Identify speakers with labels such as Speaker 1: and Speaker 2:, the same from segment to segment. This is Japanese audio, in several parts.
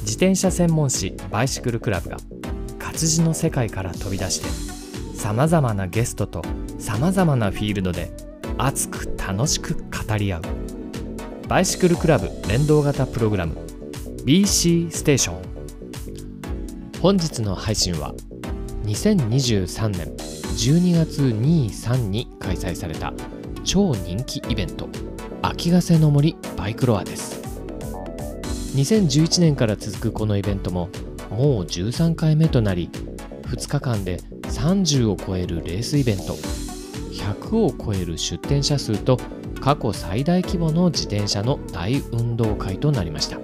Speaker 1: 自転車専門誌バイシクルクラブが活字の世界から飛び出してさまざまなゲストとさまざまなフィールドで熱く楽しく語り合う。バイシクルクラブ連動型プログラム。BC ステーション本日の配信は2023年12月23に開催された超人気イベント秋ヶ瀬の森バイクロアです。2011年から続くこのイベントももう13回目となり2日間で30を超えるレースイベント。100を超える出展者数と過去最大規模の自転車の大運動会となりました。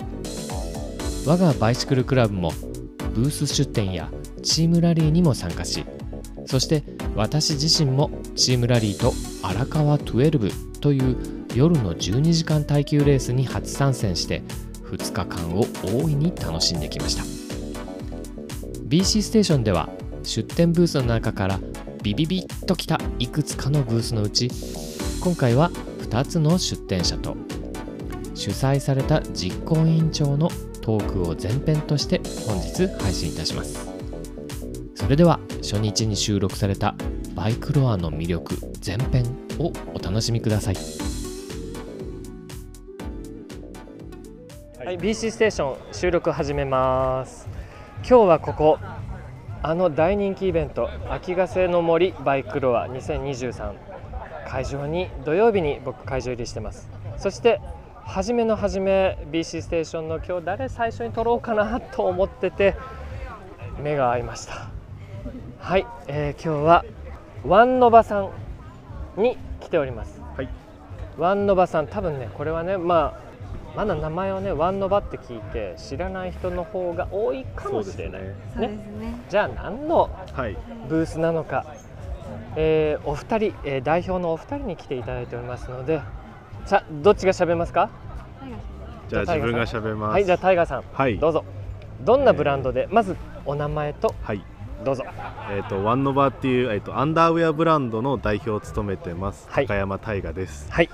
Speaker 1: 我がバイシクルクラブもブース出展やチームラリーにも参加しそして私自身もチームラリーと荒川12という夜の12時間耐久レースに初参戦して2日間を大いに楽しんできました。BC ステーションでは出店ブースの中からビビビッときたいくつかのブースのうち今回は2つの出店者と主催された実行委員長のトークを前編として本日配信いたします。それでは初日に収録されたバイクロアの魅力前編をお楽しみください。はい、BC ステーション収録始めます。今日はここ。あの大人気イベント秋ヶ瀬の森バイクロア2023会場に土曜日に僕会場入りしてます。そして初めの初め BC ステーションの今日誰最初に撮ろうかなと思ってて目が合いました。はい、えー今日はワンノバさんに来ております。
Speaker 2: はい。
Speaker 1: ワンノバさん多分ねこれはねまあまだ名前をねワンノバって聞いて知らない人の方が多いかもしれない、
Speaker 2: ね。
Speaker 3: ね。
Speaker 1: じゃあ何の
Speaker 2: はい。
Speaker 1: ブースなのか、えーお二人、えー代表のお二人に来ていただいておりますので。さあどっちが喋りますか？
Speaker 2: じゃあ自分が喋ります。
Speaker 1: はいじゃあタイガーさん、
Speaker 2: はい。
Speaker 1: どうぞ。どんなブランドで、まずお名前と
Speaker 2: はい。
Speaker 1: どうぞ。
Speaker 2: えっ、とワンノバっていうえっ、とアンダーウェアブランドの代表を務めてます、
Speaker 1: はい。
Speaker 2: 高山大河です。
Speaker 1: はい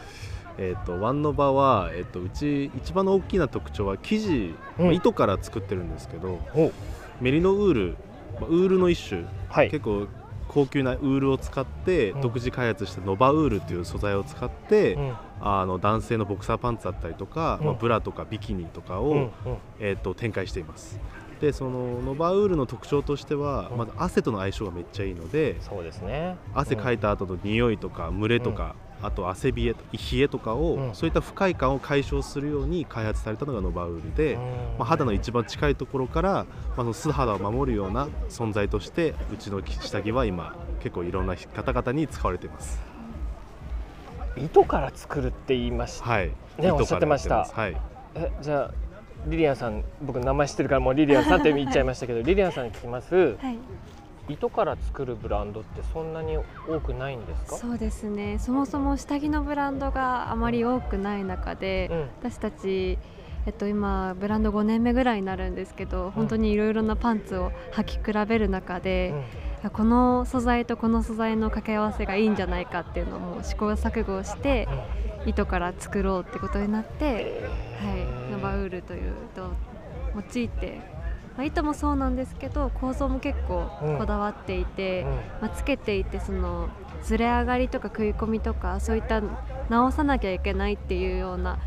Speaker 2: えっ、とワンノバはえっ、とうち一番の大きな特徴は生地、
Speaker 1: うん。
Speaker 2: まあ糸から作ってるんですけど
Speaker 1: お。
Speaker 2: メリノウール、まあウールの一種、
Speaker 1: はい。
Speaker 2: 結構高級なウールを使って
Speaker 1: うん。
Speaker 2: 独自開発したノバウールっていう素材を使って、
Speaker 1: うん。
Speaker 2: あの男性のボクサーパンツだったりとか、まあ、
Speaker 1: うん
Speaker 2: ブラとかビキニとかを、えー、と展開しています。でそのノバウールの特徴としては、
Speaker 1: うん。
Speaker 2: まず汗との相性がめっちゃいいので
Speaker 1: そうですね。
Speaker 2: 汗かいた後の匂いとか蒸れとか、あと汗冷え冷えとかを、
Speaker 1: うん。
Speaker 2: そういった不快感を解消するように開発されたのがノバウールで、
Speaker 1: うん。
Speaker 2: まあ、肌の一番近いところから、まあ、その素肌を守るような存在としてうちの下着は今結構いろんな方々に使われています。
Speaker 1: 糸から作るって言いました、
Speaker 2: はい。
Speaker 1: ねおっしゃってました。
Speaker 2: 糸からやって
Speaker 1: えじゃあリリアンさん僕名前知ってるからもうリリアンさんって言っちゃいましたけどリリアンさんに聞きます。
Speaker 3: はい。
Speaker 1: 糸から作るブランドってそんなに多くないんですか？
Speaker 3: そうですね。そもそも下着のブランドがあまり多くない中で、
Speaker 1: うん。
Speaker 3: 私たち。えっと、今ブランド5年目ぐらいになるんですけど本当にいろいろなパンツを履き比べる中で、この素材とこの素材の掛け合わせがいいんじゃないかっていうのをもう試行錯誤して糸から作ろうってことになって、はい、ノバウールという糸を用いて、まあ、糸もそうなんですけど構造も結構
Speaker 1: うん。
Speaker 3: こだわっていて、
Speaker 1: うん。
Speaker 3: まあ、つけていてそのずれ上がりとか食い込みとかそういった直さなきゃいけないっていうような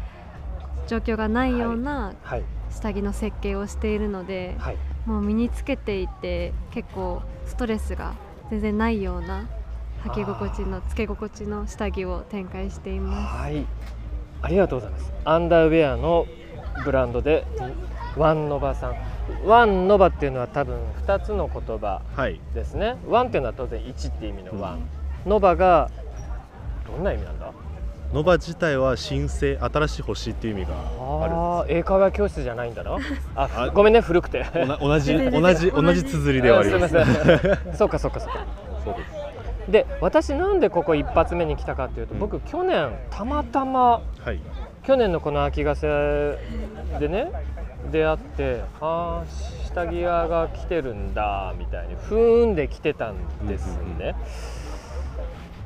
Speaker 3: 状況がないような
Speaker 1: はい。
Speaker 3: 下着の設計をしているので、
Speaker 1: はい。
Speaker 3: もう身につけていて結構ストレスが全然ないような履き心地のつけ心地の下着を展開しています。
Speaker 1: はい。ありがとうございます。アンダーウェアのブランドでワンノバさんワンノバっていうのは多分2つの言葉
Speaker 2: はい。
Speaker 1: ですね。ワンっていうのは当然1っていう意味のワン、ノバがどんな意味なんだ？
Speaker 2: ノバ自体は新星新しい星っていう意味があるん
Speaker 1: ああ英会話教室じゃないんだな あ
Speaker 2: あ
Speaker 1: ごめんね古くて。
Speaker 2: 同じ 同じ同じ綴りではあります。
Speaker 1: そうかそうかそうか。
Speaker 2: そうです。
Speaker 4: で私なんでここ一発目に来たかっていうと、
Speaker 2: うん。
Speaker 4: 僕去年たまたま
Speaker 2: はい。
Speaker 4: 去年のこの秋ヶ瀬でね出会ってあー下着屋が来てるんだみたいにふーんで来てたんですね。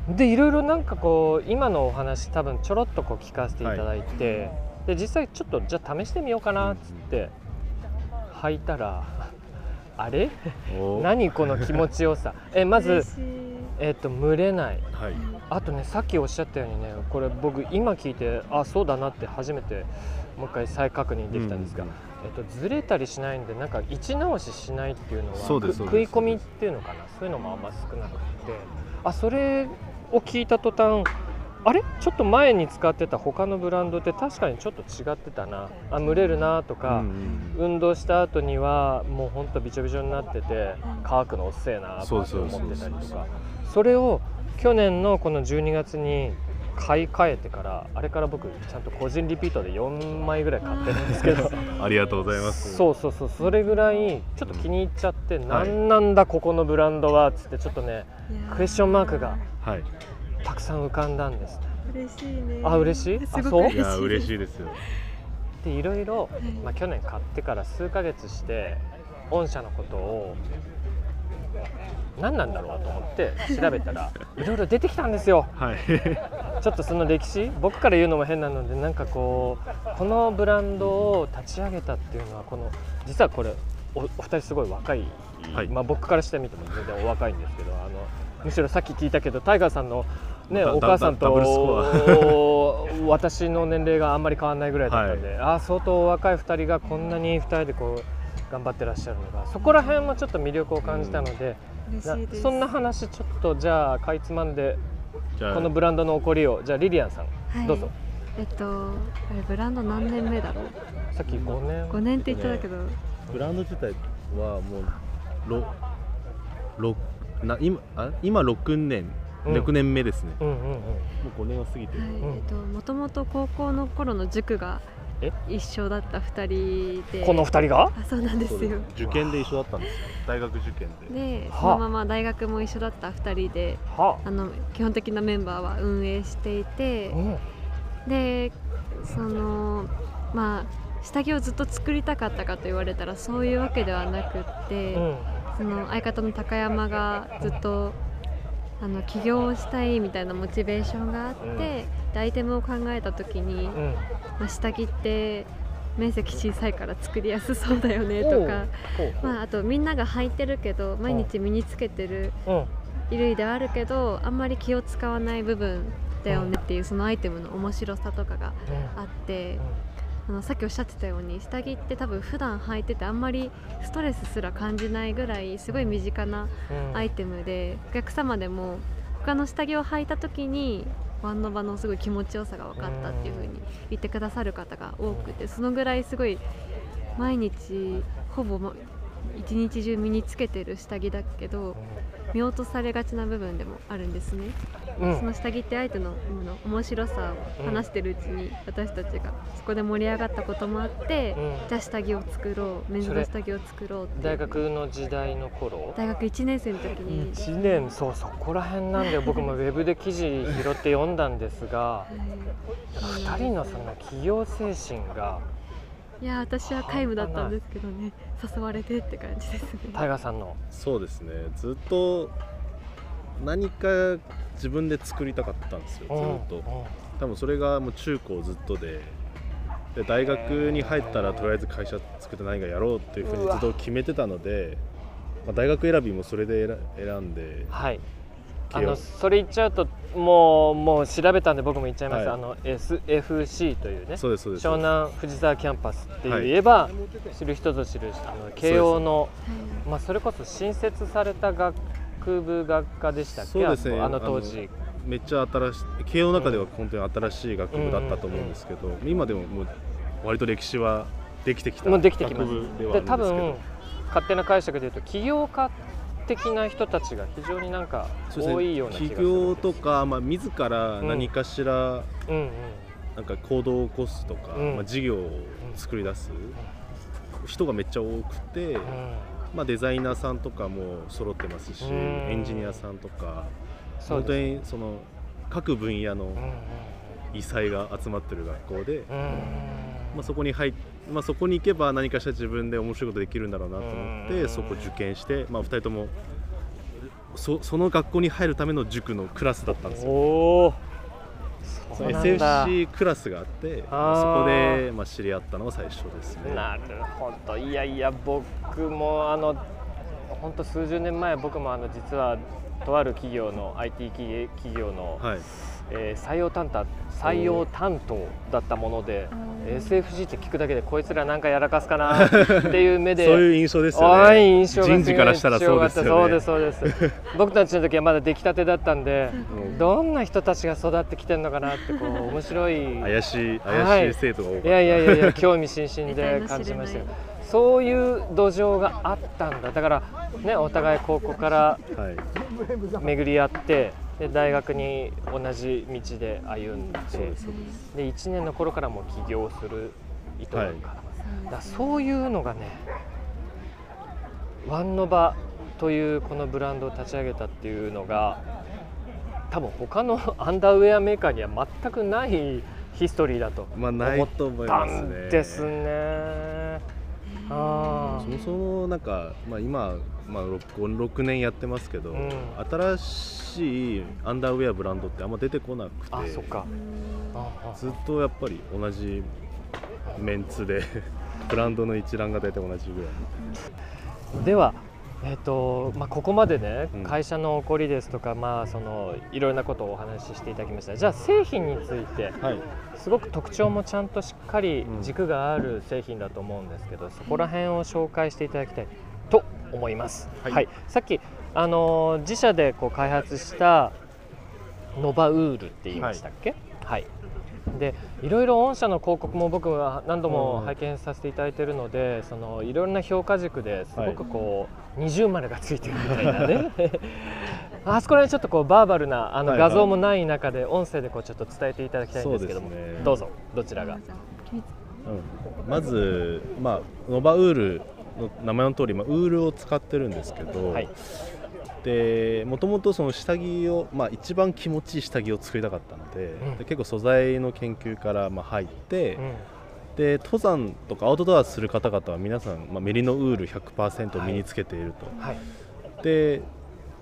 Speaker 4: でいろいろなんかこう今のお話多分ちょろっとこう聞かせていただいて、で実際ちょっとじゃあ試してみようかなっつって履いたら あれ？
Speaker 2: お
Speaker 4: 何この気持ちよさ？えまずえっと蒸れない。
Speaker 2: はい。
Speaker 4: あとねさっきおっしゃったようにねこれ僕今聞いてあそうだなって初めてもう一回再確認できたんですが、
Speaker 2: うん
Speaker 4: えっと、ずれたりしないんでなんか位置直ししないっていうのは食い込みっていうのかな？そういうのもあんま少なくて。あそれを聞いた途端あれ？ちょっと前に使ってた他のブランドって確かにちょっと違ってたな。あ蒸れるなとか、
Speaker 2: うん
Speaker 4: 運動した後にはもうほんとびちょびちょになってて乾くのおっせえなって思ってたりとか。それを去年のこの12月に買い替えてからあれから僕ちゃんと個人リピートで4枚ぐらい買ってるんですけど。
Speaker 2: ありがとうございます。
Speaker 4: そうそうそうそれぐらいちょっと気に入っちゃって
Speaker 2: はい。
Speaker 4: 何なんだここのブランドはっつってちょっとねクエスチョンマークが
Speaker 2: はい。
Speaker 4: たくさん浮かんだんです。
Speaker 3: 嬉しいね。
Speaker 4: あ嬉しい？
Speaker 3: すごく
Speaker 4: あそう？
Speaker 2: いや嬉し
Speaker 3: い
Speaker 2: いですよ。
Speaker 4: でいろいろ
Speaker 3: い。
Speaker 4: まあ、去年買ってから数ヶ月して御社のことを何なんだろうと思って調べたらいろいろ出てきたんですよ。
Speaker 2: はい。
Speaker 4: ちょっとその歴史僕から言うのも変なのでなんかこうこのブランドを立ち上げたっていうのはこの実はこれおお二人すごい若い、
Speaker 2: はい。
Speaker 4: まあ、僕からしてみても全然お若いんですけどあのむしろさっき聞いたけどタイガーさんの、ね、
Speaker 2: だ
Speaker 4: お母さんと 私の年齢があんまり変わらないぐらいだったんで、ああ相当若い2人がこんなに2人でこう頑張ってらっしゃるのがそこら辺もちょっと魅力を感じたので、な
Speaker 3: 嬉しいです。
Speaker 4: そんな話ちょっとじゃあかいつまんでこのブランドの起こりをじゃあリリアンさん、
Speaker 3: はい。
Speaker 4: どうぞ。
Speaker 3: えっとあれブランド何年目だろう？
Speaker 4: さっき5年。
Speaker 3: 5年って言ったけど、
Speaker 2: ブランド自体はもうろろな今あ今6年
Speaker 4: うん。
Speaker 2: 6年目ですね、
Speaker 4: うんうんうん。
Speaker 2: もう5年は過ぎてる、
Speaker 3: はい。
Speaker 4: うん。
Speaker 3: えっともともと高校の頃の塾が
Speaker 4: え
Speaker 3: 一緒だった2人で。
Speaker 4: この2人が？
Speaker 3: あそうなんですよ。
Speaker 2: 受験で一緒だったんですよ。大学受験で。
Speaker 3: で
Speaker 4: はあ。
Speaker 3: そのまま大学も一緒だった2人で
Speaker 4: は
Speaker 3: あ。の基本的なメンバーは運営していて
Speaker 4: あ、うん。
Speaker 3: でそのまあ下着をずっと作りたかったかと言われたらそういうわけではなくって、
Speaker 4: うん。
Speaker 3: その相方の高山がずっとあの起業をしたいみたいなモチベーションがあって、アイテムを考えた時に、
Speaker 4: うん。
Speaker 3: まあ、下着って面積小さいから作りやすそうだよねとか、まあ、あとみんなが履いてるけど毎日身につけてる
Speaker 4: うん。
Speaker 3: 衣類ではあるけどあんまり気を使わない部分だよねっていうそのアイテムの面白さとかがあってあのさっきおっしゃってたように下着って多分普段履いててあんまりストレスすら感じないぐらいすごい身近な
Speaker 4: うん。
Speaker 3: アイテムでお客様でも他の下着を履いた時にワンノバのすごい気持ちよさが分かったっていう風に言ってくださる方が多くてそのぐらいすごい毎日ほぼま一日中身につけてる下着だけど見落とされがちな部分でもあるんですね。
Speaker 4: うん。
Speaker 3: その下着って相手のの面白さを話してるうちに私たちがそこで盛り上がったこともあって、
Speaker 4: うん。
Speaker 3: じゃあ下着を作ろうメンズの下着を作ろうって
Speaker 4: 大学の時代の頃？
Speaker 3: 大学1年生の時に。
Speaker 4: 1年そうそこら辺なんで僕もウェブで記事拾って読んだんですが
Speaker 3: はい。
Speaker 4: 2人のその企業精神が
Speaker 3: いや私は皆無だったんですけどね。誘われてって感じですね。
Speaker 4: タイガーさんの。
Speaker 2: そうですね。ずっと何か自分で作りたかったんですよ。ずっと。多分それがもう中高ずっとで。で大学に入ったらとりあえず会社作って何かやろうっていうふうにずっと決めてたので、まあ、大学選びもそれで選選んで。
Speaker 4: はいあのそれ言っちゃうともうもう調べたんで僕も言っちゃいます、
Speaker 2: はい。
Speaker 4: あの SFC というね
Speaker 2: そうですそうです。
Speaker 4: 湘南藤沢キャンパスって言えば、知る人ぞ知るあの慶応のまあ、それこそ新設された学部学科でしたっけ？
Speaker 2: ね。
Speaker 4: あの当時
Speaker 2: めっちゃ新しい慶応の中では本当に新しい学部だったと思うんですけど、今でももう割と歴史はできてきた
Speaker 4: もうできてきます。
Speaker 2: 学部ではあるんですけど。
Speaker 4: 分勝手な解釈で言うと起業家的な人たちが非常になんか多いような気がする
Speaker 2: 起業とか、まあ、自ら何かしら、
Speaker 4: うん。うん
Speaker 2: なんか行動を起こすとか、
Speaker 4: うん。
Speaker 2: まあ、事業を作り出す人がめっちゃ多くて、
Speaker 4: うん。
Speaker 2: まあ、デザイナーさんとかも揃ってますし
Speaker 4: うん。
Speaker 2: エンジニアさんとか本当にその各分野の
Speaker 4: うん。
Speaker 2: 異彩が集まってる学校で、
Speaker 4: うん。
Speaker 2: まあ、そこに入っまあ、そこに行けば何かしら自分で面白いことできるんだろうなと思っ
Speaker 4: うん
Speaker 2: てそこ受験して、まあ、2人ともそその学校に入るための塾のクラスだったんですよ。SFC クラスがあってそ
Speaker 4: あ
Speaker 2: こ
Speaker 4: ー
Speaker 2: で、まあ、知り合ったのが最初ですね。
Speaker 4: なるほど。いやいや僕もあの本当数十年前僕もあの実はとある企業の IT 企業企業の、
Speaker 2: はい、
Speaker 4: えー採用担当採用担当だったもので SFG って聞くだけでこいつらなんかやらかすかな っていう目で
Speaker 2: そういう印象ですよね。
Speaker 4: 印象
Speaker 2: 人事からしたらそうですよね。
Speaker 4: そうですそうです。僕たちの時はまだ出来たてだったんで
Speaker 2: うん。
Speaker 4: どんな人たちが育ってきてるのかなってこう面白い。
Speaker 2: 怪しい
Speaker 4: はい。
Speaker 2: 怪しい生徒が多かった。
Speaker 4: いやいやいやいや興味津々で。感じましたよそういう土壌があったんだ。だからねお互い高校から
Speaker 2: はい、
Speaker 4: 巡り合ってで大学に同じ道で歩んで
Speaker 2: ですそうです。
Speaker 4: で1年の頃からもう起業する伊藤
Speaker 2: はい
Speaker 4: か、だからそういうのがねワンノバというこのブランドを立ち上げたっていうのが多分他の アンダーウェアメーカーには全くないヒストリーだと
Speaker 2: まあないと思い
Speaker 4: た
Speaker 2: ますね。そもそもなんか、まあ、今、まあ、6, 6年やってますけど、
Speaker 4: うん。
Speaker 2: 新しいアンダーウェアブランドってあんま出てこなくて
Speaker 4: ああそっか。ああ
Speaker 2: ずっとやっぱり同じメンツでブランドの一覧が大体同じぐらい。
Speaker 4: では、えーとまあ、ここまでね、
Speaker 2: うん。
Speaker 4: 会社の起こりですとか、まあ、そのいろいろなことをお話ししていただきました。じゃあ製品について。
Speaker 2: はい
Speaker 4: すごく特徴もちゃんとしっかり
Speaker 2: うん
Speaker 4: 軸がある製品だと思うんですけど、そこら辺を紹介していただきたいと思います。は、
Speaker 2: はいい
Speaker 4: さっき、あのー自社でこう開発したノバウールって言いましたっけ？はい。でいろいろ御社の広告も僕は何度も
Speaker 2: うん
Speaker 4: 拝見させていただいているので、そのいろんな評価軸ですごくこう、二重丸がついてるみたいなね。あそこら辺ちょっとこうバーバルなあの
Speaker 2: はいはい。
Speaker 4: 画像もない中で音声でこうちょっと伝えていただきたいんですけども、
Speaker 2: そうですね。
Speaker 4: どうぞどちらが。
Speaker 2: うん。まず、まあ、ノバウールの名前の通り、まあ、ウールを使ってるんですけど、
Speaker 4: はい
Speaker 2: でもともとその下着を、まあ、一番気持ちいい下着を作りたかったので,、
Speaker 4: うん。
Speaker 2: で結構素材の研究からまあ入って、
Speaker 4: うん。
Speaker 2: で登山とかアウトドアする方々は皆さん、まあ、メリノウール100%を身につけていると、
Speaker 4: はい。
Speaker 2: で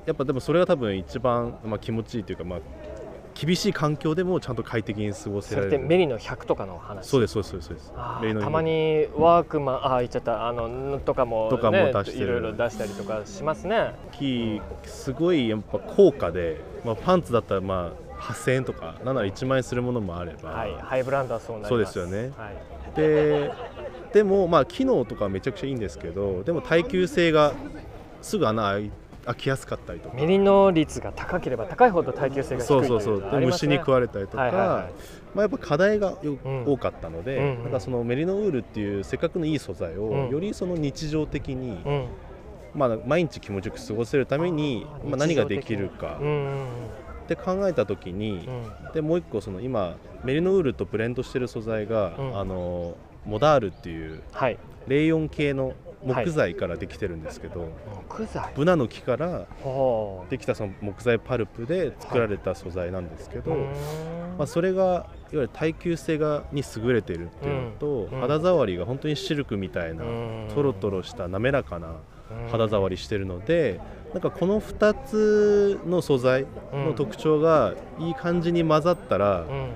Speaker 2: やっぱでもそれが多分一番、まあ、気持ちいいというか、まあ、厳しい環境でもちゃんと快適に過ごせ
Speaker 4: そ
Speaker 2: られる。
Speaker 4: れってメリの100とかの話？
Speaker 2: そうですそうですそうです。
Speaker 4: たまにワークマンあー言っちゃった。あのとかも,、ね、
Speaker 2: とかも出してる。
Speaker 4: いろいろ出したりとかしますね。
Speaker 2: すごいやっぱ高価で、まあ、パンツだったらまあ8000円とかなんなら1万円するものもあれば、
Speaker 4: はいハイブランドはそうなり
Speaker 2: そうですよね。
Speaker 4: はい、
Speaker 2: ででもまあ機能とかはめちゃくちゃいいんですけどでも耐久性がすぐ穴開い開きやすかったりとか。
Speaker 4: メリノ率が高ければ高いほど耐久性が低い
Speaker 2: そうそうそう虫に食われたりとか、
Speaker 4: はいはい。はい
Speaker 2: まあ、やっぱ課題がよ、
Speaker 4: うん
Speaker 2: 多かったので、
Speaker 4: うん。うん
Speaker 2: なんかそのメリノウールっていうせっかくのいい素材を、
Speaker 4: うん。
Speaker 2: よりその日常的に、
Speaker 4: うん
Speaker 2: まあ、毎日気持ちよく過ごせるためにまあ、何ができるか。
Speaker 4: うんうん
Speaker 2: って考えた時に、
Speaker 4: うん。
Speaker 2: でもう一個その今メリノウールとブレンドしてる素材が、
Speaker 4: うん
Speaker 2: あのモダールっていう
Speaker 4: はい
Speaker 2: レイヨン系の木材からできてるんですけど、
Speaker 4: 木材？
Speaker 2: ブナの木からできたその木材パルプで作られた素材なんですけど、
Speaker 4: うーん。
Speaker 2: まあ、それがいわゆる耐久性がに優れているっていうのと、
Speaker 4: うん。うん。
Speaker 2: 肌触りが本当にシルクみたいな、
Speaker 4: うん。
Speaker 2: トロトロした滑らかな
Speaker 4: うん。
Speaker 2: 肌触りしてるので、なんかこの2つの素材の特徴がいい感じに混ざったら、
Speaker 4: うん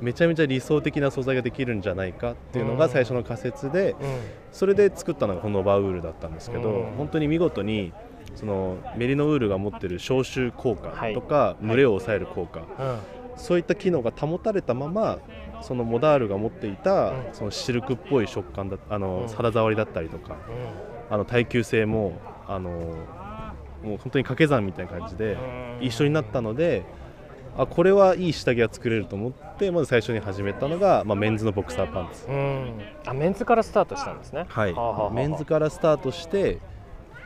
Speaker 2: めちゃめちゃ理想的な素材ができるんじゃないかっていうのが最初の仮説で、
Speaker 4: うん。
Speaker 2: それで作ったのがこのバウールだったんですけど、
Speaker 4: うん。
Speaker 2: 本当に見事にそのメリノウールが持ってる消臭効果
Speaker 4: はい。
Speaker 2: とか、蒸れを抑える効果、
Speaker 4: うん。
Speaker 2: そういった機能が保たれたままそのモダールが持っていた、
Speaker 4: うん。
Speaker 2: そのシルクっぽい食感だあの、
Speaker 4: うん。
Speaker 2: 肌触りだったりとかあの耐久性もあのもう本当に掛け算みたいな感じで
Speaker 4: うん。
Speaker 2: 一緒になったのであこれはいい下着が作れると思ってまず最初に始めたのが、まあ、メンズのボクサーパンツ。
Speaker 4: うん。あメンズからスタートしたんですね。
Speaker 2: はい。メンズからスタートして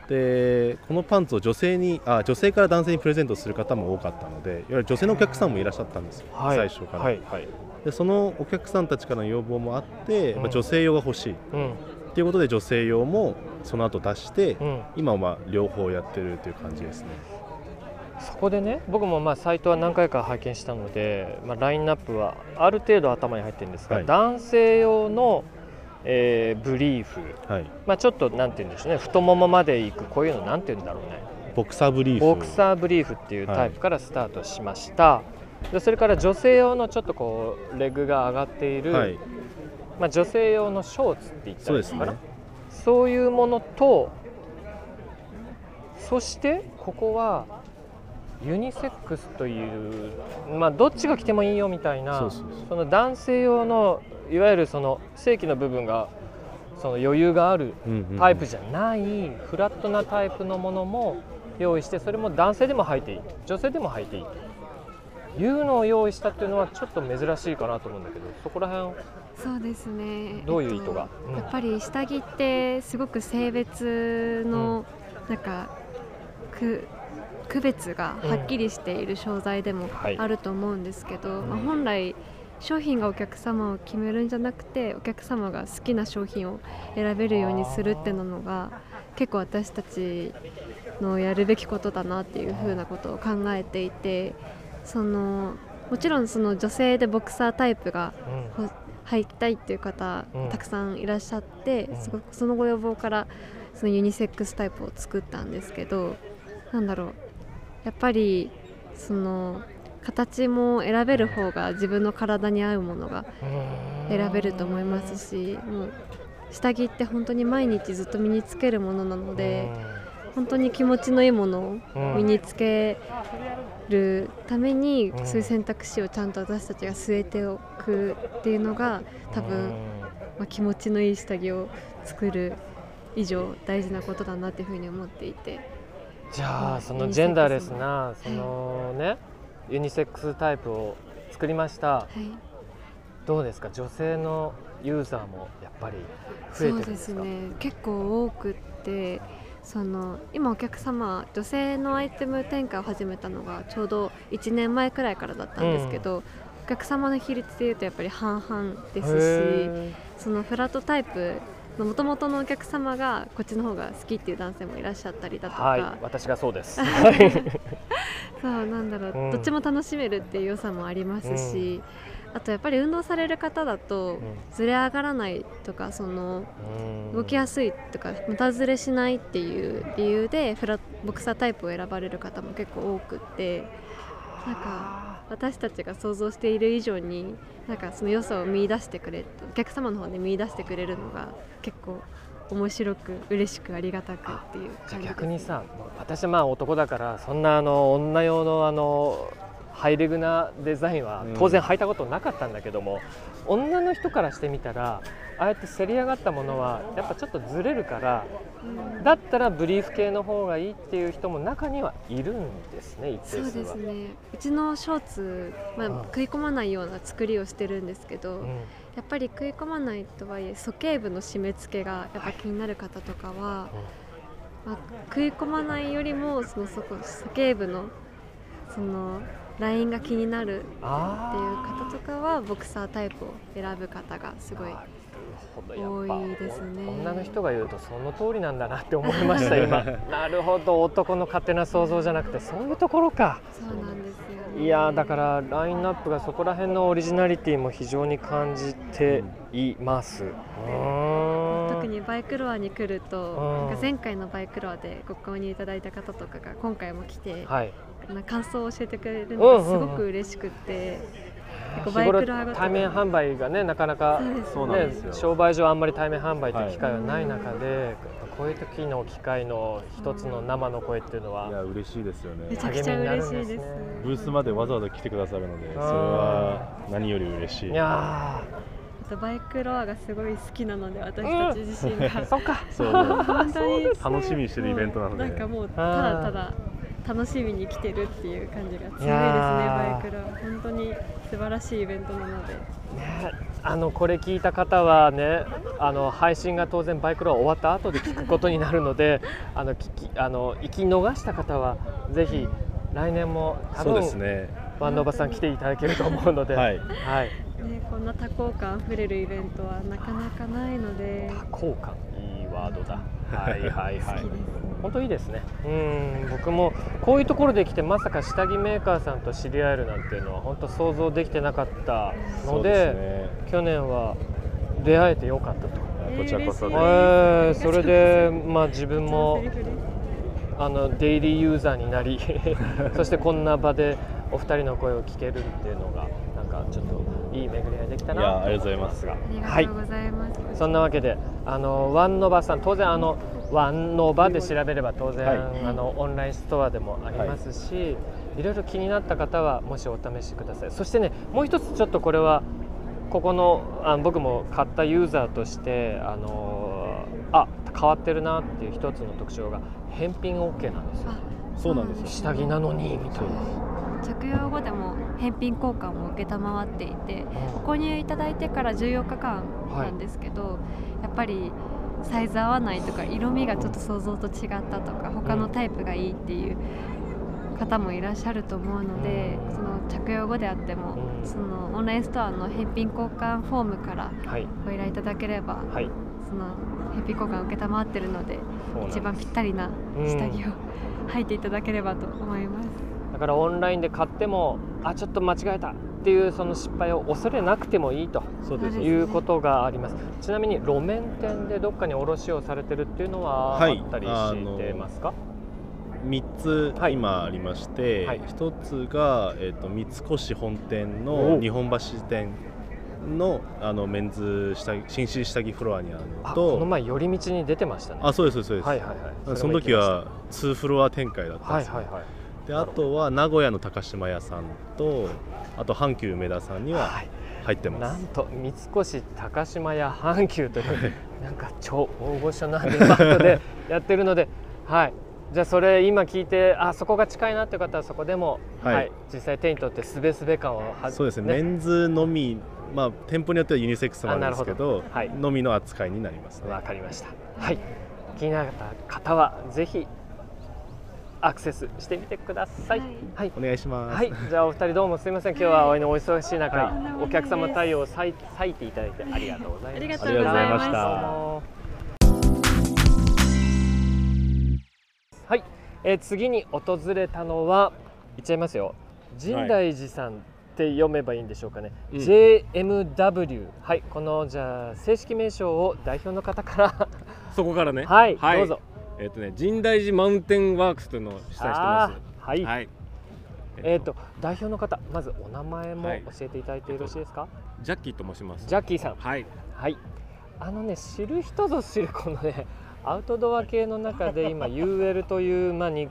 Speaker 2: でこのパンツを女性にあ女性から男性にプレゼントする方も多かったのでいわゆる女性のお客さんもいらっしゃったんですよ、
Speaker 4: はい。
Speaker 2: 最初から、
Speaker 4: はいはい。
Speaker 2: でそのお客さんたちからの要望もあって、
Speaker 4: うん。
Speaker 2: まあ女性用が欲しい。
Speaker 4: うん。
Speaker 2: っていうことで女性用もその後出して、
Speaker 4: うん。
Speaker 2: 今はまあ両方やってるという感じですね
Speaker 4: そこでね僕もまあサイトは何回か拝見したので、まあ、ラインナップはある程度頭に入ってるんですが、
Speaker 2: はい。
Speaker 4: 男性用の、えーブリーフ、
Speaker 2: はい。
Speaker 4: まあ、ちょっとなんて言うんでしょうね。太ももまで行くこういうのなんて言うんだろうね。
Speaker 2: ボクサーブリーフ。
Speaker 4: ボクサーブリーフっていうタイプからスタートしました、でそれから女性用のちょっとこうレッグが上がっている、
Speaker 2: はい。
Speaker 4: まあ、女性用のショーツって言った
Speaker 2: そうですね
Speaker 4: らいいのかな。そういうものとそしてここはユニセックスという、まあ、どっちが着てもいいよみたいな
Speaker 2: そ
Speaker 4: の男性用のいわゆるその正規の部分がその余裕がある
Speaker 2: うんうんうん。
Speaker 4: タイプじゃないフラットなタイプのものも用意してそれも男性でも履いていい。女性でも履いていい。というのを用意したっていうのはちょっと珍しいかなと思うんだけどそこら辺
Speaker 3: そうですね。
Speaker 4: どういう意図が？
Speaker 3: えっと
Speaker 4: うん。
Speaker 3: やっぱり下着ってすごく性別のなんかく区別がはっきりしている商材でも
Speaker 4: はい。
Speaker 3: あると思うんですけど、
Speaker 4: うん。
Speaker 3: まあ、本来商品がお客様を決めるんじゃなくてお客様が好きな商品を選べるようにするってのが結構私たちのやるべきことだなっていうふうなことを考えていてそのもちろんその女性でボクサータイプが入りたいっていう方、
Speaker 4: うん。
Speaker 3: たくさんいらっしゃって、そのご要望からそのユニセックスタイプを作ったんですけどなんだろうやっぱりその形も選べる方が自分の体に合うものが選べると思いますしもう下着って本当に毎日ずっと身につけるものなので本当に気持ちのいいものを
Speaker 4: うん
Speaker 3: 身につけるために、
Speaker 4: うん。
Speaker 3: そういう選択肢をちゃんと私たちが据えておくっていうのが多分、まあ、気持ちのいい下着を作る以上大事なことだなっていうふうに思っていて
Speaker 4: じゃあそのジェンダーレスなそのねユニセックスタイプを作りました。
Speaker 3: はい。
Speaker 4: どうですか？女性のユーザーもやっぱり増えてるん
Speaker 3: そうで
Speaker 4: です
Speaker 3: ね。結構多くってその今お客様女性のアイテム展開を始めたのがちょうど1年前くらいからだったんですけど、お客様の比率でいうとやっぱり半々ですし
Speaker 4: へ
Speaker 3: そのフラットタイプのもともとのお客様がこっちの方が好きっていう男性もいらっしゃったりだとか、
Speaker 4: ーはい私がそうです。は い
Speaker 3: そうなんだろう、
Speaker 4: うん。
Speaker 3: どっちも楽しめるっていう良さもありますし、あとやっぱり運動される方だとずれ上がらないとかその動きやすいとか無駄ずれしないっていう理由でフラボクサータイプを選ばれる方も結構多くってなんか私たちが想像している以上になんかその良さを見出してくれお客様の方で見出してくれるのが結構面白く嬉しくありがたくっていう
Speaker 4: じゃあ
Speaker 3: 感じです
Speaker 4: 逆にさ私はまあ男だからそんなあの女用のあのハイレグなデザインは
Speaker 2: うん。
Speaker 4: 当然履いたことなかったんだけども、女の人からしてみたらああやってせり上がったものはやっぱちょっとずれるから
Speaker 3: うん
Speaker 4: だったらブリーフ系の方がいいっていう人も中にはいるんですね一
Speaker 3: そう。ですね。うちのショーツ、まあ
Speaker 4: うん。
Speaker 3: 食い込まないような作りをしてるんですけど、
Speaker 4: うん。
Speaker 3: やっぱり食い込まないとはいえ鼠径部の締め付けがやっぱ気になる方とかは、まあ、食い込まないよりもそのそこ鼠径部のそのラインが気になるっていう
Speaker 4: あ
Speaker 3: 方とかはボクサータイプを選ぶ方がすごい
Speaker 4: ほどやっぱ
Speaker 3: 多いですね。
Speaker 4: 女の人が言うとその通りなんだなって思いました今。なるほど男の勝手な想像じゃなくてそういうところか。
Speaker 3: そうなんですよね。
Speaker 4: いやーだからラインナップがそこら辺のオリジナリティも非常に感じています、
Speaker 3: 特にバイクロアに来ると
Speaker 4: うん。
Speaker 3: なんか前回のバイクロアでご購入いただいた方とかが今回も来て、
Speaker 4: はい。
Speaker 3: な感想を教えてくれるのがす
Speaker 4: うんうんうん。
Speaker 3: ごく嬉しくって、結構
Speaker 4: 日頃
Speaker 3: バイクロアごと。に
Speaker 4: 対面販売がねなかなかね商売上あんまり対面販売という機会は
Speaker 3: はい
Speaker 4: ない中で、こういう時の機会の一つの生の声っていうの
Speaker 2: い
Speaker 4: は
Speaker 2: や嬉しいですよね。
Speaker 3: めちゃくちゃ嬉しいです。
Speaker 4: 励みになるんですね。
Speaker 2: ブースまでわざわざ来てくださるのでそれは何より嬉しい。
Speaker 4: いや
Speaker 3: あとバイクロアがすごい好きなので私たち自身が、
Speaker 4: ー そっか。
Speaker 2: そう
Speaker 3: 本当に。
Speaker 2: 楽しみにしてるイベントなので。
Speaker 3: なんかもうただただ楽しみに来てるっていう感じが強いですねバイクロア本当に素晴らしいイベントなので。
Speaker 4: ね、あのこれ聞いた方はねあの配信が当然バイクロア終わった後で聞くことになるので あの聞きあの行き逃した方はぜひ来年も多
Speaker 2: そう
Speaker 4: 分、
Speaker 2: ですね。
Speaker 4: バンドおばさん来ていただけると思うので、
Speaker 2: はい。
Speaker 4: はい、
Speaker 3: ね、こんな多幸感あふれるイベントはなかなかないので。
Speaker 4: 多幸感。いいワードだ。はいはいはい。
Speaker 3: 好きです
Speaker 4: 本当いいですね。うん僕もこういうところで来てまさか下着メーカーさんと知り合えるなんていうのは本当想像できてなかったので
Speaker 2: ね。
Speaker 4: 去年は出会えてよかったと、
Speaker 3: えー
Speaker 2: こちらこそ。で
Speaker 4: えーそれでまあ自分
Speaker 3: こ
Speaker 4: もあのデイリーユーザーになり そしてこんな場でお二人の声を聞けるっていうのがなんかちょっといい巡り合いできたな
Speaker 2: いやありがとうございます。
Speaker 4: が
Speaker 3: あり
Speaker 4: はい
Speaker 3: がとうございます、
Speaker 4: そんなわけであのワンノバさん当然あのワンノバで調べれば当然、
Speaker 2: はい。
Speaker 4: あのオンラインストアでもありますし、い、ろいろ気になった方はもしお試しください。そしてねもう一つちょっとこれはここのあ僕も買ったユーザーとしてあのあ変わってるなっていう一つの特徴が返品 OK なんですよ。
Speaker 3: あ
Speaker 2: そうなんですよ。
Speaker 4: 下着なのにみたいな。
Speaker 3: 着用後でも返品交換も承っていてご購入いただいてから14日間なんですけど、やっぱりサイズ合わないとか色味がちょっと想像と違ったとか他のタイプがいいっていう方もいらっしゃると思うので、
Speaker 4: うん。
Speaker 3: その着用後であっても、
Speaker 4: うん。
Speaker 3: そのオンラインストアの返品交換フォームから
Speaker 4: はい。
Speaker 3: ご依頼いただければ、
Speaker 4: はい。
Speaker 3: その返品交換を承ってるので一番ぴったりな下着を 履いていただければと思います。
Speaker 4: だからオンラインで買ってもあちょっと間違えたっていうその失敗を恐れなくてもいいということがあります。ちなみに路面店でどっかに卸をされてるっていうのはあ
Speaker 2: はい。
Speaker 4: ったり
Speaker 2: あ
Speaker 4: してますか、
Speaker 2: 3つ
Speaker 4: はい。
Speaker 2: 今ありまして、
Speaker 4: はい。
Speaker 2: 1つが、えー、と三越本店
Speaker 4: お
Speaker 2: の日本橋店のあのメンズ下着紳士下着フロアにある
Speaker 4: あ
Speaker 2: の
Speaker 4: ことの前寄り道に出てましたね。
Speaker 2: あそうですそうです、
Speaker 4: はいはいはい。
Speaker 2: その時は2フロア展開だったんですよ、
Speaker 4: はいはいはい
Speaker 2: であとは名古屋の高島屋さんとあと阪急梅田さんには
Speaker 4: はい。
Speaker 2: 入ってます、
Speaker 4: なんと三越高島屋阪急というなんか超大御所なデパートでやってるので はい。じゃあそれ今聞いてあそこが近いなって方はそこでも、は
Speaker 2: はい。い
Speaker 4: 実際手に取ってすべすべ感をは
Speaker 2: そうですね。メンズのみまあ店舗によってはユニセックスもあるんですけど。
Speaker 4: はい。
Speaker 2: のみの扱いになりますね。
Speaker 4: わかりました。はい。気になった方はぜひアクセスしてみてください。
Speaker 3: はい。
Speaker 4: はい。
Speaker 2: お願いします、
Speaker 4: はい、じゃあお二人どうもすみません。今日はお忙しい中、
Speaker 2: はい。
Speaker 4: お客様対応を割い割いていただいてありがとうございました
Speaker 3: ありが
Speaker 2: とうございました。
Speaker 4: はい、えー次に訪れたのは言っちゃいますよ。深大寺さんって読めばいいんでしょうかね、
Speaker 5: うん。
Speaker 4: JMW はい。このじゃあ正式名称を代表の方から。
Speaker 5: そこからね。
Speaker 4: はい、どうぞ
Speaker 5: えっ、とね、深大寺マウンテンワークスというのを主催してま
Speaker 4: あーはい、
Speaker 5: す。はい。
Speaker 4: えっ、と代表の方まずお名前も
Speaker 5: はい
Speaker 4: 教えていただいてよろしいですか、
Speaker 5: ジャッキーと申します。
Speaker 4: ジャッキーさん
Speaker 5: はい。
Speaker 4: はい。あのね知る人ぞ知るこのねアウトドア系の中で今 UL というまあにうん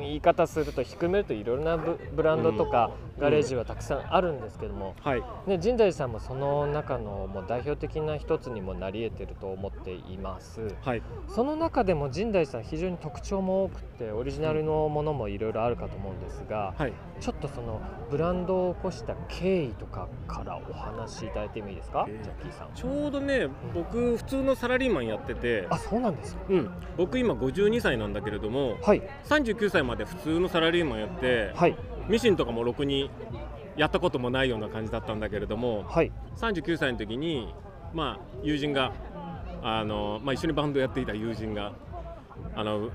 Speaker 4: 言い方すると低めるといろいろなブブランドとかガレージはたくさんあるんですけども、
Speaker 5: はい。
Speaker 4: ね神大寺さんもその中のもう代表的な一つにもなり得てると思っています。
Speaker 5: はい。
Speaker 4: その中でも神大寺さん非常に特徴も多くてオリジナルのものもいろいろあるかと思うんですが、
Speaker 5: はい。
Speaker 4: ちょっとそのブランドを起こした経緯とかからお話しいただいてもいいですか、
Speaker 5: えー
Speaker 4: ジャッキーさん。
Speaker 5: ちょうどね、僕普通のサラリーマンやってて、
Speaker 4: あそうなんですか？
Speaker 5: うん。僕今52歳なんだけれども、
Speaker 4: はい
Speaker 5: 39歳まで普通のサラリーマンやって、
Speaker 4: はい。
Speaker 5: ミシンとかもろくにやったこともないような感じだったんだけれども、
Speaker 4: はい。
Speaker 5: 39歳の時にまあ友人があのまあ一緒にバンドやっていた友人があの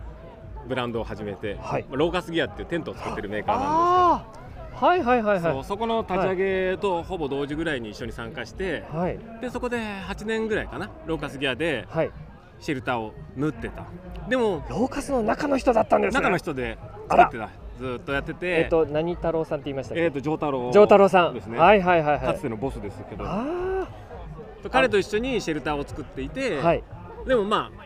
Speaker 5: ブランドを始めて、
Speaker 4: はい。
Speaker 5: まあローカスギアっていうテントを作ってるメーカーなん
Speaker 4: ああはいはいはい
Speaker 5: ですけど、
Speaker 4: は
Speaker 5: そうそこの立ち上げとほぼ同時ぐらいに一緒に参加して
Speaker 4: い、はい。
Speaker 5: でそこで8年ぐらいかなローカスギアで
Speaker 4: はい
Speaker 5: シェルターを縫ってた。でも
Speaker 4: ローカスの中の人だったんですね。
Speaker 5: 中の人で作ってた。ずーっとやってて。
Speaker 4: えっ、と何太郎さんって言いましたっけ、
Speaker 5: えーと丈太郎
Speaker 4: 丈太郎さん。
Speaker 5: ですね、
Speaker 4: はいはいはいはい。
Speaker 5: かつてのボスですけど。
Speaker 4: あ
Speaker 5: 彼と一緒にシェルターを作っていて、
Speaker 4: あはい。
Speaker 5: でもまあ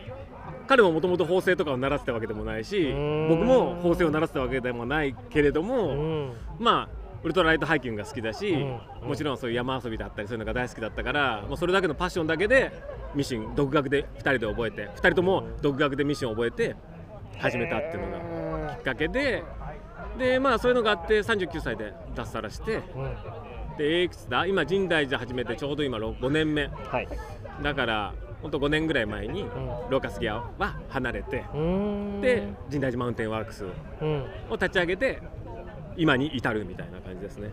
Speaker 5: 彼ももともと縫製とかを習ってたわけでもないし僕も縫製を習ってたわけでもないけれど
Speaker 4: う
Speaker 5: も、
Speaker 4: ん。
Speaker 5: まあウルトラライトハイキングが好きだし、
Speaker 4: うん
Speaker 5: もちろんそういう山遊びだったりそういうのが大好きだったから、もうそれだけのパッションだけでミシン独学で2人で覚えて2人とも独学でミシンを覚えて始めたっていうのがきっかけででまあそういうのがあって39歳で脱サラして
Speaker 4: うん。
Speaker 5: でいくつだ。今深大寺始めてちょうど今5年目。
Speaker 4: はい。
Speaker 5: だから本当5年ぐらい前にローカスギアは離れて
Speaker 4: うーん。
Speaker 5: で深大寺マウンテンワークス
Speaker 4: うん。
Speaker 5: を立ち上げて今に至るみたいな感じですね。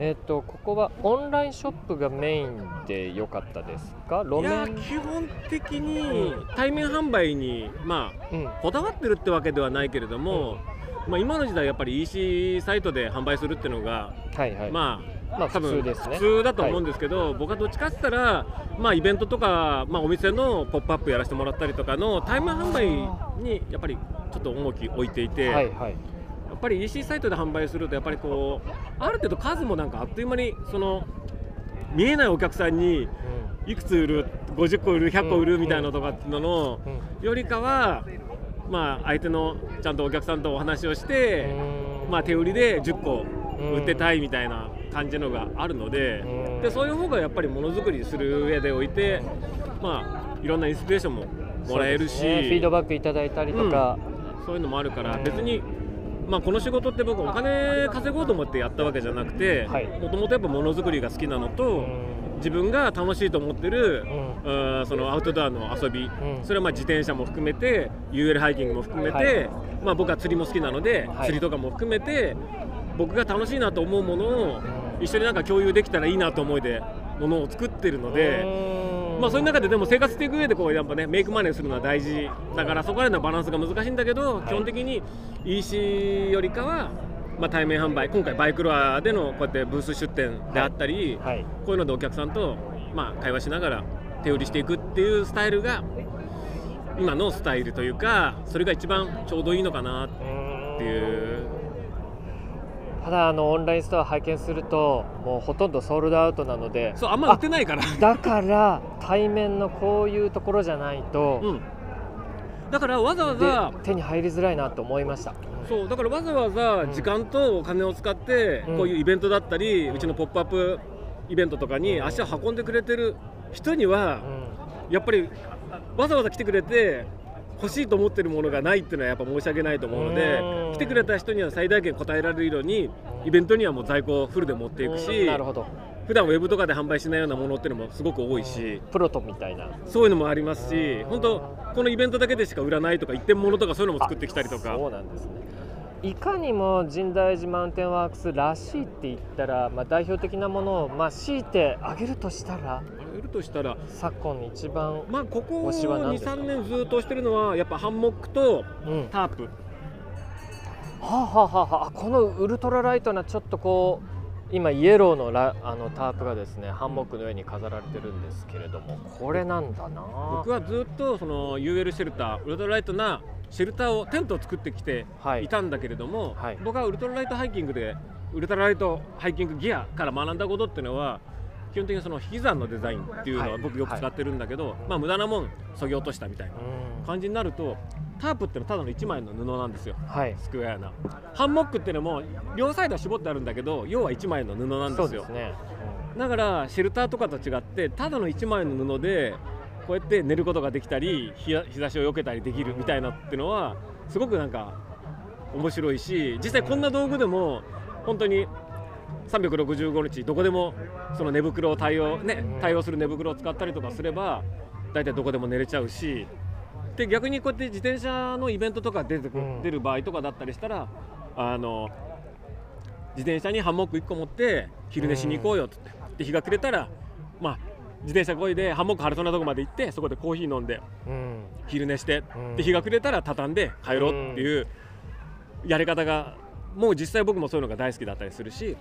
Speaker 4: えっ、とここはオンラインショップがメインで良かったですか？
Speaker 5: 基本的に対面販売にまあ
Speaker 4: うん。
Speaker 5: こだわってるってわけではないけれども、まあ、今の時代やっぱり EC サイトで販売するっていうのが、
Speaker 4: はいはい。
Speaker 5: まあ
Speaker 4: まあ
Speaker 5: 多分
Speaker 4: 普通ですね。
Speaker 5: 普通だと思うんですけど、僕はどっちかって言ったら、まあ、イベントとか、まあ、お店のポップアップやらせてもらったりとかの対面販売にやっぱりちょっと重き置いていて、っぱり EC サイトで販売するとやっぱりこうある程度数もなんかあっという間にその見えないお客さんにいくつ売る50個売る100個売るみたいなのとかっていうのの
Speaker 4: うん。うん
Speaker 5: よりかは、まあ、相手のちゃんとお客さんとお話をして、
Speaker 4: うん。
Speaker 5: まあ、手売りで10個売ってたいみたいな感じのがあるので
Speaker 4: うん。
Speaker 5: でそういう方がやっぱりものづくりする上でおいて、まあ、いろんなインスピレーションももらえるし
Speaker 4: ね。フィードバックいただいたりとか、
Speaker 5: そういうのもあるから
Speaker 4: うん。
Speaker 5: 別に、まあ、この仕事って僕お金稼ごうと思ってやったわけじゃなくて
Speaker 4: はい。
Speaker 5: もともとやっぱものづくりが好きなのと、
Speaker 4: うん。
Speaker 5: 自分が楽しいと思ってる、
Speaker 4: うん。
Speaker 5: うんそのアウトドアの遊び、
Speaker 4: ん。
Speaker 5: それはまあ自転車も含めて UL ハイキングも含めて、
Speaker 4: はい。
Speaker 5: まあ、僕は釣りも好きなので、
Speaker 4: はい。
Speaker 5: 釣りとかも含めて僕が楽しいなと思うものを
Speaker 4: うん。
Speaker 5: 一緒になんか共有できたらいいなと思いでものを作ってるので。
Speaker 4: うん
Speaker 5: まあそういう中ででも生活していく上でこうやっぱねメイクマネーするのは大事だからそこら辺のバランスが難しいんだけど、基本的に EC よりかは、まあ、対面販売今回バイクロアでのこうやってブース出店であったり、
Speaker 4: はい。
Speaker 5: こういうのでお客さんと、まあ、会話しながら手売りしていくっていうスタイルが今のスタイルというかそれが一番ちょうどいいのかなっていう
Speaker 4: ただあのオンラインストア拝見するともうほとんどソールドアウトなので
Speaker 5: そうあんま売ってないから。
Speaker 4: だから対面のこういうところじゃないと、
Speaker 5: うん。だからわざわ
Speaker 4: で
Speaker 5: ざ
Speaker 4: 手に入りづらいなと思いました。
Speaker 5: そうだからわざわざ時間とお金を使って、
Speaker 4: うん。
Speaker 5: こういうイベントだったり、うちのポップアップイベントとかに足を運んでくれてる人には、やっぱりわざわざ来てくれて欲しいと思ってるものがないっていうのはやっぱ申し訳ないと思うので
Speaker 4: うん。
Speaker 5: 来てくれた人には最大限応えられるようにイベントにはもう在庫をフルで持っていく
Speaker 4: うん
Speaker 5: し
Speaker 4: なるほど。
Speaker 5: 普段ウェブとかで販売しないようなものっていうのもすごく多いし
Speaker 4: プロトみたいな。
Speaker 5: そういうのもありますし本当このイベントだけでしか売らないとか一点物とかそういうのも作ってきたりとか。
Speaker 4: そうなんですね。いかにも深大寺マウンテンワークスらしいって言ったら、まあ、代表的なものを、まあ、強いてあげるとしたら
Speaker 5: 売るとしたら
Speaker 4: 昨今一番、
Speaker 5: まあここ
Speaker 4: 推しは何ですか
Speaker 5: ？23年ずっとしてるのはやっぱハンモックと
Speaker 4: うん、は
Speaker 5: タープ。
Speaker 4: あ、はあはあはあ、このウルトラライトなちょっとこう今イエローのラあのタープがですねハンモックの上に飾られてるんですけれどもこれなんだな
Speaker 5: 僕はずっとその UL シェルターウルトラライトなシェルターをテントを作ってきて
Speaker 4: はい。
Speaker 5: いたんだけれども、
Speaker 4: はい。
Speaker 5: 僕はウルトラライトハイキングでウルトラライトハイキングギアから学んだことっていうのは基本的にその引き算のデザインっていうの
Speaker 4: は
Speaker 5: はい。僕よく使ってるんだけど、まあ無駄なもん削ぎ落としたみたいな
Speaker 4: うん。
Speaker 5: 感じになるとタープってのはただの1枚の布なんですよ。
Speaker 4: はい。
Speaker 5: スクエアな。ハンモックっていうのも両サイドは絞ってあるんだけど要は1枚の布なんですよ。だからシェルターとかと違ってただの1枚の布でこうやって寝ることができたり日や日差しを避けたりできるみたいなっていうのはすごくなんか面白いし実際こんな道具でも本当に365日どこでもその寝袋を対応ね対応する寝袋を使ったりとかすれば大体どこでも寝れちゃうしで逆にこうやって自転車のイベントとか出てく
Speaker 4: うん。
Speaker 5: 出る場合とかだったりしたらあの自転車にハンモック1個持って昼寝しに行こうよっつってで日が暮れたらまあ自転車こいでハンモック張れそうなとこまで行ってそこでコーヒー飲んで
Speaker 4: うん。うん
Speaker 5: 昼寝して
Speaker 4: うん。
Speaker 5: で日が暮れたら畳んで帰ろうっていうやり方がもう実際僕もそういうのが大好きだったりするし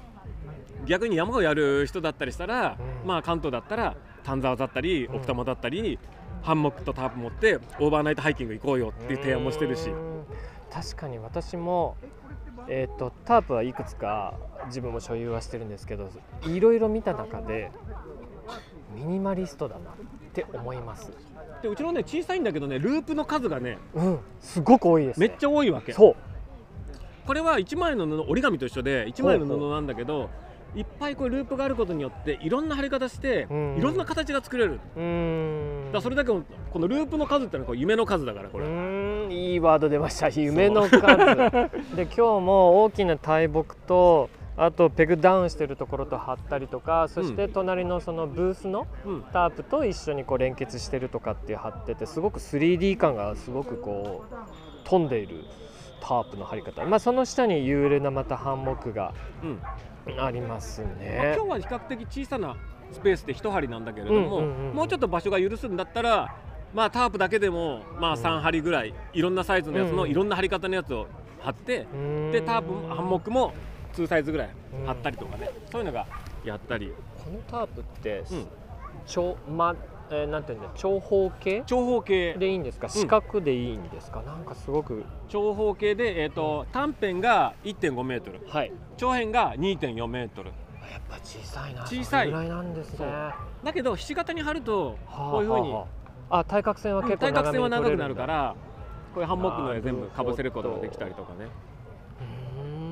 Speaker 5: 逆に山をやる人だったりしたら、
Speaker 4: うん。
Speaker 5: まあ関東だったら丹沢だったり
Speaker 4: うん。
Speaker 5: 奥多摩だったり、ハンモックとタープ持ってオーバーナイトハイキング行こうよっていう提案もしてるし。
Speaker 4: うん。確かに私も、えー、とタープはいくつか自分も所有はしてるんですけどいろいろ見た中でミニマリストだなって思います。
Speaker 5: でうちのね小さいんだけどねループの数がね
Speaker 4: うん。すごく多いです、ね、
Speaker 5: めっちゃ多いわけ。
Speaker 4: そう
Speaker 5: これは1枚の布折り紙と一緒で1枚の布なんだけどいっぱいこうループがあることによっていろんな貼り方して
Speaker 4: うん。
Speaker 5: いろんな形が作れる。だそれだけのこのループの数ってのはこう夢の数だからこ
Speaker 4: う
Speaker 5: れ
Speaker 4: いいワード出ました。夢の数。で今日も大きな大木とあとペグダウンしてるところと貼ったりとかそして隣のそのブースの
Speaker 5: うん。
Speaker 4: タープと一緒にこう連結してるとかって貼っててすごく 3D 感がすごくこう飛んでいるタープの張り方、まあ、その下に有例なまたハンモックが
Speaker 5: うん。
Speaker 4: あります
Speaker 5: まあ
Speaker 4: ね
Speaker 5: 今日は比較的小さなスペースで一針なんだけれども、
Speaker 4: うんうんうん
Speaker 5: もうちょっと場所が許すんだったら、まあ、タープだけでも、まあ、
Speaker 4: うん。
Speaker 5: 3針ぐらい、いろんなサイズのやつの、
Speaker 4: うん。
Speaker 5: いろんな張り方のやつを貼って、
Speaker 4: うーん。
Speaker 5: でタープもハンモックも2サイズぐらい
Speaker 4: うん
Speaker 5: 貼ったりとかね、そういうのがやったり。
Speaker 4: このタープって、
Speaker 5: うん。
Speaker 4: 長まえーなんていうんだ長方形？
Speaker 5: 長方形。
Speaker 4: でいいんですか？四角でいいんですか、なんかすごく
Speaker 5: 長方形で、えーと短辺が1.5メートル。
Speaker 4: はい。
Speaker 5: 長辺が2.4メートル。
Speaker 4: やっぱ小さいな。
Speaker 5: 小さい。
Speaker 4: ぐらいなんですね。
Speaker 5: だけどひし形に貼ると
Speaker 4: あ
Speaker 5: こういうふうに、
Speaker 4: はああ。対角線は結構
Speaker 5: 対角線は長くなるからこういうハンモックの上全部かぶせることができたりとかね。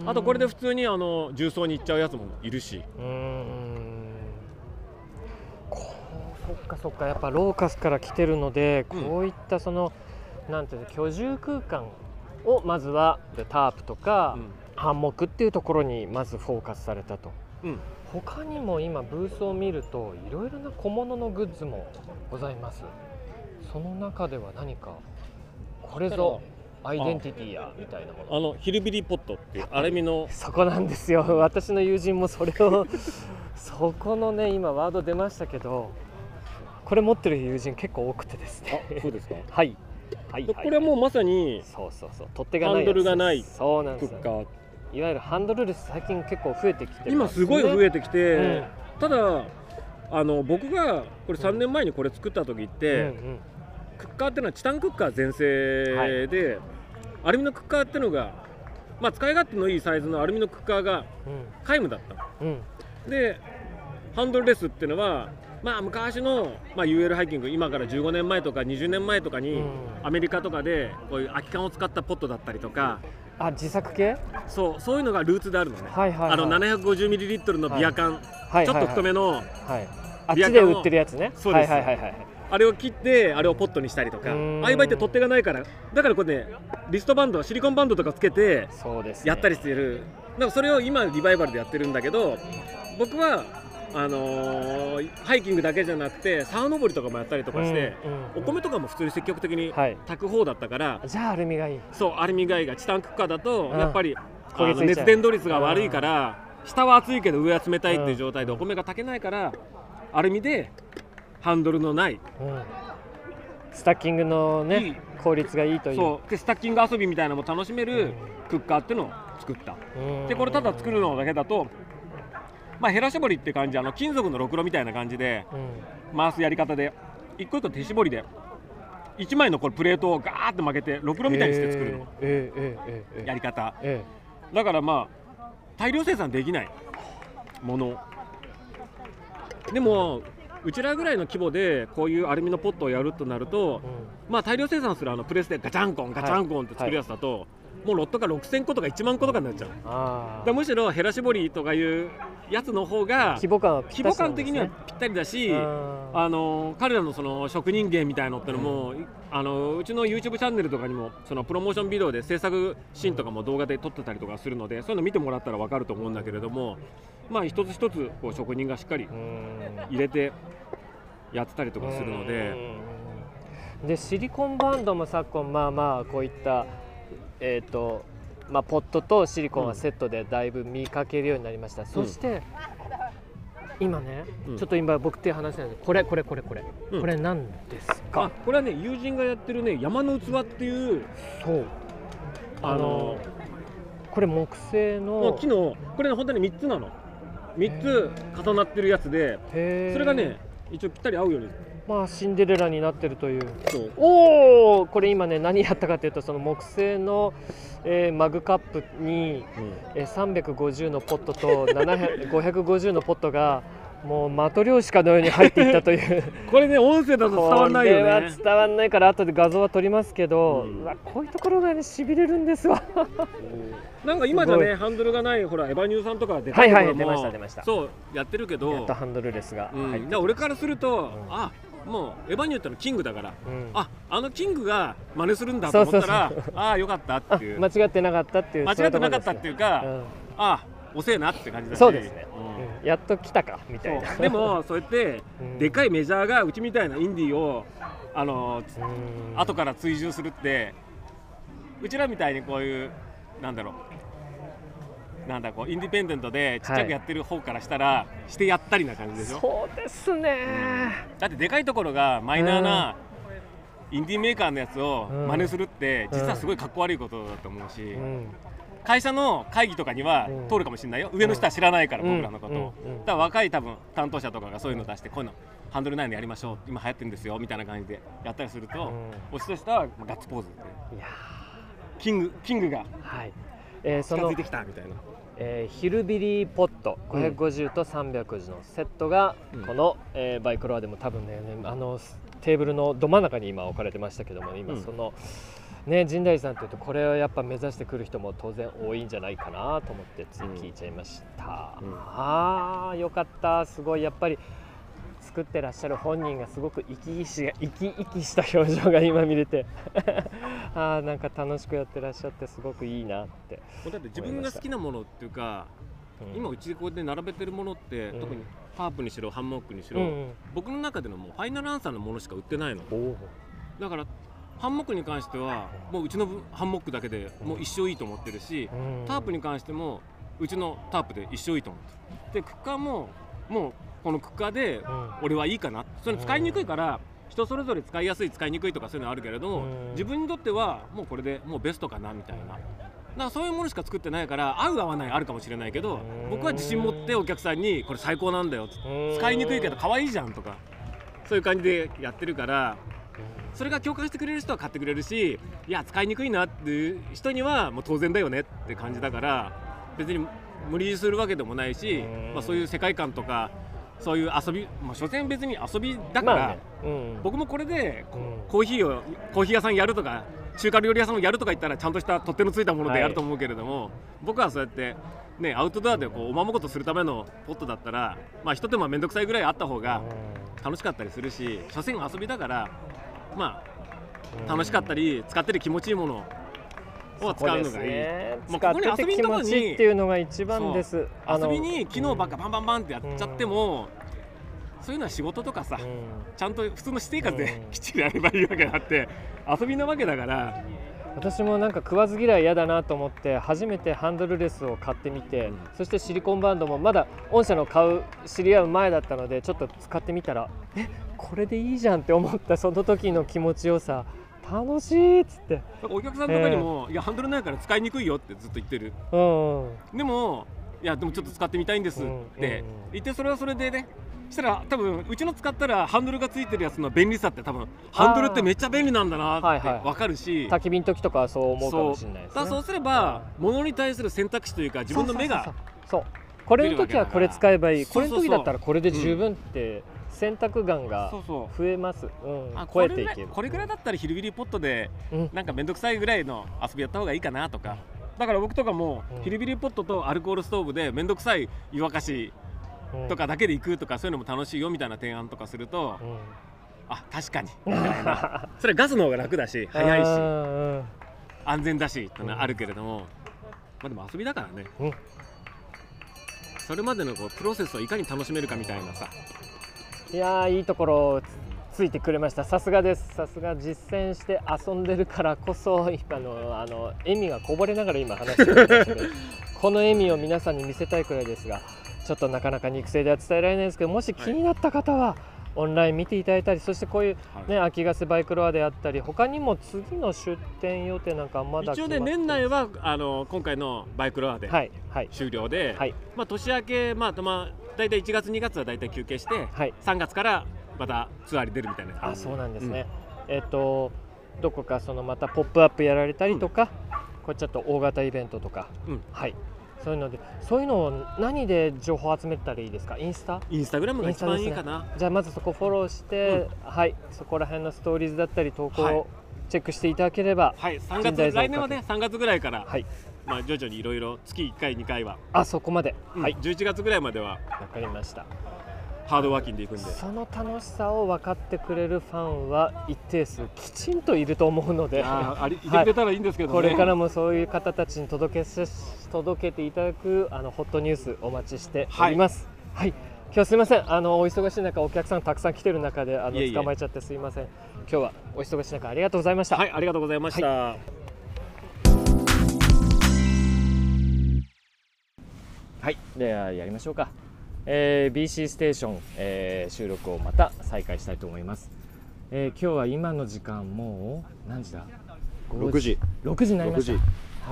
Speaker 5: あとこれで普通にあの重曹に行っちゃうやつもいるし。
Speaker 4: うーんこうそっかそっかやっぱローカスから来てるので、
Speaker 5: うん。
Speaker 4: こういったそのなんていうの居住空間をまずはでタープとか、ハンモックっていうところにまずフォーカスされたと。
Speaker 5: うん、うん
Speaker 4: 他にも今ブースを見るといろいろな小物のグッズもございます。その中では何かこれぞアイデンティティやみたいなもの。
Speaker 5: あのヒルビリーポットっていうアルミの
Speaker 4: そこなんですよ。私の友人もそれをそこのね今ワード出ましたけどこれ持ってる友人結構多くてですね。
Speaker 5: あそうですか。
Speaker 4: はい。はい、
Speaker 5: で
Speaker 4: はい、
Speaker 5: これはもうまさに
Speaker 4: そうそうそう。取っ手がない
Speaker 5: ハンドルがない
Speaker 4: そうなんですいわゆるハンドルレス最近結構増えてきて
Speaker 5: 今すごい増えてきて、
Speaker 4: うん。
Speaker 5: ただあの僕がこれ3年前にこれ作った時って、
Speaker 4: うんうん。
Speaker 5: クッカーっていうのはチタンクッカー全盛で、アルミのクッカーっていうのが、まあ、使い勝手のいいサイズのアルミのクッカーが皆無だった
Speaker 4: うんうん。
Speaker 5: でハンドルレスっていうのはまあ昔の、まあ、UL ハイキング今から15年前とか20年前とかに、
Speaker 4: うん。
Speaker 5: アメリカとかでこういう空き缶を使ったポットだったりとか
Speaker 4: あ自作系？
Speaker 5: そうそういうのがルーツであるのね、
Speaker 4: はいはい、はい、
Speaker 5: あの 750ml のビア缶、
Speaker 4: はい
Speaker 5: ちょっと太めの、
Speaker 4: はい。あっちで売ってるやつね。
Speaker 5: そうです。
Speaker 4: はいはいはいはい
Speaker 5: あれを切ってあれをポットにしたりとかああいう場合って取っ手がないから。だからこれねリストバンドシリコンバンドとかつけて
Speaker 4: そうです、ね、
Speaker 5: やったりしてる。だからそれを今リバイバルでやってるんだけど僕はあのーハイキングだけじゃなくて沢登りとかもやったりとかして、
Speaker 4: うん
Speaker 5: お米とかも普通に積極的に
Speaker 4: はい。
Speaker 5: 炊く方だったから、
Speaker 4: じゃあアルミがいい。
Speaker 5: そうアルミ貝がチタンクッカーだと
Speaker 4: うん。
Speaker 5: やっぱり、
Speaker 4: う。
Speaker 5: 熱伝導率が悪いから下は熱いけど上は冷たいっていう状態でお米が炊けないからアルミでハンドルのない
Speaker 4: うん。スタッキングの
Speaker 5: いい。
Speaker 4: ね効率がいいという。
Speaker 5: そう。でスタッキング遊びみたいなのも楽しめるクッカーっていうのを作った。
Speaker 4: うん。
Speaker 5: でこれただ作るのだけだとまあヘラ絞りって感じあの金属のろくろみたいな感じで
Speaker 4: うん。
Speaker 5: 回すやり方で一個一個手絞りで1枚のこれプレートをガーって曲げてろくろみたいにして作るの。
Speaker 4: えーえーえー
Speaker 5: やり方。
Speaker 4: え
Speaker 5: だからまあ大量生産できないもの。でもうちらぐらいの規模でこういうアルミのポットをやるとなると
Speaker 4: ー
Speaker 5: まあ大量生産するあのプレスでガチャンコンガチャンコンって作るやつだと、もうロットが6000個とか1万個とかになっちゃう。
Speaker 4: あ
Speaker 5: だむしろヘラ絞りとかいうやつの方が
Speaker 4: 規模感はぴった
Speaker 5: 規模感的にはぴったりだし、
Speaker 4: あ
Speaker 5: あの彼らのその職人芸みたいのってのも、あのうちの YouTube チャンネルとかにもそのプロモーションビデオで制作シーンとかも動画で撮ってたりとかするのでそういうの見てもらったら分かると思うんだけれどもまあ一つ一つこう職人がしっかり入れてやってたりとかするので、
Speaker 4: うん。でシリコンバンドも昨今まあまあこういったえっ、とまあポットとシリコンはセットでだいぶ見かけるようになりました、そして今ね、
Speaker 5: うん。
Speaker 4: ちょっと今僕手話してるんでこれこれこれこれ、
Speaker 5: うん。
Speaker 4: これ何です
Speaker 5: あ
Speaker 4: か
Speaker 5: これはね友人がやってるね山の器っていう
Speaker 4: そう。
Speaker 5: あの
Speaker 4: これ木製の
Speaker 5: 木のこれね本当に3つなの。3つ重なってるやつでそれがね一応ぴったり合うように
Speaker 4: まあシンデレラになってるという。おおこれ今ね何やったかというとその木製の、えーマグカップに、えー350のポットと700 550 のポットがもうマトリョーシカのように入っていったという。
Speaker 5: これね音声だと伝わらないよ
Speaker 4: これは
Speaker 5: ね
Speaker 4: 伝わらないから後で画像は撮りますけど、
Speaker 5: うん。
Speaker 4: うわこういうところがねしびれるんですわ。
Speaker 5: なんか今じゃねハンドルがないほらエヴァニューさんとか出た
Speaker 4: はいはい出ました出ました。
Speaker 5: そうやってるけど。
Speaker 4: やっとハンドルレスが。
Speaker 5: うん。俺からすると、
Speaker 4: ん。
Speaker 5: あもうエヴァニューってのはキングだから。
Speaker 4: うん。
Speaker 5: ああのキングが真似するんだと思ったらあ あよかったっていう。
Speaker 4: 間違ってなかったっていう
Speaker 5: 間違ってなかったっていうか、
Speaker 4: うん。
Speaker 5: ああ遅えなって感じだし。
Speaker 4: そうですね、
Speaker 5: うん。
Speaker 4: うん。やっと来たかみたいな。
Speaker 5: でもそうやって
Speaker 4: うん。
Speaker 5: でかいメジャーがうちみたいなインディーをあの
Speaker 4: うん。
Speaker 5: 後から追従するってうちらみたいにこういうなんだろうなんだこうインディペンデントでちっちゃくやってる方からしたら、してやったりな感じでしょ？
Speaker 4: そうですね。
Speaker 5: だってでかいところがマイナーなインディーメーカーのやつを真似するって
Speaker 4: うん。
Speaker 5: 実はすごいかっこ悪いことだと思うし、
Speaker 4: うん。
Speaker 5: 会社の会議とかには
Speaker 4: うん。
Speaker 5: 通るかもしれないよ。上の人は知らないから、
Speaker 4: うん。
Speaker 5: 僕らのことを、
Speaker 4: うん。うん。
Speaker 5: だから若い多分担当者とかがそういうの出してこういうのハンドルないのやりましょう今流行ってるんですよみたいな感じでやったりすると、
Speaker 4: うん。
Speaker 5: 推しとしてはガッツポーズで
Speaker 4: いや
Speaker 5: キングキングが。
Speaker 4: はい、えーその
Speaker 5: 近づいてきたみたいな。
Speaker 4: えーヒルビリーポット550と350のセットが
Speaker 5: うん。
Speaker 4: この、えーバイクロアでも多分ねあのステーブルのど真ん中に今置かれてましたけども今
Speaker 5: うん。
Speaker 4: その、ね神代さんというとこれをやっぱ目指してくる人も当然多いんじゃないかなと思ってつい聞いちゃいました、
Speaker 5: うん。
Speaker 4: あーよかった。すごい。やっぱり作ってらっしゃる本人がすごく生き生きし生き生きした表情が今見れて あーなんか楽しくやってらっしゃってすごくいいなって、
Speaker 5: だって自分が好きなものっていうか
Speaker 4: うん。
Speaker 5: 今うちでこうやって並べてるものって、
Speaker 4: うん。
Speaker 5: 特にハープにしろハンモックにしろ、
Speaker 4: うんうん。
Speaker 5: 僕の中でのもうファイナルアンサーのものしか売ってないの。だからハンモックに関してはもううちのハンモックだけでもう一生いいと思ってるし、
Speaker 4: うん。
Speaker 5: タープに関してもうちのタープで一生いいと思ってる。でクッカーももうこのクッカーで
Speaker 4: うん。
Speaker 5: 俺はいいかな。それ使いにくいから人それぞれ使いやすい使いにくいとかそういうのあるけれど自分にとってはもうこれでもうベストかなみたいな。だそういうものしか作ってないから合う合わないあるかもしれないけど
Speaker 4: うん。
Speaker 5: 僕は自信持ってお客さんにこれ最高なんだよ使いにくいけど可愛いじゃんとかそういう感じでやってるからそれが共感してくれる人は買ってくれるしいや使いにくいなっていう人にはもう当然だよねって感じだから別に無理するわけでもないし
Speaker 4: うん。
Speaker 5: まあそういう世界観とかそういう遊びまあ所詮別に遊びだから、
Speaker 4: まあね。うん。
Speaker 5: 僕もこれでコーヒーをコーヒー屋さんやるとか中華料理屋さんをやるとか言ったらちゃんとした取っ手のついたものでやると思うけれども、僕はそうやってねアウトドアでこうおままごとするためのポットだったらまあ一手間面倒くさいぐらいあった方が楽しかったりするし所詮遊びだからまあ楽しかったり使ってて気持ちいいものを使うのがいい。
Speaker 4: ね、
Speaker 5: もう
Speaker 4: 使
Speaker 5: ここに遊び
Speaker 4: ってて気
Speaker 5: のとこに
Speaker 4: っていうのが一番です。
Speaker 5: 遊びに機能ばっかバンバンバンってやっちゃっても、そういうのは仕事とかさ、
Speaker 4: うん。
Speaker 5: ちゃんと普通の私生活で
Speaker 4: うん。
Speaker 5: きっちりやればいいわけであって遊びなわけだから。
Speaker 4: 私もなんか食わず嫌い嫌だなと思って初めてハンドルレスを買ってみて、
Speaker 5: うん。
Speaker 4: そしてシリコンバンドもまだ御社の買う知り合う前だったのでちょっと使ってみたらえこれでいいじゃんって思ったその時の気持ちよさ楽しいっつって。
Speaker 5: お客さんとかにも、いやハンドルないから使いにくいよってずっと言ってる。
Speaker 4: うん
Speaker 5: でもいやでもちょっと使ってみたいんですって言ってそれはそれでねしたら多分うちの使ったらハンドルがついてるやつの便利さって多分ハンドルってめっちゃ便利なんだなって
Speaker 4: はいはい。
Speaker 5: 分かるし、
Speaker 4: 焚き火の時とかはそう思うかもしれないですね。
Speaker 5: そうすれば物に対する選択肢というか自分の目が
Speaker 4: そうこれの時はこれ使えばいい。これの時だったらこれで十分って選択眼が増えます、超えていける。
Speaker 5: これぐらいだったらヒルビリポットで
Speaker 4: うん。
Speaker 5: なんか面倒くさいぐらいの遊びやった方がいいかなとか。だから僕とかも
Speaker 4: うん。
Speaker 5: ヒルビリポットとアルコールストーブで面倒くさい湯沸かし
Speaker 4: うん。
Speaker 5: とかだけで行くとかそういうのも楽しいよみたいな提案とかすると
Speaker 4: うん。
Speaker 5: あ確かに。みたいな。それはガスの方が楽だし早いし
Speaker 4: うん
Speaker 5: 安全だしってのはあるけれども。まあでも遊びだからね。
Speaker 4: うん。
Speaker 5: それまでのこうプロセスをいかに楽しめるかみたいなさ
Speaker 4: いやーいいところをつついてくれました。さすがです。さすが実践して遊んでるからこそ今のあの笑みがこぼれながら今話してるんですけど この笑みを皆さんに見せたいくらいですがちょっとなかなか肉声では伝えられないんですけどもし気になった方は、オンライン見ていただいたりそしてこういう、
Speaker 5: はい。
Speaker 4: ね、秋ガスバイクロアであったり他にも次の出店予定なんかまだ
Speaker 5: 一応ね年内はあの今回のバイクロアで
Speaker 4: はいはい。
Speaker 5: 終了で、
Speaker 4: はい。
Speaker 5: まあ、年明け、まあとまあ、大体1月2月は大体休憩して、
Speaker 4: はい。
Speaker 5: 3月からまたツアーに出るみたいな。
Speaker 4: あそうなんですね、えっ、とどこかそのまたポップアップやられたりとか、これちょっと大型イベントとか、
Speaker 5: うん。
Speaker 4: はいそういうのでそういうのを何で情報集めたらいいですか？インスタ？
Speaker 5: インスタグラムが一番いいかな、
Speaker 4: じゃあまずそこフォローして、はい。そこら辺のストーリーズだったり投稿
Speaker 5: はい。
Speaker 4: をチェックしていただければ、
Speaker 5: はい、3
Speaker 4: 神代像
Speaker 5: 月来年はね3月ぐらいから、
Speaker 4: はい。
Speaker 5: まあ、徐々にいろいろ月1回2回は、
Speaker 4: あそこまで、
Speaker 5: うん。
Speaker 4: はい。
Speaker 5: 11月ぐらいまでは。
Speaker 4: わかりました
Speaker 5: ハードワーキングでいくんで。
Speaker 4: その楽しさを分かってくれるファンは一定数きちんといると思うので。
Speaker 5: あーありいてくれたらいいんですけどね、
Speaker 4: これからもそういう方たちに届けせ届けていただくあのホットニュースお待ちしております。はい、今日すみません。あのお忙しい中お客さんたくさん来てる中であの捕まえちゃってすみません。今日はお忙しい中ありがとうございました。
Speaker 5: はいありがとうございました、
Speaker 4: はい。ではやりましょうか、えー BC ステーション、えー収録をまた再開したいと思います、えー今日は今の時間もう何時だ
Speaker 6: ？6時。
Speaker 4: 6時。になりま
Speaker 6: 6
Speaker 4: した。
Speaker 6: 時。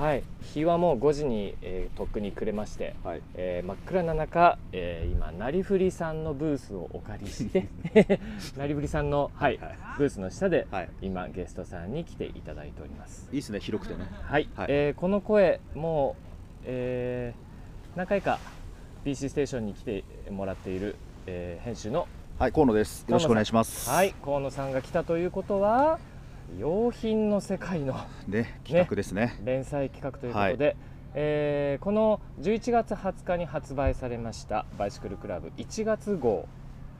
Speaker 4: はい。日はもう5時に、えーとっくに暮れまして、
Speaker 6: はい。
Speaker 4: えー真っ暗な中、えー今なりふりさんのブースをお借りして なりふりさんの、はい
Speaker 6: はい。
Speaker 4: ブースの下で、
Speaker 6: はい。
Speaker 4: 今ゲストさんに来ていただいております。
Speaker 6: いいですね広くてね。
Speaker 4: はい、
Speaker 6: はい。
Speaker 4: えーこの声もう、えー何回か BC ステーションに来てもらっている、えー編集の
Speaker 6: はい河野です。よろしくお願いします。
Speaker 4: はい河野さんが来たということは用品の世界の
Speaker 6: ね企画ですね。
Speaker 4: 連載企画ということで、えーこの11月20日に発売されましたバイシクルクラブ1月号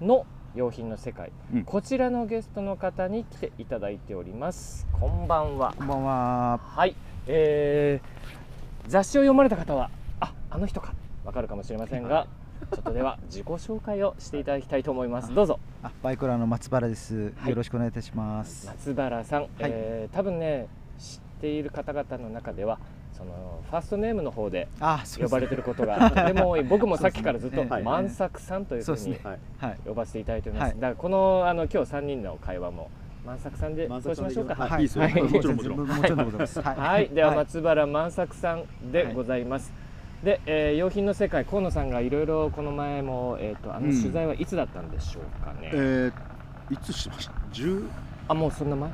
Speaker 4: の用品の世界、
Speaker 6: うん。
Speaker 4: こちらのゲストの方に来ていただいております。こんばんは。
Speaker 7: こんばんは。
Speaker 4: はい、えー雑誌を読まれた方はああの人かわかるかもしれませんがちょっとでは自己紹介をしていただきたいと思います。どうぞ。
Speaker 7: あ、バイクラーの松原です。
Speaker 4: はい。
Speaker 7: よろしくお願いいたします。
Speaker 4: 松原さん、えー多分ね知っている方々の中ではそのファーストネームの方で呼ばれてることがとても多い。僕もさっきからずっと万作さんというふうに。呼ばせていただいております、
Speaker 7: はい。
Speaker 4: だからこのあの今日3人の会話も万作さんでそうしましょうか。
Speaker 6: はい。
Speaker 4: はい。
Speaker 6: もちろんもちろん。
Speaker 7: もちろんでございます。はい。
Speaker 4: はい、では
Speaker 7: はい。
Speaker 4: 松原万作さんでございます。で、えー用品の世界河野さんがいろいろこの前もえっ、とあの
Speaker 6: うん。
Speaker 4: 取材はいつだったんでしょうかね。
Speaker 6: えーいつしました？10
Speaker 4: あもうそんな前？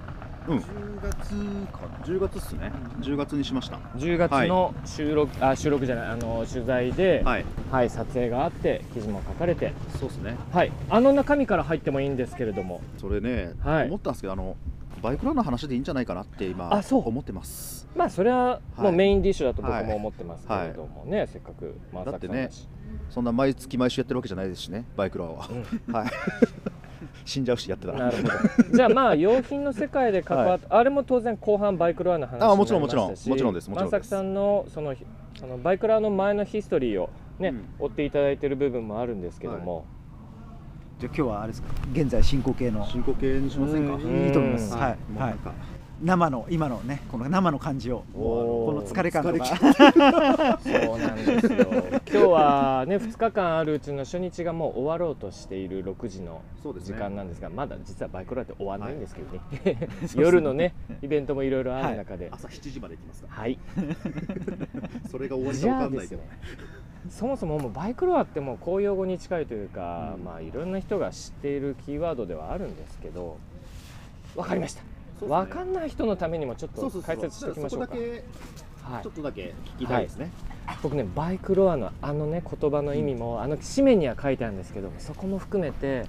Speaker 6: うん。
Speaker 7: 10月かな
Speaker 6: ？10月っすね。10月にしました。
Speaker 4: 10月の収録、あ収録じゃないあの取材で、はい、
Speaker 6: はい
Speaker 4: 撮影があって記事も書かれて、
Speaker 6: そうですね。
Speaker 4: はい。あの中身から入ってもいいんですけれども、
Speaker 6: それね
Speaker 4: はい。
Speaker 6: 思ったんですけどあのバイクランの話でいいんじゃないかなって今
Speaker 4: あそう。
Speaker 6: 思ってます。
Speaker 4: まあそれはもう
Speaker 6: はい。
Speaker 4: メインディッシュだと僕
Speaker 6: はい。
Speaker 4: も思ってますけれどもね、せっかく万作さんだし。
Speaker 6: そんな毎月毎週やってるわけじゃないですしねバイクラは。
Speaker 4: うん。
Speaker 6: はい。死んじゃうしやってたら。
Speaker 4: なるほど。じゃあまあ用品の世界で関わって、あれも当然後半バイクロアの話になり
Speaker 6: あ
Speaker 4: ま
Speaker 6: もちろんもちろん。もちろんです。もちろんです。
Speaker 4: 万作さんのそのそのバイクロアの前のヒストリーをね、追っていただいている部分もあるんですけども、
Speaker 7: じゃあ今日はあれですか？現在進行形の。
Speaker 6: 進行形にしませんか？
Speaker 4: うん。
Speaker 7: いいと思います。
Speaker 4: うん。
Speaker 7: はい。はい。
Speaker 6: もうなん。か
Speaker 7: 生の今のねこの生の感じをこの疲れ感とか。
Speaker 4: そうなんですよ。今日はね2日間あるうちの初日がもう終わろうとしている6時の
Speaker 6: そうですね。
Speaker 4: 時間なんですが、まだ実はバイクロアって終わらないんですけどね。夜のねイベントもいろいろある中で、
Speaker 6: 朝7時まで行きますか
Speaker 4: はい。
Speaker 6: それが終わり
Speaker 4: じ
Speaker 6: か分かんないけど
Speaker 4: そもそももうバイクロアってもう公用語に近いというか、
Speaker 6: うん。
Speaker 4: まあいろんな人が知っているキーワードではあるんですけどわかりました、
Speaker 6: ね。
Speaker 4: わかんない人のためにもちょっと解説しておきましょうか。
Speaker 6: ちょっとだけ聞きたいですね、
Speaker 4: 僕ねバイクロアのあのね言葉の意味も、あの紙面には書いてあるんですけどそこも含めて、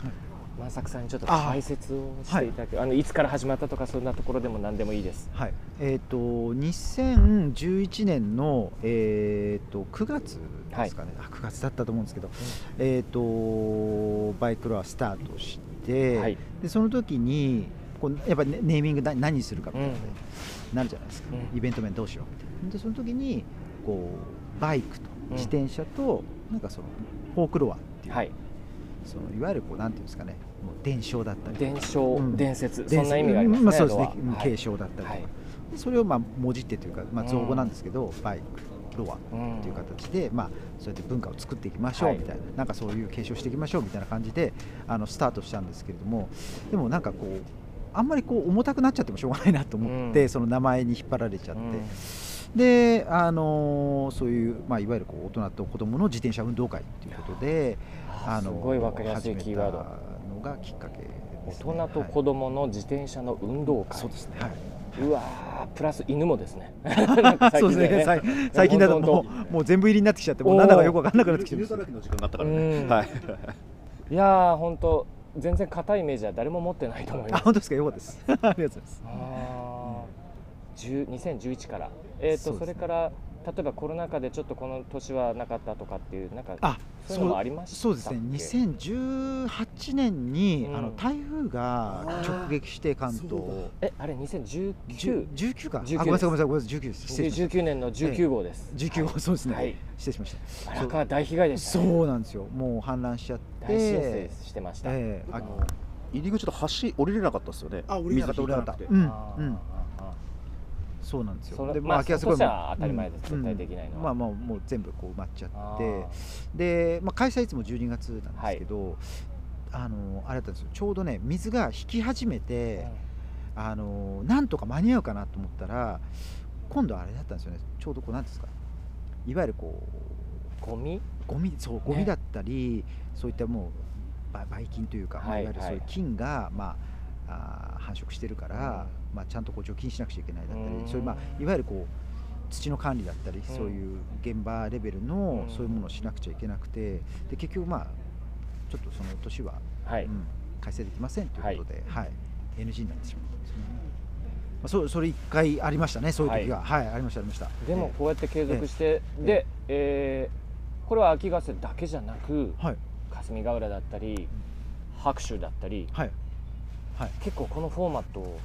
Speaker 4: 万作さんにちょっと解説をしていただけあのいつから始まったとかそんなところでも何でもいいです。
Speaker 7: はい。えっと2011年のえっと9月ですかね。あ9月だったと思うんですけど、えっとバイクロアスタートして、
Speaker 4: はい。
Speaker 7: でその時にこうやっぱりネーミングな何にするかみたいな、
Speaker 4: うん
Speaker 7: なるじゃないですか、
Speaker 4: うん。
Speaker 7: イベント面どうしよう。みたいなでその時にこうバイクと
Speaker 4: うん。
Speaker 7: 自転車と、なんかそのフォークロアっていう、
Speaker 4: はい
Speaker 7: そのいわゆるこうなんていうんですかねもう伝承だったり
Speaker 4: 伝承、
Speaker 7: うん。
Speaker 4: 伝説
Speaker 7: 伝
Speaker 4: そんな意味がありますね、
Speaker 7: まあ、そうですね。継承だったりとか、
Speaker 4: はい。
Speaker 7: でそれをまあ文字ってというか、まあ、
Speaker 4: うん
Speaker 7: 造語なんですけど、バイクロアっていう形で、まあ、そうやって文化を作っていきましょう
Speaker 4: はい。
Speaker 7: みたいな、なんかそういう継承していきましょうみたいな感じであのスタートしたんですけれどもでもなんかこうあんまりこう重たくなっちゃってもしょうがないなと思って、
Speaker 4: うん。
Speaker 7: その名前に引っ張られちゃって、
Speaker 4: うん
Speaker 7: で、あのーそういう、まあ、いわゆるこう大人と子供の自転車運動会ということで、
Speaker 4: あーすごいわかりやすいキーワード
Speaker 7: のがきっかけね、
Speaker 4: 大人と子供の自転車の運動会、
Speaker 7: そうですね、はい、
Speaker 4: うわープラス犬もですね。
Speaker 7: そうですね。最最近だともうもう全部入りになってきちゃってもうなんだかよくわかんなくなってきてます
Speaker 6: 犬だらけの時間があったね。はい。
Speaker 4: いやー本当全然硬いイメージは誰も持ってないと思います。
Speaker 7: あ本当ですか？よかったです。ありがとうございます。
Speaker 4: あー。10 2011から。えっ、とそ,、
Speaker 7: ね。
Speaker 4: れから例えばコロナ禍でちょっとこの年はなかったとかっていうなんか
Speaker 7: あ
Speaker 4: そういうのもありました
Speaker 7: そうですね。2018年に、
Speaker 4: うん。
Speaker 7: あの台風が直撃して関東。を
Speaker 4: えあれ2019
Speaker 7: 19か。
Speaker 4: 19
Speaker 7: あごめんなさいごめんなさいごめんなさい19です。失礼しまし
Speaker 4: 19年の19号です、
Speaker 7: た19号そうですね、
Speaker 4: はい。
Speaker 7: 失礼しました。
Speaker 4: 荒川大被害でした、ね、
Speaker 7: そうなんですよ。もう氾濫しちゃって。
Speaker 4: 大浸水してました、
Speaker 7: ええあ
Speaker 6: 入り口と橋降りれなかったですよね。
Speaker 7: あ降りれなかった。降りれなかった
Speaker 6: 水引
Speaker 7: ううんそうなんですよ。で
Speaker 4: まあ
Speaker 7: 空き家すごい
Speaker 4: 当たり前です
Speaker 7: うん。
Speaker 4: 絶対できないのは。
Speaker 7: まあまあもう全部こう埋まっちゃ
Speaker 4: あ
Speaker 7: って。で、まあ、開催いつも12月なんですけど、あのあれだったんですよ。ちょうどね水が引き始めて、あのなんとか間に合うかなと思ったら今度あれだったんですよね。ちょうどこうなんですか。いわゆるこう
Speaker 4: ゴミ？
Speaker 7: ゴミそうゴミだったり、そういったもうばばい菌というか、まあ
Speaker 4: はい
Speaker 7: いわゆるそういう菌が、まあ、あー繁殖してるから、まあ、ちゃんとこう除菌しなくちゃいけないだったり、
Speaker 4: うん。
Speaker 7: そういう、まあ、いわゆるこう土の管理だったり、そういう現場レベルの、
Speaker 4: うん。
Speaker 7: そういうものをしなくちゃいけなくてで結局まあちょっとその年は、
Speaker 4: はい、
Speaker 7: うん開催できませんということで、はい。NG になってしまったんですよね。まあ、そそれ一回ありましたね、そういう時が、はい、ありました、ありました。
Speaker 4: でもこうやって継続して、で、えーこれは秋ヶ瀬だけじゃなく、
Speaker 7: はい。
Speaker 4: 霞ヶ浦だったり白州だったり、
Speaker 7: はい。はい。
Speaker 4: 結構このフォーマットを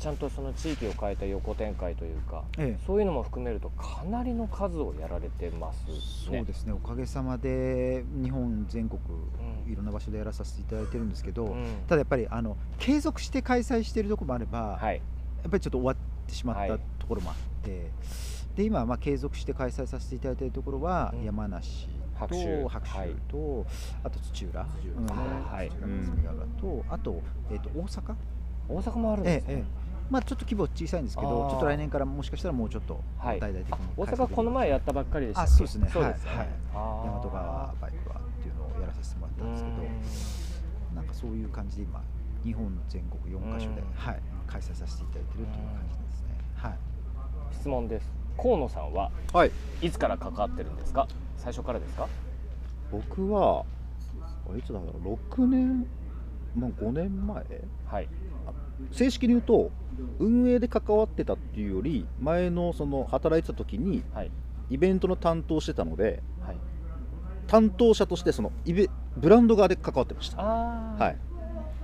Speaker 4: ちゃんとその地域を変えた横展開というか、
Speaker 7: ええ。
Speaker 4: そういうのも含めるとかなりの数をやられてますね。
Speaker 7: そうですね、おかげさまで日本全国
Speaker 4: うん。
Speaker 7: いろんな場所でやらさせていただいてるんですけど、
Speaker 4: うん。
Speaker 7: ただやっぱりあの継続して開催しているところもあれば、
Speaker 4: はい、
Speaker 7: やっぱりちょっと終わってしまった
Speaker 4: はい。
Speaker 7: ところもあって、で今はまあ継続して開催させていただいているところは、
Speaker 4: うん。
Speaker 7: 山梨と
Speaker 4: 白州。
Speaker 7: 白州
Speaker 4: はい。
Speaker 7: と、あと土浦、うん。
Speaker 4: はい。
Speaker 7: 土浦霞ヶ浦と、あと,、えー、と大阪、
Speaker 4: 大阪もあるんですね、
Speaker 7: ええええまあ、ちょっと規模小さいんですけ
Speaker 4: あ
Speaker 7: ど、
Speaker 4: ー。
Speaker 7: ちょっと来年からもしかしたらもうちょっと
Speaker 4: はい。
Speaker 7: 大々的に
Speaker 4: 大阪この前やったばっかりでしたっけ？
Speaker 7: あそうですね。
Speaker 4: そうですね、
Speaker 7: はい大和川バイクはっていうのをやらさせてもらったんですけど、なんかそういう感じで今日本全国4カ所で、
Speaker 4: うん。
Speaker 7: はい、開催させていただいてるという感じですね。はい。
Speaker 4: 質問です。河野さんは
Speaker 8: はい。
Speaker 4: いつから関わってるんですか？最初からですか？
Speaker 8: 僕はあいつだろう？6年まあ5年前？
Speaker 4: はい
Speaker 8: 正式に言うと運営で関わってたっていうより前のその働いてた時に
Speaker 4: はい。
Speaker 8: イベントの担当してたので
Speaker 4: はい。
Speaker 8: 担当者としてそのイベブランド側で関わってました。はい。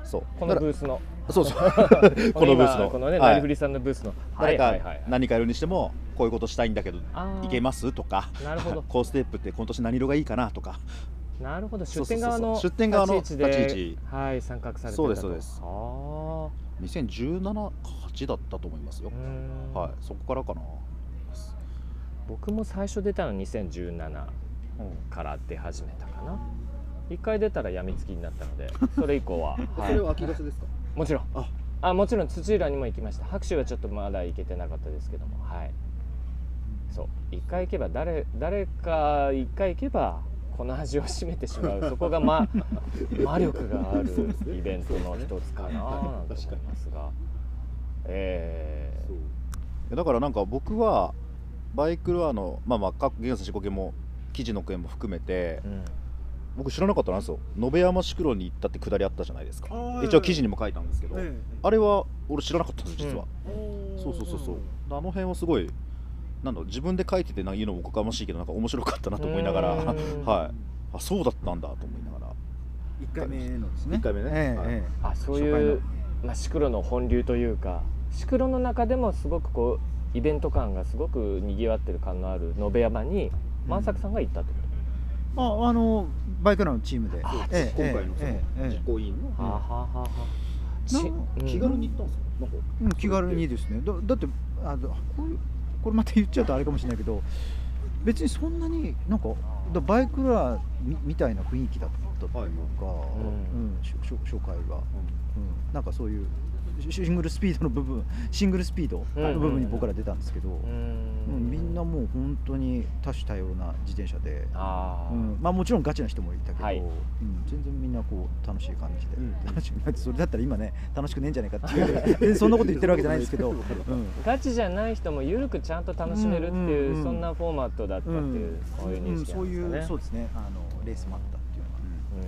Speaker 8: そう。
Speaker 4: このブースの。
Speaker 8: らそうそう。
Speaker 4: こ
Speaker 8: このブースの。
Speaker 4: このね、
Speaker 8: はい。
Speaker 4: ナリフリさんのブースの。
Speaker 8: 誰か何かやるにしてもこういうことしたいんだけどいけますとか
Speaker 4: なるほど。
Speaker 8: コーステップって今年何色がいいかなとか。
Speaker 4: なるほど。出店側の
Speaker 8: 出店側の
Speaker 4: 立ち位置ではい参画されて
Speaker 8: そうですそうです。
Speaker 4: ああ
Speaker 8: 2017か8だったと思いますよ。
Speaker 4: う、ん。
Speaker 8: はいそこからかな
Speaker 4: 僕も最初出たの2017から出始めたかな。一回出たら病みつきになったので それ以降は、はい。
Speaker 6: それは秋ですか？
Speaker 4: もちろん。
Speaker 6: あ。
Speaker 4: あもちろん土浦にも行きました。拍手はちょっとまだ行けてなかったですけどもはい。そう。一回行けば誰誰か一回行けばこの味を占めてしまう。そこがま 魔力があるイベントの一つかな。なんて思いますが。え
Speaker 8: だからなんか僕はバイクルアのまあまあ各原産四国も記事の件も含めて
Speaker 4: ーうん。
Speaker 8: 僕知らなかったんですよ。延山宿路に行ったってくだりあったじゃないですか。一応記事にも書いたんですけど、あれは俺知らなかったんです実は、そうそうそうそう。あの辺はすごいなんだ自分で書いててなんか言うのもおこがましいけどなんか面白かったなと思いながら はい。あそうだったんだと思いながら。
Speaker 7: 一回目のですね。
Speaker 8: 一回目ね。はい。
Speaker 7: ええ。ええ
Speaker 4: あそういう、まあ、シクロの本流というかシクロの中でもすごくこうイベント感がすごくにぎわってる感のある延山に万作さんが行ったってこ
Speaker 7: ああのバイクラのチームで、ええ
Speaker 6: 今回のその
Speaker 7: ええええ。
Speaker 6: 実行委員の。
Speaker 4: と、はあはあは。あはあち
Speaker 7: な
Speaker 4: うん。
Speaker 6: 気軽に行ったんですか？なんか。
Speaker 7: うん、気軽にですね。だだってあのこういうこれまた言っちゃうとあれかもしれないけど別にそんなになんかだバイクラみみたいな雰囲気だったというか、うんしょしょ初回は、うん、なんかそういうシシングルスピードの部分シングルスピードの部分に僕ら出たんですけど、
Speaker 4: う
Speaker 7: うん
Speaker 4: ん
Speaker 7: みんなもう本当に多種多様な自転車で、
Speaker 4: ああ、
Speaker 7: うん。まあ、もちろんガチな人もいたけど、
Speaker 4: はい。
Speaker 7: うん、全然みんなこう楽しい感じで、楽しく それだったら今ね楽しくねえんじゃないかっていう そんなこと言ってるわけじゃないんですけど、う ん
Speaker 4: ガチじゃない人もゆるくちゃんと楽しめるっていう、
Speaker 7: うん。うんうん
Speaker 4: そんなフォーマットだったっていう、
Speaker 7: うん。
Speaker 4: こういう認識
Speaker 7: そういう
Speaker 4: なんですかね。
Speaker 7: そうですね。あのレースもあったっていうのが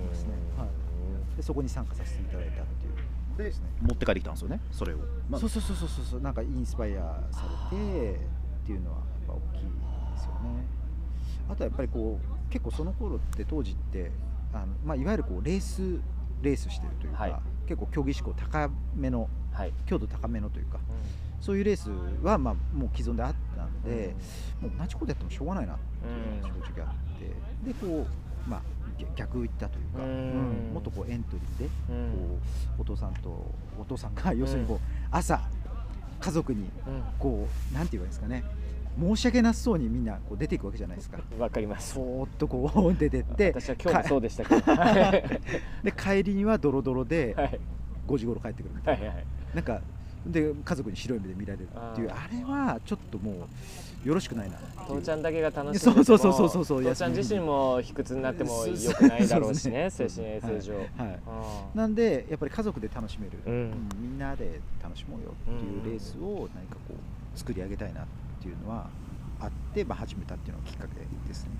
Speaker 4: うん
Speaker 7: ですね、はい、でそこに参加させていただいたっていうで
Speaker 8: 持って帰ってきたんですよねそれを、まあ
Speaker 7: そうそうそうそうそうなんかインスパイアされてっていうのはやっぱ大きいですよね。あとはやっぱりこう結構その頃って当時ってあの、まあ、いわゆるこうレースレースしてるというか、
Speaker 4: はい。
Speaker 7: 結構競技志向高めの
Speaker 4: はい、
Speaker 7: 強度高めのというかそういうレースはまあもう既存であったんで、もう同じことやってもしょうがないなっていうのが正直あって、でこうまあ逆逆行ったというか、
Speaker 4: うん。
Speaker 7: うんもっとこうエントリーで
Speaker 4: うん。
Speaker 7: こうお父さんとお父さんが要するにこう朝家族に
Speaker 4: うん。
Speaker 7: こうなんて言えばいいんですかね申し訳なさそうにみんなこう出ていくわけじゃないですか。
Speaker 4: わかります。
Speaker 7: そーっとこう出てって
Speaker 4: 私は今日もそうでしたけど。は い
Speaker 7: で帰りにはドロドロで
Speaker 4: はい。
Speaker 7: 5時頃帰ってくるみたいな、
Speaker 4: はいはい。
Speaker 7: なんかで家族に白い目で見られるっていう
Speaker 4: あ
Speaker 7: あれはちょっっともうよろしくないな
Speaker 4: 父ちゃんだけが楽しんでて
Speaker 7: そう
Speaker 4: も
Speaker 7: そうそうそうそうそう
Speaker 4: 父ちゃん自身も卑屈になっても良くないだろうしね
Speaker 7: そう
Speaker 4: 精神衛生上、
Speaker 7: はいはい。
Speaker 4: あ
Speaker 7: なんでやっぱり家族で楽しめる、
Speaker 4: うん。
Speaker 7: うんみんなで楽しもうよっていうレースを何かこう作り上げたいなっていうのはあって、まあ、始めたっていうのがきっかけですね。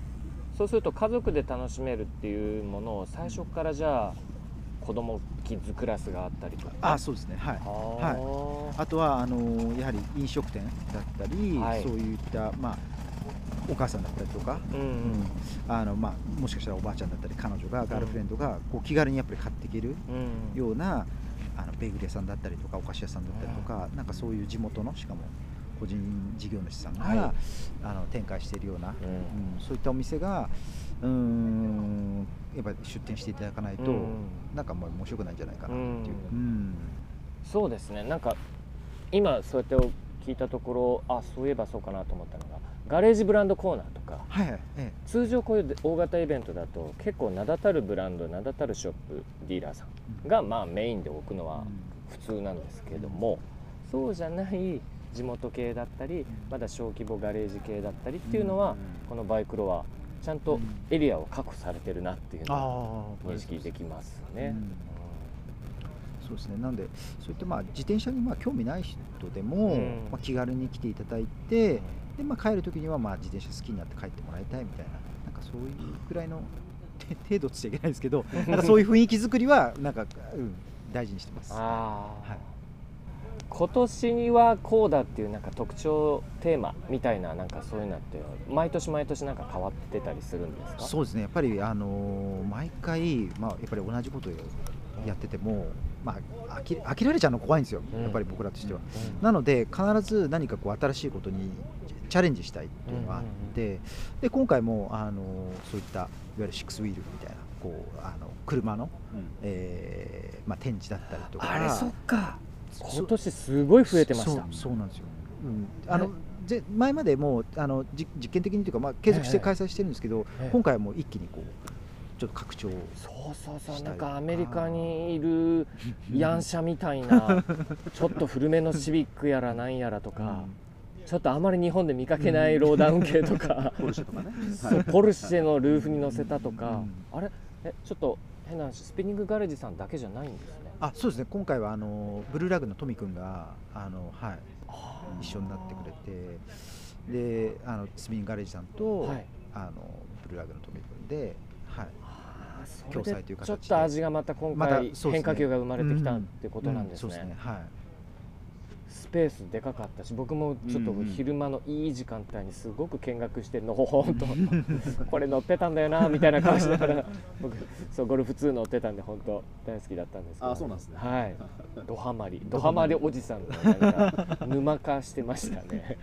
Speaker 4: ーそうすると家族で楽しめるっていうものを最初からじゃあ子供キッズクラスがあったりとか。
Speaker 7: あそうですね。はい。
Speaker 4: は
Speaker 7: あとはあのやはり飲食店だったり、
Speaker 4: はい。
Speaker 7: そういった、まあ、お母さんだったりとか、
Speaker 4: い、うん。
Speaker 7: うん。あのまあ、もしかしたらおばあちゃんだったり彼女がガールフレンドがこう気軽にやっぱり買っていける
Speaker 4: うん
Speaker 7: ようなあのベーグル屋さんだったりとかお菓子屋さんだったりとか、なんかそういう地元のしかも個人事業主さんが、
Speaker 4: はい。
Speaker 7: あの展開しているような、
Speaker 4: うん。
Speaker 7: うんそういったお店がうーん。やっぱり出店していただかないと、
Speaker 4: うん
Speaker 7: なんかもう面白くないんじゃないかなっていう。
Speaker 4: うん。
Speaker 7: うん。
Speaker 4: そうですね。なんか今そうやって聞いたところあそういえばそうかなと思ったのがガレージブランドコーナーとか
Speaker 7: はいはいえ
Speaker 4: 通常こういう大型イベントだと結構名だたるブランド名だたるショップディーラーさんがまあメインで置くのは普通なんですけれどもそうじゃない地元系だったりまだ小規模ガレージ系だったりっていうのはこのバイクロはちゃんとエリアを確保されてるなっていうのを
Speaker 7: あ
Speaker 4: 認識できますね。
Speaker 7: うん。そうですね。なんでそういったまあ自転車にまあ興味ない人でも、
Speaker 4: うん。
Speaker 7: まあ、気軽に来ていただいてで、まあ、帰る時にはまあ自転車好きになって帰ってもらいたいみたいななんかそういうくらいの て程度っちゃいけないですけどなんかそういう雰囲気作りはなんか、うん、大事にしてます。はい
Speaker 4: 今年にはこうだっていうなんか特徴テーマみたいななんかそういうのって毎年毎年なんか変わってたりするんですか？
Speaker 7: そうですね。やっぱり、あのー毎回、まあ、やっぱり同じことをやってても、まあ、飽き飽きられちゃうの怖いんですよ、
Speaker 4: うん。
Speaker 7: やっぱり僕らとしては。
Speaker 4: うん。
Speaker 7: なので必ず何かこう新しいことにチャレンジしたいっていうのがあって、で今回もあのそういったいわゆるシックスウィールみたいなこうあの車の、えーまあ、展示だったりとか。
Speaker 4: あれそっか。
Speaker 7: そ
Speaker 4: 今年すごい増えてました。
Speaker 7: そうなんですよ、うん、あのぜ前までもうあのじ実験的にというか、まあ、継続して開催してるんですけど、
Speaker 4: ええ。
Speaker 7: 今回はもう一気にこうちょっと拡張
Speaker 4: そうそうそうない。んかアメリカにいるヤンシャみたいな ちょっと古めのシビックやらなんやらとか、ちょっとあまり日本で見かけないローダウン系とか、
Speaker 8: ポルシェとかね。
Speaker 4: そうポルシェのルーフに乗せたとか、
Speaker 7: うん。
Speaker 4: あれ？えちょっと変な話スピニングガレージさんだけじゃないんですね
Speaker 7: あそうですね。今回はあのブルーラグのトミ君があの、はい、一緒になってくれてであのスピンガレージさんと、
Speaker 4: はい。
Speaker 7: あのブルーラグのトミ君で、はい、共催という形で。
Speaker 4: ちょっと味がまた今回変化球が生まれてきたってことなんです
Speaker 7: うんうんそう
Speaker 4: ね
Speaker 7: ですね。はい
Speaker 4: スペースでかかったし僕もちょっと昼間のいい時間帯にすごく見学してのほほんと。これ乗ってたんだよなみたいな顔しながら 僕そうゴルフ2乗ってたんで本当大好きだったんですけど。
Speaker 8: あそうなんですね。
Speaker 4: はい。ドハマり。ドハマりおじさんがなんか沼化してましたね。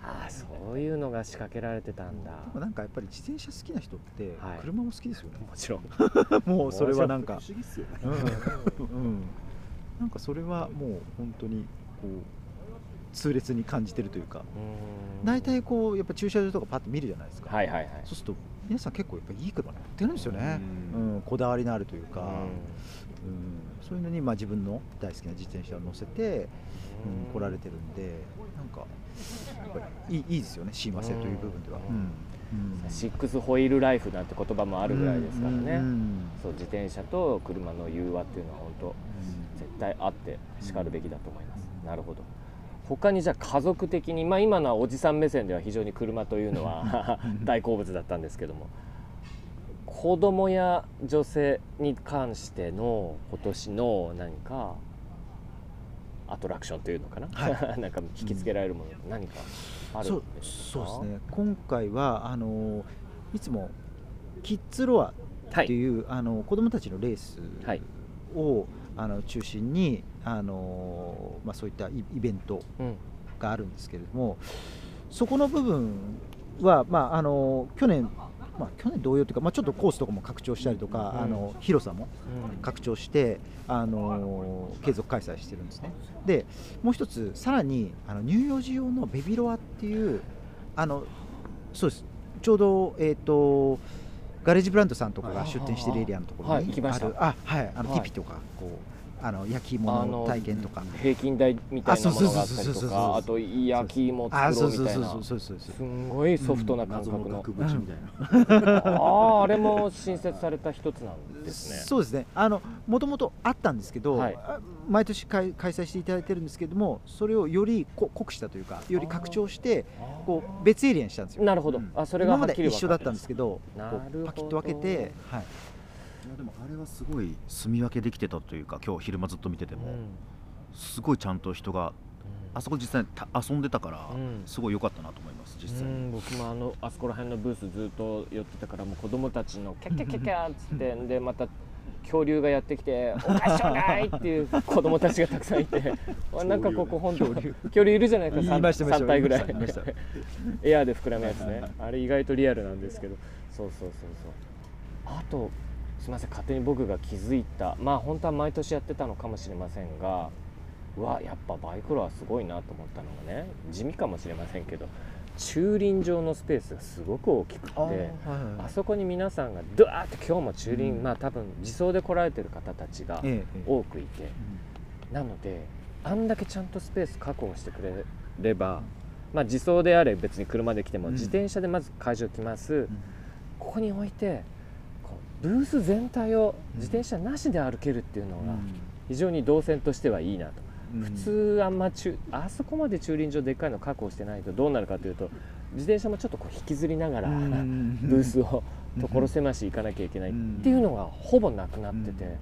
Speaker 4: ああそういうのが仕掛けられてたんだ。
Speaker 7: でもなんかやっぱり自転車好きな人って
Speaker 4: はい。
Speaker 7: 車も好きですよね、
Speaker 4: もちろん。
Speaker 7: もうそれはなんか。
Speaker 8: 不思議っすよね。
Speaker 7: うん、うん、なんかそれはもう本当にこう痛烈に感じてるというか。大体こうやっぱ駐車場とかパッと見るじゃないですか、
Speaker 4: はいはいはい。
Speaker 7: そうすると皆さん結構やっぱいい車乗ってるんですよね、
Speaker 8: う
Speaker 7: うんんこだわりのあるというか、
Speaker 4: う
Speaker 7: うん。そういうのにまあ自分の大好きな自転車を乗せて、うん、来られてるんでなんかやっぱりいいいいですよね。親和性という部分では。
Speaker 4: うん。
Speaker 7: うん。
Speaker 4: シックスホイールライフなんて言葉もあるぐらいですからね、
Speaker 7: うん。
Speaker 4: そう自転車と車の融和っていうのは本当絶対あってしかるべきだと思います、なるほど。他にじゃあ家族的に、まあ、今のはおじさん目線では非常に車というのは 大好物だったんですけども。子供や女性に関しての今年の何かアトラクションというのかな、なんか引きつけられるもの何かあるんですか？
Speaker 7: そうですね。今回はあのいつもキッズロアっていう、あの子供たちのレース
Speaker 4: はい。
Speaker 7: を、あの中心にあの、まあ、そういったイイベント
Speaker 4: うん。
Speaker 7: があるんですけれどもそこの部分は、まあ、あの去年まあ、去年同様というか、まあ、ちょっとコースとかも拡張したりとか、
Speaker 4: うん。
Speaker 7: あの広さも
Speaker 4: うん。
Speaker 7: 拡張して、あの継続開催してるんですね。でもう一つさらにあの乳幼児用のベビロアっていうあのそうです。ちょうど、えー、とガレージブランドさんとかが出店してるエリアのところ
Speaker 4: はい。
Speaker 7: にあるあはい。あの
Speaker 4: はい
Speaker 7: ティピとかこうあの焼き芋の体験とか。
Speaker 4: 平均台みたいなものがあったりとかあと焼き芋作ろ
Speaker 7: そう
Speaker 4: みたいな。すんごいソフトな感
Speaker 8: 謎
Speaker 4: 覚の。
Speaker 8: の額縁みたいな。
Speaker 4: あああれも新設された一つなんですね。
Speaker 7: そうですね。あのもともとあったんですけど、毎年開開催していただいてるんですけどもそれをよりこ濃くしたというかより拡張してこう別エリアにしたんですよ。
Speaker 4: なるほど。
Speaker 7: うん。
Speaker 4: あそれが
Speaker 7: 今まで一緒だったんですけどパキッと分けて、はい、
Speaker 8: いやでもあれはすごい住み分けできてたというか今日昼間ずっと見てても、
Speaker 4: うん。
Speaker 8: すごいちゃんと人があそこ実際た遊んでたから、
Speaker 4: うん。
Speaker 8: すごい良かったなと思います実際に、
Speaker 4: うん僕もあのあそこら辺のブースずっと寄ってたからもう子供たちのキャッキャッキャッキャッつって でまた恐竜がやってきて「おかしょうない!」っていう子供たちがたくさんいて あなんかここ本当恐竜 いるじゃないですか
Speaker 7: いましたいました
Speaker 4: 3, 体ぐらい。エアーで膨らむやつね。あれ意外とリアルなんですけど。そうそうそうそう。あとすみません勝手に僕が気づいた。まあ本当は毎年やってたのかもしれませんがうわやっぱバイクロはすごいなと思ったのがね地味かもしれませんけど駐輪場のスペースがすごく大きくてあそこに皆さんがドワーって今日も駐輪、
Speaker 7: うん。
Speaker 4: まあ多分自走で来られてる方たちが
Speaker 7: ええええ。
Speaker 4: 多くいて、なのであんだけちゃんとスペース確保してくれれば、まあ、自走であれ別に車で来ても、
Speaker 7: うん。
Speaker 4: 自転車でまず会場来ます、ここに置いてブース全体を自転車なしで歩けるっていうのが非常に動線としてはいいなと。普通あんま駐あそこまで駐輪場でっかいの確保してないとどうなるかというと自転車もちょっとこう引きずりながら、ブースを所狭し行かなきゃいけないっていうのがほぼなくなってて、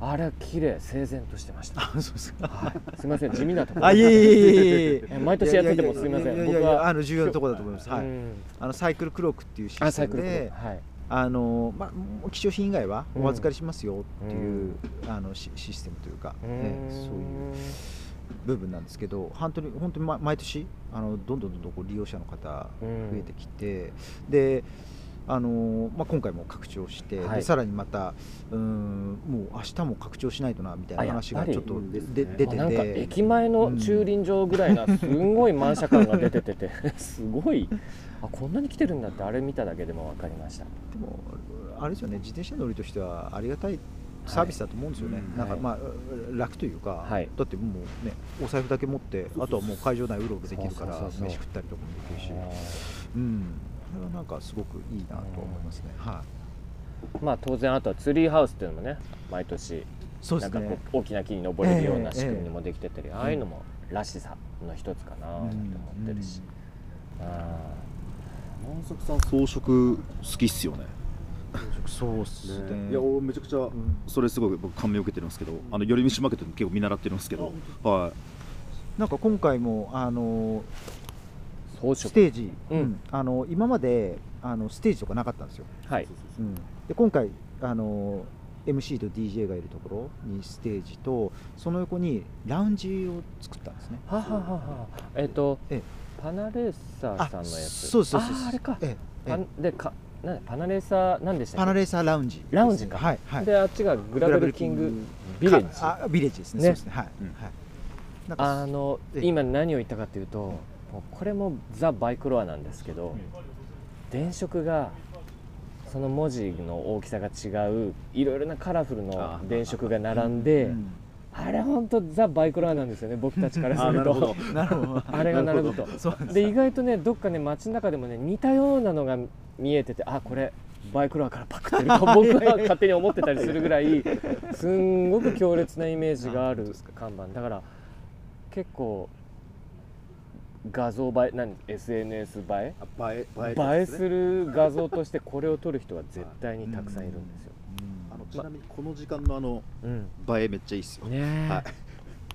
Speaker 4: あれは綺麗整然としてました。
Speaker 7: あそうですか。
Speaker 4: はい、すみません地味なところ
Speaker 7: あいえいえいえ
Speaker 4: 毎年やっててもすみません。僕は
Speaker 7: あの重要なところだと思います、はい。
Speaker 4: うん。
Speaker 7: あのサイクルクロークっていうシ
Speaker 4: あ
Speaker 7: ステムで
Speaker 4: ク。はい
Speaker 7: あのまあ希少品以外は
Speaker 4: うん。
Speaker 7: お預かりしますよっていう、あのシシステムというか、ねそういう部分なんですけど本当に本当にま毎年あのどんどんどんどんこう利用者の方増えてきて、であのまあ、今回も拡張して、
Speaker 4: はい。
Speaker 7: でさらにまたうーんもう明日も拡張しないとなみたいな話がちょっとで
Speaker 8: うん
Speaker 7: で出てて
Speaker 4: なんか駅前の駐輪場ぐらいなすんごい満車感が出てててすごい。あこんなに来てるんだってあれ見ただけでも分かりました。
Speaker 7: でもあれですよね自転車乗りとしてはありがたいサービスだと思うんですよね、
Speaker 8: はい
Speaker 7: なんかまあ楽というか、
Speaker 4: はい。
Speaker 7: だってもうねお財布だけ持ってあとはもう会場内うろうろできるから飯食ったりとかもできるし。うんこれはなんかすごくいいなと思いますね、はい。
Speaker 4: まあ当然あとはツリーハウスっていうのもね毎年
Speaker 7: そうですね。
Speaker 4: なんかこう大きな木に登れるような
Speaker 7: ええ
Speaker 4: 仕組みにもできてたり、ああいうのもらしさの一つかなと思ってるし、あ
Speaker 8: 満足さん装飾好きっすよね。
Speaker 7: そうっすね。
Speaker 8: いや俺めちゃくちゃそれすごい僕感銘を受けてるんですけどあの寄り道マーケットで結構見習ってるんですけど。はい。
Speaker 7: なんか今回もあのステージ、
Speaker 4: うん。
Speaker 7: うん。あの今まであのステージとかなかったんですよ、
Speaker 4: はい。
Speaker 7: うん、で今回あの MC と DJ がいるところにステージとその横にラウンジを作ったんですね。
Speaker 4: はははは。えっ、と、
Speaker 7: ええ。
Speaker 4: パナレーサーさんのやつ。
Speaker 7: そうそうです
Speaker 4: あれか、
Speaker 7: えええ
Speaker 4: パンでかなんだパナレーサーなんでしたっけ？
Speaker 7: パナレーサーラウンジ。
Speaker 4: ラウンジか。
Speaker 7: はいはい。
Speaker 4: であっちがグラベルキングビレッジ。
Speaker 7: かあビレッジですね。
Speaker 4: ね
Speaker 7: そうですね。はい、
Speaker 8: うん
Speaker 7: はい。
Speaker 4: あの
Speaker 7: ええ。
Speaker 4: 今何を言ったかというとこれもザ・バイクロアなんですけど電飾がその文字の大きさが違ういろいろなカラフルの電飾が並んで
Speaker 7: うん。
Speaker 4: あれ本当ザ・バイクロアなんですよね僕たちからすると。あ れが並ぶと。
Speaker 7: で
Speaker 4: 意外とねどっかね街の中でもね似たようなのが見えててあこれバイクロアからパクってると僕は 勝手に思ってたりするぐらいすんごく強烈なイメージがある看板。だから結構画像映え何？SNS 映え？
Speaker 8: あ映え
Speaker 4: 映えする画像としてこれを撮る人は絶対にたくさんいるんですよ。
Speaker 8: あのちなみにこの時間のあの
Speaker 4: うん、
Speaker 8: 映えめっちゃいいっすよ。
Speaker 4: ねえ、
Speaker 8: はい。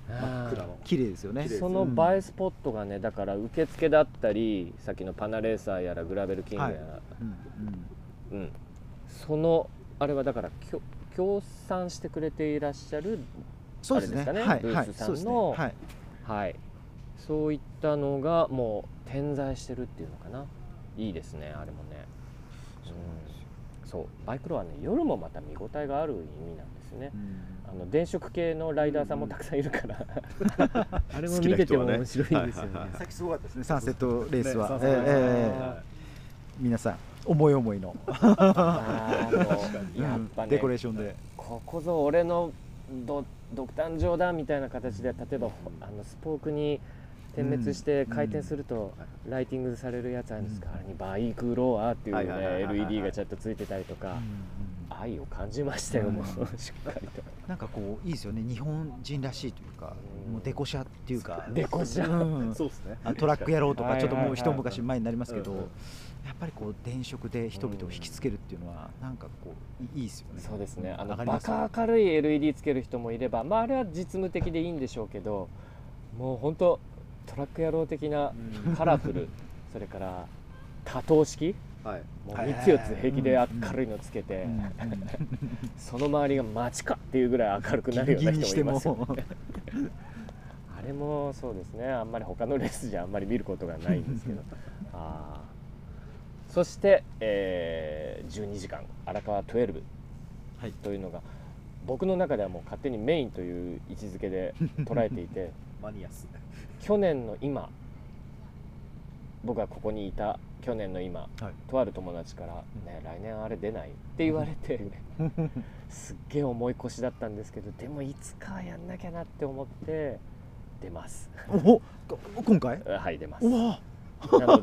Speaker 8: 真っ暗の。
Speaker 7: 綺麗ですよね。
Speaker 4: その映えスポットがねだから受付だったりさっきのパナレーサーやらグラベルキングやら、
Speaker 7: うん
Speaker 4: うん、そのあれはだから協賛してくれていらっしゃる
Speaker 7: そうですね。
Speaker 4: あれですかね？
Speaker 7: はい
Speaker 4: ブースさんの
Speaker 7: はい。はい
Speaker 4: そういったのがもう点在してるっていうのかな。いいですねあれもね。そう。バイクロはね夜もまた見応えがある意味なんですね、あの電飾系のライダーさんもたくさんいるから、あれも見てても面白いんですよね。
Speaker 7: さっきすごかったですね。サンセットレースは、
Speaker 2: ね
Speaker 7: ええ皆さん思い思いの。
Speaker 4: やっぱね
Speaker 7: デコレーションで。
Speaker 4: ここぞ俺のド独壇場だみたいな形で例えばほあのスポークに点滅して回転するとライティングされるやつあるんですか、あれにバイクロアっていうね LED がちゃんとついてたりとか、愛を感じましたよ、もうしっかりと。
Speaker 7: なんかこういいですよね。日本人らしいというか、
Speaker 4: うん。
Speaker 7: もうデコ車っていうか。
Speaker 4: デコ車
Speaker 7: うん。
Speaker 8: そうですね。
Speaker 7: あトラックやろうとかちょっともう一昔前になりますけど、やっぱりこう電飾で人々を引きつけるっていうのはなんかこういいいですよね。
Speaker 4: そうですね。あのバカ明るい LED つける人もいれば、まあ、あれは実務的でいいんでしょうけどもう本当トラック野郎的なカラフル、それから多灯式。
Speaker 8: はい。
Speaker 4: もう3つ4つ平気で明るいのつけて、
Speaker 7: うん
Speaker 4: その周りが街かっていうぐらい明るくなるような人もいますよ、ね、あれもそうですね。あんまり他のレースじゃあんまり見ることがないんですけど。あー。そして、えー12時間。荒川12
Speaker 7: はい。
Speaker 4: というのが僕の中ではもう勝手にメインという位置づけで捉えていて。
Speaker 8: マニアス
Speaker 4: 去年の今僕がここにいた去年の今、
Speaker 7: はい。
Speaker 4: とある友達から「ね来年あれ出ない?」って言われて すっげえ重い腰だったんですけどでもいつかはやんなきゃなって思って出ます。
Speaker 7: おこ今回？
Speaker 4: はい出ます。
Speaker 7: おわ。
Speaker 4: なの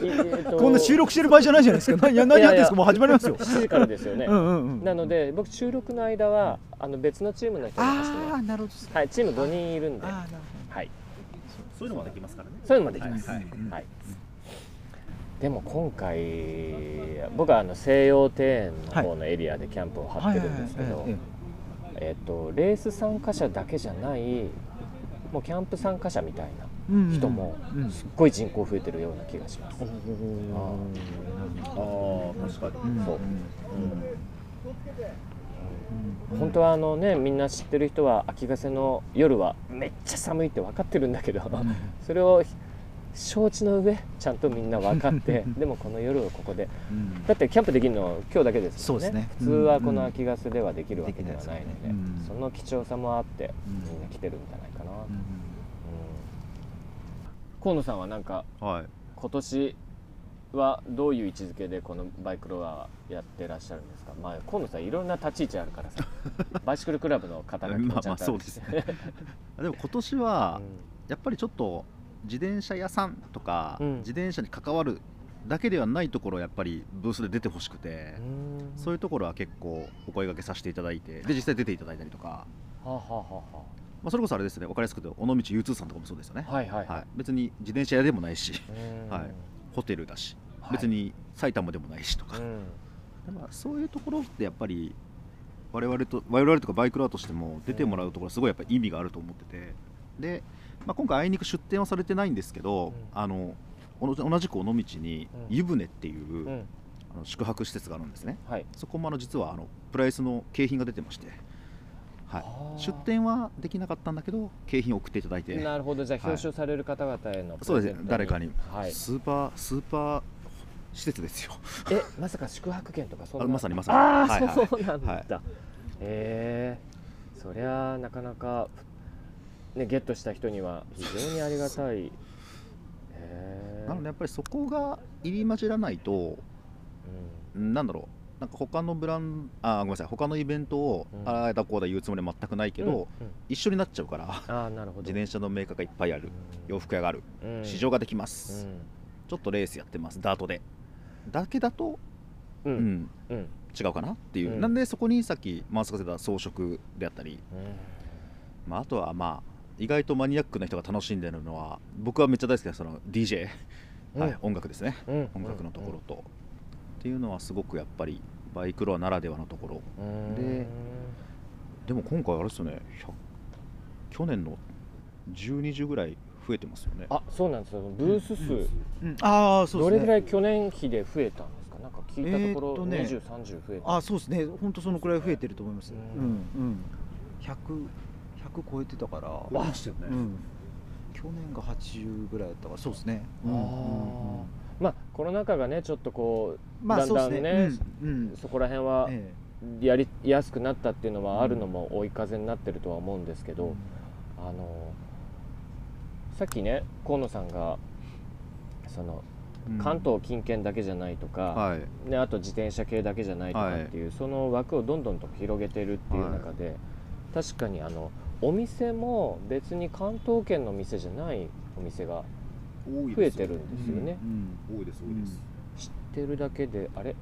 Speaker 4: で、えーと
Speaker 7: こんな収録してる場合じゃないじゃないですか。何や何やってんですか？もう始まりますよ。
Speaker 4: 7時からですよね。
Speaker 7: うんうんうん
Speaker 4: なので僕収録の間はあの別のチームの人が走って
Speaker 7: あ
Speaker 4: ますはいチーム5人いるんで。はい
Speaker 8: そういうのもできますからね。
Speaker 4: そういうのもできます。
Speaker 8: は
Speaker 4: はい。い。
Speaker 8: はい
Speaker 4: でも今回僕はあの西洋庭園の方のエリアでキャンプを張ってるんですけどえっとレース参加者だけじゃないもうキャンプ参加者みたい
Speaker 7: うんうん
Speaker 4: な人も
Speaker 7: うん。
Speaker 4: すっごい人口増えてるような気がします。
Speaker 8: ああ確かに。
Speaker 7: うん。
Speaker 4: そう。
Speaker 7: うん
Speaker 4: 本当はあのねみんな知ってる人は秋ヶ瀬の夜はめっちゃ寒いって分かってるんだけどそれを承知の上ちゃんとみんな分かって でもこの夜をここで。
Speaker 7: うん。
Speaker 4: だってキャンプできるの今日だけですもんね。
Speaker 7: そうですね。
Speaker 4: 普通はこの秋ガスではできるわけではないので、
Speaker 7: ね。うん。
Speaker 4: その貴重さもあって
Speaker 7: うん。
Speaker 4: みんな来てるんじゃないかな、うん。
Speaker 7: うん。
Speaker 4: 河野さんはなんか
Speaker 8: はい。
Speaker 4: 今年はどういう位置づけでこのバイクロアやってらっしゃるんですか？まあ河野さんいろんな立ち位置あるからさ バイシクルクラブの方が
Speaker 8: まあまあそうでも今年はやっぱりちょっと自転車屋さんとか、
Speaker 4: うん。
Speaker 8: 自転車に関わるだけではないところをやっぱりブースで出てほしくて、
Speaker 4: うん。
Speaker 8: そういうところは結構お声掛けさせていただいてで実際出ていただいたりとか、
Speaker 4: はあ、はあは
Speaker 8: まあ、それこそあれですね。分かりやすく言うと尾道 U2 さんとかもそうですよね、
Speaker 4: あはいはい。
Speaker 8: はい、別に自転車屋でもないし。
Speaker 4: うん。
Speaker 8: はい。ホテルだし、
Speaker 4: はい
Speaker 8: 別に埼玉でもないしとか、
Speaker 4: うん。
Speaker 8: だからそういうところってやっぱり我々と我々とかバイクラーとしても出てもらうところすごいやっぱり意味があると思ってて。で、まあ、今回あいにく出店はされてないんですけど、
Speaker 4: うん。
Speaker 8: あのお同じく尾道に
Speaker 4: うん。
Speaker 8: 湯船っていう、
Speaker 4: うん。
Speaker 8: あの宿泊施設があるんですね。
Speaker 4: はい。
Speaker 8: そこもあの実はあのプライスの景品が出てまして、はい。出店はできなかったんだけど景品を送っていただいて。
Speaker 4: なるほど。じゃあ
Speaker 8: はい。
Speaker 4: 表彰される方々へのプ
Speaker 8: そうですね。誰かに、
Speaker 4: はい。
Speaker 8: スーパースーパー施設ですよ。
Speaker 4: えまさか宿泊券とかそんな？
Speaker 8: あまさにまさに。
Speaker 4: ああ、
Speaker 8: はいはい。
Speaker 4: そうなんだ、
Speaker 8: はい。
Speaker 4: ええそりゃなかなかねゲットした人には非常にありがたい。へえ
Speaker 8: なのでやっぱりそこが入り混じらないとなんだろう。なんか他のブランあごめんなさい。他のイベントを、
Speaker 4: うん。
Speaker 8: ああだこうだ言うつもりは全くないけど、
Speaker 4: うんうん。
Speaker 8: 一緒になっちゃうから
Speaker 4: ああなるほど。
Speaker 8: 自転車のメーカーがいっぱいある、洋服屋がある、
Speaker 4: うん。
Speaker 8: 市場ができます、ちょっとレースやってます。ダートでだけだと、
Speaker 4: う
Speaker 8: うん。ん
Speaker 4: うん。
Speaker 8: 違うかな？っていう、
Speaker 4: うん。
Speaker 8: なんでそこにさっき回すかせた装飾であったり、
Speaker 4: うん。
Speaker 8: まあ、あとはまあ意外とマニアックな人が楽しんでるのは僕はめっちゃ大好きなその DJ、はい
Speaker 4: うん。
Speaker 8: 音楽ですね、
Speaker 4: うん。
Speaker 8: 音楽のところと、っていうのはすごくやっぱりバイクロアならではのところ。
Speaker 4: うん。
Speaker 8: ででも今回あれですよね。100去年の12時ぐらい増えてますよね。
Speaker 4: あそうなんですよ。ブース数、
Speaker 7: うん。ああそうですね。
Speaker 4: どれぐらい去年比で増えたんですか？なんか聞いたところ、
Speaker 7: えーっとね。
Speaker 4: 2030増えた。
Speaker 7: あそうですね。本当そのくらい増えてると思います。
Speaker 4: う
Speaker 7: うん。んうん。100 100超えてたから。
Speaker 8: 増えましたよね。
Speaker 7: うん。去年が80ぐらいだったからそうですね。
Speaker 4: あまあコロナ禍がねちょっとこう、
Speaker 7: まあ
Speaker 4: だんだんね
Speaker 7: そうですね。うん。うん。
Speaker 4: そこら辺は
Speaker 7: え
Speaker 4: やりやすくなったっていうのはあるのも追い風になってるとは思うんですけど、あのさっきね河野さんがその
Speaker 8: うん。
Speaker 4: 関東近県だけじゃないとか、
Speaker 8: はい。
Speaker 4: ね、あと自転車系だけじゃないとかっていう、その枠をどんどんと広げてるっていう中で、確かにあのお店も別に関東圏の店じゃないお店が増えてるんですよね。
Speaker 7: うん
Speaker 8: 多いです多いです、
Speaker 4: 知ってるだけであれ？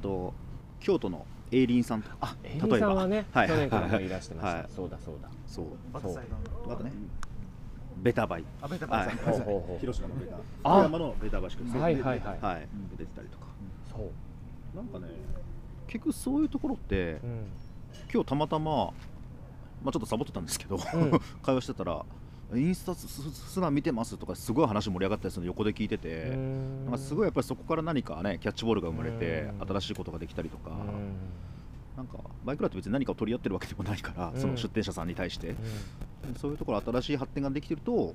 Speaker 8: と京都のエイリンさんと
Speaker 4: あエイ
Speaker 8: 例えば
Speaker 4: リーさんはね、
Speaker 8: はい。
Speaker 4: 去年からもいらしてました、
Speaker 8: はい。
Speaker 4: そうだそうだ。
Speaker 8: そう。
Speaker 7: バックサイドの
Speaker 8: あとねベタバイ。
Speaker 7: あベタ
Speaker 8: はい。
Speaker 7: バイさん
Speaker 8: 広島のベタ。
Speaker 4: あ。
Speaker 8: 富山のベタバシク
Speaker 4: はいはいはい。
Speaker 8: はい。出てたりとか。
Speaker 4: そう、
Speaker 8: なんかね結局そういうところって
Speaker 4: うん。
Speaker 8: 今日たまたままあちょっとサボってたんですけど、
Speaker 4: ん。
Speaker 8: 会話してたらインスタすすすら見てますとかすごい話盛り上がったりするの横で聞いてて、なんかすごいやっぱりそこから何かねキャッチボールが生まれて
Speaker 4: うん。
Speaker 8: 新しいことができたりとか、
Speaker 4: うん
Speaker 8: なんかバイクラって別に何かを取り合ってるわけでもないから、
Speaker 4: うん。
Speaker 8: その出店者さんに対して、そういうところ新しい発展ができてると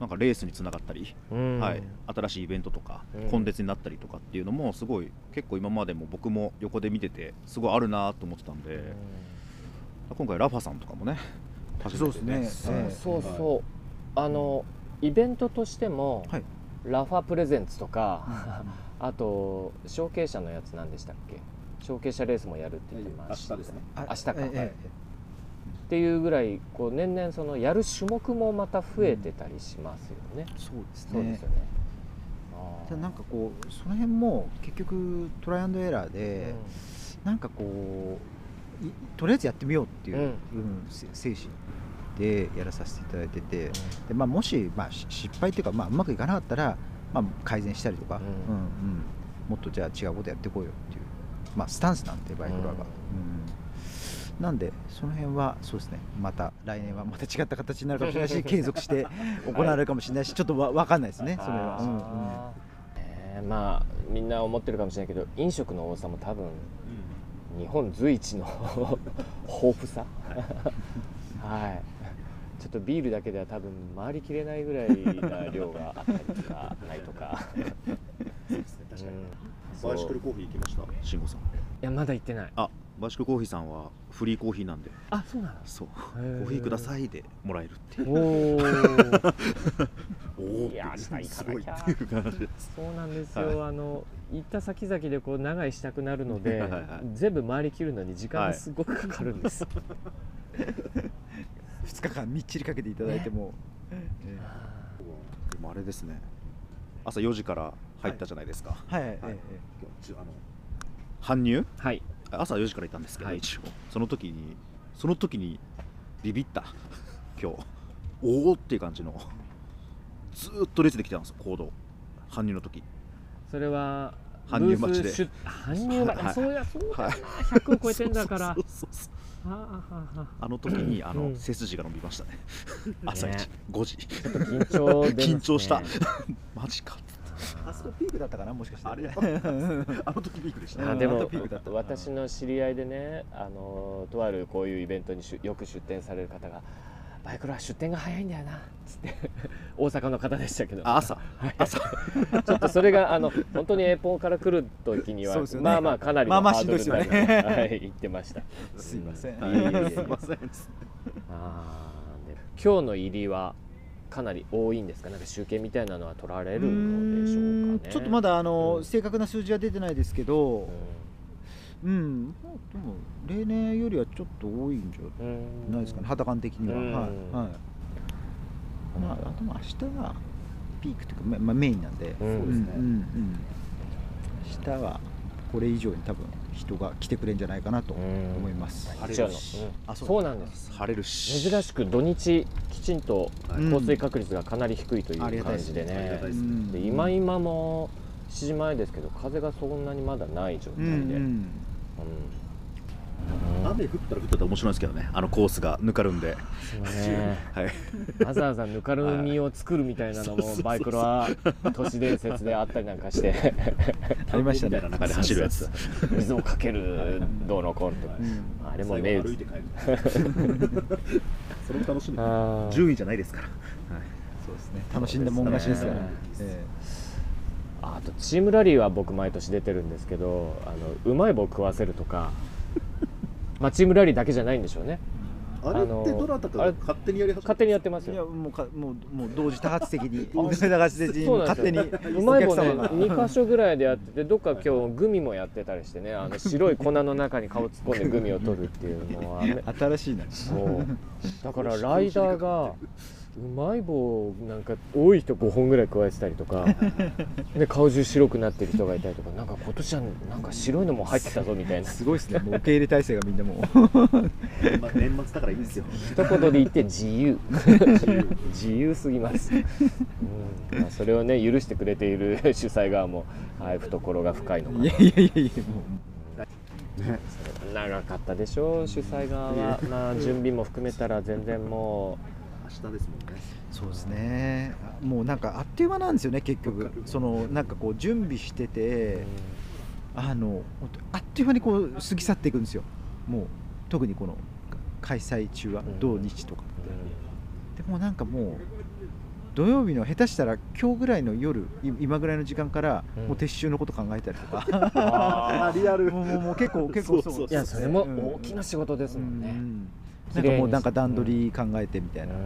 Speaker 8: なんかレースにつながったり、
Speaker 4: うん。
Speaker 8: はい、新しいイベントとか、
Speaker 4: うん。
Speaker 8: コンテンツになったりとかっていうのもすごい結構今までも僕も横で見ててすごいあるなと思ってたんで、今回ラファさんとかもね初めて
Speaker 7: そうですね。
Speaker 4: そうそうそう、あのイベントとしても、
Speaker 7: はい。
Speaker 4: ラファプレゼンツとか、あと承継者のやつ何でしたっけ？承継者レースもやるって言ってました、
Speaker 8: 明日ですね。
Speaker 7: あ
Speaker 4: 明日か、っていうぐらいこう年々そのやる種目もまた増えてたりしますよね、
Speaker 7: えそうですね。
Speaker 4: そうですよね。あー。
Speaker 7: ただなんかこうその辺も結局トライアンドエラーで、なんかこういとりあえずやってみようっていう、
Speaker 4: うん。
Speaker 7: 精神でやらさせていただいてて、でまあ、もし、まあ、し失敗っていうか、まあ、うまくいかなかったら、まあ、改善したりとか、
Speaker 4: うん。
Speaker 7: うんうん。もっとじゃあ違うことやっていこうよっていう、まあ、スタンスなんでバイクラー。が、
Speaker 4: うん。
Speaker 7: うん。なんでその辺はそうですね。また来年はまた違った形になるかもしれないし 継続して行われるかもしれないしちょっとわ分かんないですねそれは。うんうん。
Speaker 4: あーねえまあみんな思ってるかもしれないけど飲食の王様多分日本随一の 豊富さ。はい。ちょっとビールだけでは多分回りきれないぐらいな量があったりとか。ないとか
Speaker 8: 確かに。
Speaker 4: そう
Speaker 8: バイシクルコーヒー行きました？慎吾さん。
Speaker 4: いやまだ行ってない。
Speaker 8: あバイシクルコーヒーさんはフリーコーヒーなんで。
Speaker 4: あそうなの？
Speaker 8: そう。コーヒーくださいでもらえるっていう。
Speaker 4: おー。
Speaker 8: お
Speaker 4: いや行かなきゃ
Speaker 8: すごいっていう感じ。です
Speaker 4: そうなんですよ、
Speaker 8: は
Speaker 4: あの行った先々でこう長居したくなるので
Speaker 8: はいはい
Speaker 4: 全部回りきるのに時間がすごくかかるんです、
Speaker 7: 2日間みっちりかけていただいても、え
Speaker 8: でもあれですね。朝4時から入ったじゃないですか、
Speaker 7: えはい。はい。はい。
Speaker 8: はいちょあの搬入？
Speaker 4: はい。
Speaker 8: 朝4時から行ったんですけど、
Speaker 4: はい。
Speaker 8: 一応その時にその時にビビった。今日。おおっていう感じの。ずーっと列で来てたんですよ行動。搬入の時。
Speaker 4: それは
Speaker 8: 搬入待ちで。
Speaker 4: 搬入待ち、
Speaker 8: はい。
Speaker 4: そうやそうだな、
Speaker 8: はい
Speaker 4: 100超えてんだから。
Speaker 8: そうそうそう
Speaker 4: はあはあはあ。
Speaker 8: あの時にあの、
Speaker 4: うん。
Speaker 8: 背筋が伸びましたね。朝一、
Speaker 4: ね
Speaker 8: 5時
Speaker 4: 緊張
Speaker 8: 緊張した。マジか
Speaker 7: あそこピークだったかなもしかして。
Speaker 8: あれ あの時ピークでした。
Speaker 7: うん
Speaker 4: あでも
Speaker 7: あとピークだった。
Speaker 4: 私の知り合いでねあのとあるこういうイベントにしゅよく出店される方がバイクロは出店が早いんだよなっつって。大阪の方でしたけど。
Speaker 8: あ朝。
Speaker 4: はい。ちょっとそれがあの本当にエポンから来る時には、
Speaker 7: ね。
Speaker 4: まあまあかなりのハードルなる。はい言ってました。
Speaker 7: すいません、
Speaker 4: いえいえいえ。
Speaker 8: すいません。
Speaker 4: あ今日の入りはかなり多いんですか？なんか集計みたいなのは取られるのでしょうかね。
Speaker 7: ちょっとまだあの、
Speaker 4: うん。
Speaker 7: 正確な数字は出てないですけど、うん、まあでも例年よりはちょっと多いんじゃ
Speaker 4: うん
Speaker 7: ないですかね、肌感的には。
Speaker 4: うん。
Speaker 7: はい、はい。まあ、でも明日はピークというか、ままあ、メインなんで、
Speaker 4: うん。
Speaker 7: んうんうん。明日はこれ以上に多分人が来てくれるんじゃないかなと思います。
Speaker 4: 晴れるし。
Speaker 7: あ
Speaker 4: そう。なんです。
Speaker 8: 晴れるし。
Speaker 4: 珍しく土日きちんと
Speaker 7: うん。
Speaker 4: 降水確率がかなり低いという感じでね。
Speaker 8: で
Speaker 4: 今今も7時前ですけど風がそんなにまだない状態で、
Speaker 7: うん
Speaker 8: 雨降ったら降ったら面白いんですけどね。あのコースがぬかるんで、
Speaker 4: そうね。
Speaker 8: はい、
Speaker 4: わざわざぬかるみを作るみたいなのもバイクロは都市伝説であったりなんかして。
Speaker 7: ありましたね
Speaker 8: 中で走るやつ。
Speaker 4: 水をかけるどうのこうのとか
Speaker 7: うん。
Speaker 4: あれも名物。
Speaker 8: て帰る。それも楽しみ。
Speaker 4: あー。
Speaker 8: 順位じゃないですから、はい、
Speaker 7: そうですね。楽しんでもん勝ちですから。
Speaker 4: そう
Speaker 7: え
Speaker 4: とチームラリーは僕毎年出てるんですけどあのうまい棒食わせるとかまあチームラリーだけじゃないんでしょうね。
Speaker 8: あれってどなたかが勝手にやり始め
Speaker 4: 勝手にやってます
Speaker 7: いや
Speaker 4: よ
Speaker 7: もうかもうもう同時多発的に 同時多発的に
Speaker 4: そうなん
Speaker 7: 勝
Speaker 4: です
Speaker 7: 手に
Speaker 4: ようまい棒ね
Speaker 7: お客様が。
Speaker 4: 2箇所ぐらいでやっててどっか今日グミもやってたりしてね。あの 白い粉の中に顔突っ込んでグミを取るっていうのはね
Speaker 7: 新しいな。
Speaker 4: そう。だから ライダーがうまい棒なんか多い人5本ぐらい加えてたりとか。で顔中白くなってる人がいたりとか。なんか今年はなんか白いのも入ってたぞみたいな。
Speaker 7: すごいですね。もう受け入れ体制がみんなもう。
Speaker 8: まあ年末だからいいんですよ。
Speaker 4: 一言で言って自由。自由。すぎます、うん。まあ、それをね許してくれている主催側も、はい、懐が深いのかな。い
Speaker 7: やいやいやいやも
Speaker 4: 長かったでしょう主催側は、まあ、準備も含めたら全然も
Speaker 8: 明日ですもんね。
Speaker 7: うそうですね。もうなんかあっという間なんですよね結局。そのなんかこう準備して
Speaker 4: う、
Speaker 7: てあのあっという間にこう過ぎ去っていくんですよ。もう特にこの開催中は
Speaker 4: うん。
Speaker 7: 土日とかでもなんかもう土曜日の下手したら今日ぐらいの夜い今ぐらいの時間から
Speaker 4: うん。
Speaker 7: もう撤収のこと考えたりとか、
Speaker 8: あーリアル。
Speaker 7: もうもう結構結構
Speaker 8: そうそう。
Speaker 4: いやそれも
Speaker 7: うん。
Speaker 4: 大きな仕事ですもんね、
Speaker 7: うんなんかもうなんか段取り考えてみたいな、
Speaker 4: うん。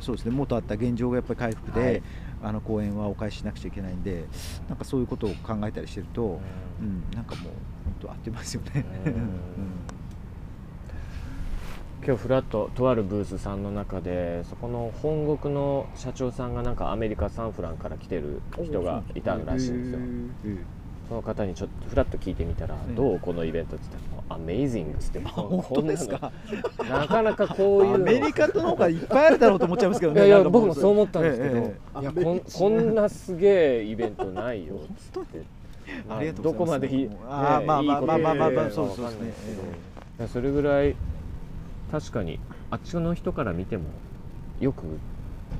Speaker 7: そうですね。元あった現状がやっぱり回復で、
Speaker 4: はい。
Speaker 7: あの公演はお返ししなくちゃいけないんでなんかそういうことを考えたりしてると、うん。なんかもう本当あっという間ですよね。
Speaker 4: 今日フラットとあるブースさんの中でそこの本国の社長さんがなんかアメリカサンフランから来てる人がいたらしいんですよその方にちょっとフラッと聞いてみたら「
Speaker 7: ええ
Speaker 4: どうこのイベント」って言ったら「アメイジング」っつって
Speaker 7: 本当ですか？
Speaker 4: なかなかこういうの。
Speaker 7: アメリカとの方がいっぱいあるだろうと思っちゃいますけどね。
Speaker 4: いや僕もそう思ったんですけど、
Speaker 7: ええ
Speaker 4: いやこんこんなすげえイベントないよっつって。
Speaker 7: ありがとう
Speaker 4: どこまでいい、
Speaker 7: まあまあまあまあまあまあそうですね
Speaker 4: 言えるかわかんないですけど。いやそれぐらい確かにあっちの人から見てもよく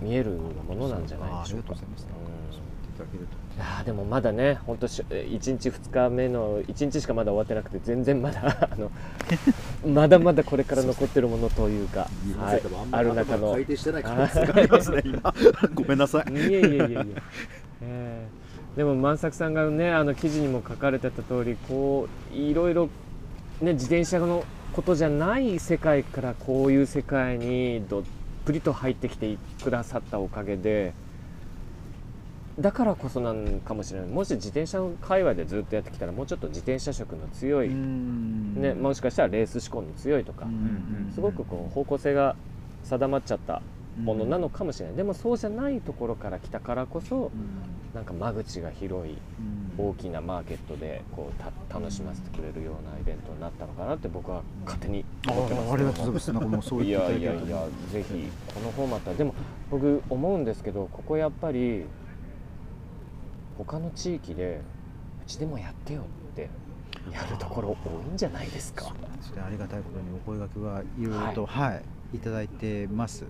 Speaker 4: 見えるものなんじゃないでしょうか。
Speaker 7: あーありがとうございます。
Speaker 4: うん。
Speaker 7: そう言ってい
Speaker 4: やーでもまだね本当し1日2日目の1日しかまだ終わってなくて全然まだ あの まだまだこれから残ってるものというかはいあ
Speaker 8: り
Speaker 4: る中の。
Speaker 8: 頭が回転してない可能性がありますね今。ごめんなさい。
Speaker 4: いえいえいえいえ、えーでも万作さんがねあの記事にも書かれてた通りこういろいろね自転車のことじゃない世界からこういう世界にどっぷりと入ってきてくださったおかげでだからこそなんかもしれない。もし自転車の界隈でずっとやってきたらもうちょっと自転車色の強い、ね、もしかしたらレース志向の強いとか、すごくこう方向性が定まっちゃったものなのかもしれない、でもそうじゃないところから来たからこそなんか間口が広い大きなマーケットでこうた楽しませてくれるようなイベントになったのかなって僕は勝手に思ってます。
Speaker 7: あありがとうございます。なんかもうそう
Speaker 4: いやいやいやぜひこのフォーマットはでも僕思うんですけどここやっぱり他の地域でうちでもやってよってやるところ多いんじゃないですか。
Speaker 7: そうなんですねありがたいことにお声掛けはいろいろと、はい。い、ただいてます。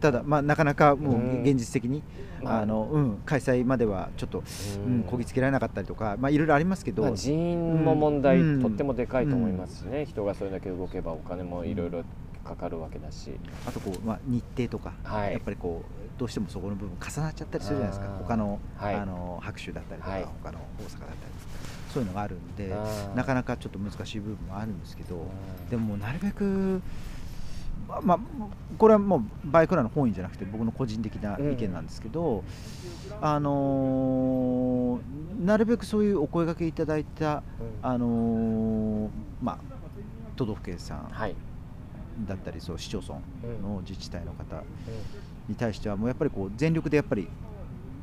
Speaker 7: ただまあなかなかも
Speaker 4: うん。
Speaker 7: う現実的に、
Speaker 4: まあ。
Speaker 7: あのうん、開催まではちょっと、うん、こぎつけられなかったりとかまあいろいろありますけど、
Speaker 4: まあ人員も問題、
Speaker 7: うん。
Speaker 4: とってもでかいと思いますしね、人がそれだけ動けばお金もいろいろかかるわけだし、
Speaker 7: あとこう、まあ、日程とか、
Speaker 4: はい。
Speaker 7: やっぱりこうどうしてもそこの部分重なっちゃったりするじゃないですか。他の,、
Speaker 4: はい。
Speaker 7: あの白州だったりとか、
Speaker 4: はい。
Speaker 7: 他の大阪だったりとか。そういうのがあるんでなかなかちょっと難しい部分もあるんですけど
Speaker 4: うん。
Speaker 7: でもなるべくまあ、まあ、これはもうバイクラの本意じゃなくて僕の個人的な意見なんですけど、あのーなるべくそういうお声掛けいただいた、あのーまあ、都道府県さん
Speaker 4: はい、
Speaker 7: だったりそう市町村
Speaker 4: うん。
Speaker 7: の自治体の方に対してはもうやっぱりこう全力でやっぱり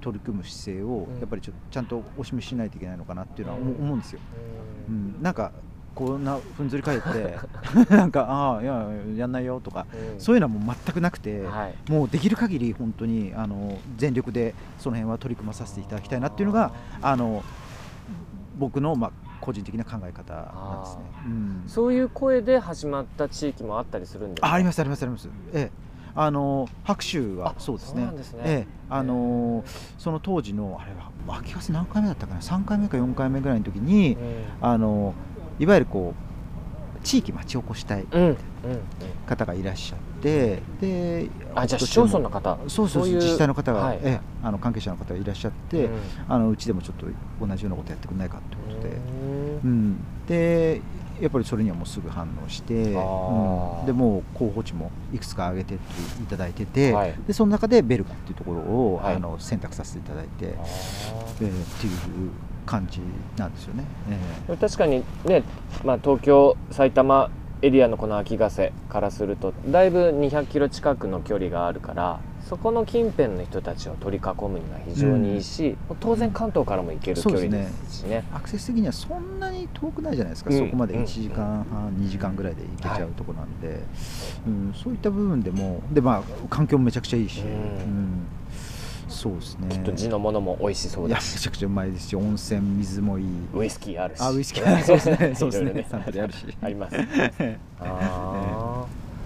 Speaker 7: 取り組む姿勢を
Speaker 4: うん。
Speaker 7: やっぱりちょちゃんとお示ししないといけないのかなっていうのは思う
Speaker 4: うん
Speaker 7: ですよ。
Speaker 4: う
Speaker 7: うん。ん、なんかこんなふんずり返って なんかああいややんないよとか
Speaker 4: うん。
Speaker 7: そういうのはもう全くなくて、
Speaker 4: はい。
Speaker 7: もうできる限り本当にあの全力でその辺は取り組まさせていただきたいなっていうのがあの僕のまあ個人的な考え方なんですね。うん。
Speaker 4: そういう声で始まった地域もあったりするんですか
Speaker 7: あありますありますあります。ええ、あの白州はそうですね。
Speaker 4: ですね。
Speaker 7: ええ、あのその当時のあれは秋合わせ何回目だったかな、3回目か4回目ぐらいの時に、
Speaker 4: うん
Speaker 7: あのいわゆるこう地域町おこし隊
Speaker 4: うんうんうん。
Speaker 7: 方がいらっしゃってで
Speaker 4: あじゃあ市町村の方？
Speaker 7: そうそう自治体の方が、
Speaker 4: はい。
Speaker 7: ええあの関係者の方がいらっしゃって、
Speaker 4: うん。
Speaker 7: あのうちでもちょっと同じようなことやってくれないかということで、
Speaker 4: うん
Speaker 7: うん、でやっぱりそれにはもうすぐ反応して、うん。でもう候補地もいくつか挙げていただいてて、
Speaker 4: はい。
Speaker 7: でその中でベルカっていうところを、
Speaker 4: はい。
Speaker 7: あの選択させていただいて、
Speaker 4: あ
Speaker 7: えーっていう感じなんですよね。え
Speaker 4: ー確かにね、まあ、東京埼玉エリアのこの秋ヶ瀬からするとだいぶ200キロ近くの距離があるからそこの近辺の人たちを取り囲むには非常にいいし、当然関東からも行ける距離ですしね。
Speaker 7: ーアクセス的にはそんなに遠くないじゃないですか、
Speaker 4: うん。
Speaker 7: そこまで
Speaker 4: うん
Speaker 7: 1時間半、2時間ぐらいで行けちゃうところなんで、うん、そういった部分でもで、まあ、環境もめちゃくちゃいいし、
Speaker 4: うん。
Speaker 7: うんそうですね。
Speaker 4: きっと地のものも美味しそう
Speaker 7: いやめ
Speaker 4: だし
Speaker 7: ちゃくちゃうまいですし温泉水もいい。
Speaker 4: ウイスキーあるし。
Speaker 7: あウイスキー。そうです ね。そうですね。サントリーあるし。
Speaker 4: あります。ああ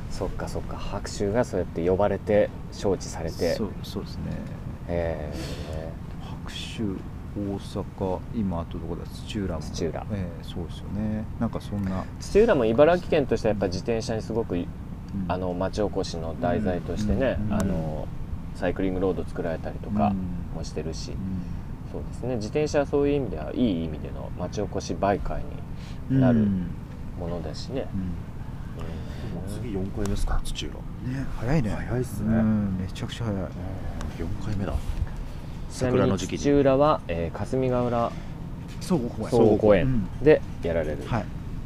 Speaker 4: そっかそっか。白州がそうやって呼ばれて招致されて。
Speaker 7: そうそうですね。
Speaker 4: え
Speaker 7: 白州大阪今あとどこだ？土浦も。
Speaker 4: 土浦。
Speaker 7: ええそうですよね。なんかそんな、
Speaker 4: ー土浦も茨城県としてはやっぱ自転車にすごく
Speaker 7: うん。
Speaker 4: あの町おこしの題材としてね、
Speaker 7: うん。
Speaker 4: あのサイクリングロード作られたりとか
Speaker 7: うん。
Speaker 4: もしてるし、
Speaker 7: うん。
Speaker 4: そうですね。自転車はそういう意味ではいい意味での町おこし媒介になる
Speaker 7: うん。
Speaker 4: ものだしね、
Speaker 7: うん。
Speaker 4: うん。
Speaker 8: 次4回目ですか土浦。
Speaker 7: ね早いね。
Speaker 8: 早いっすね。
Speaker 7: うん。めちゃくちゃ早い。
Speaker 8: 4回目だ。桜の時期に。
Speaker 4: 土浦は、えー霞ヶ浦
Speaker 7: そうこ
Speaker 4: 総合公園
Speaker 7: うん。
Speaker 4: でやられる
Speaker 7: はい。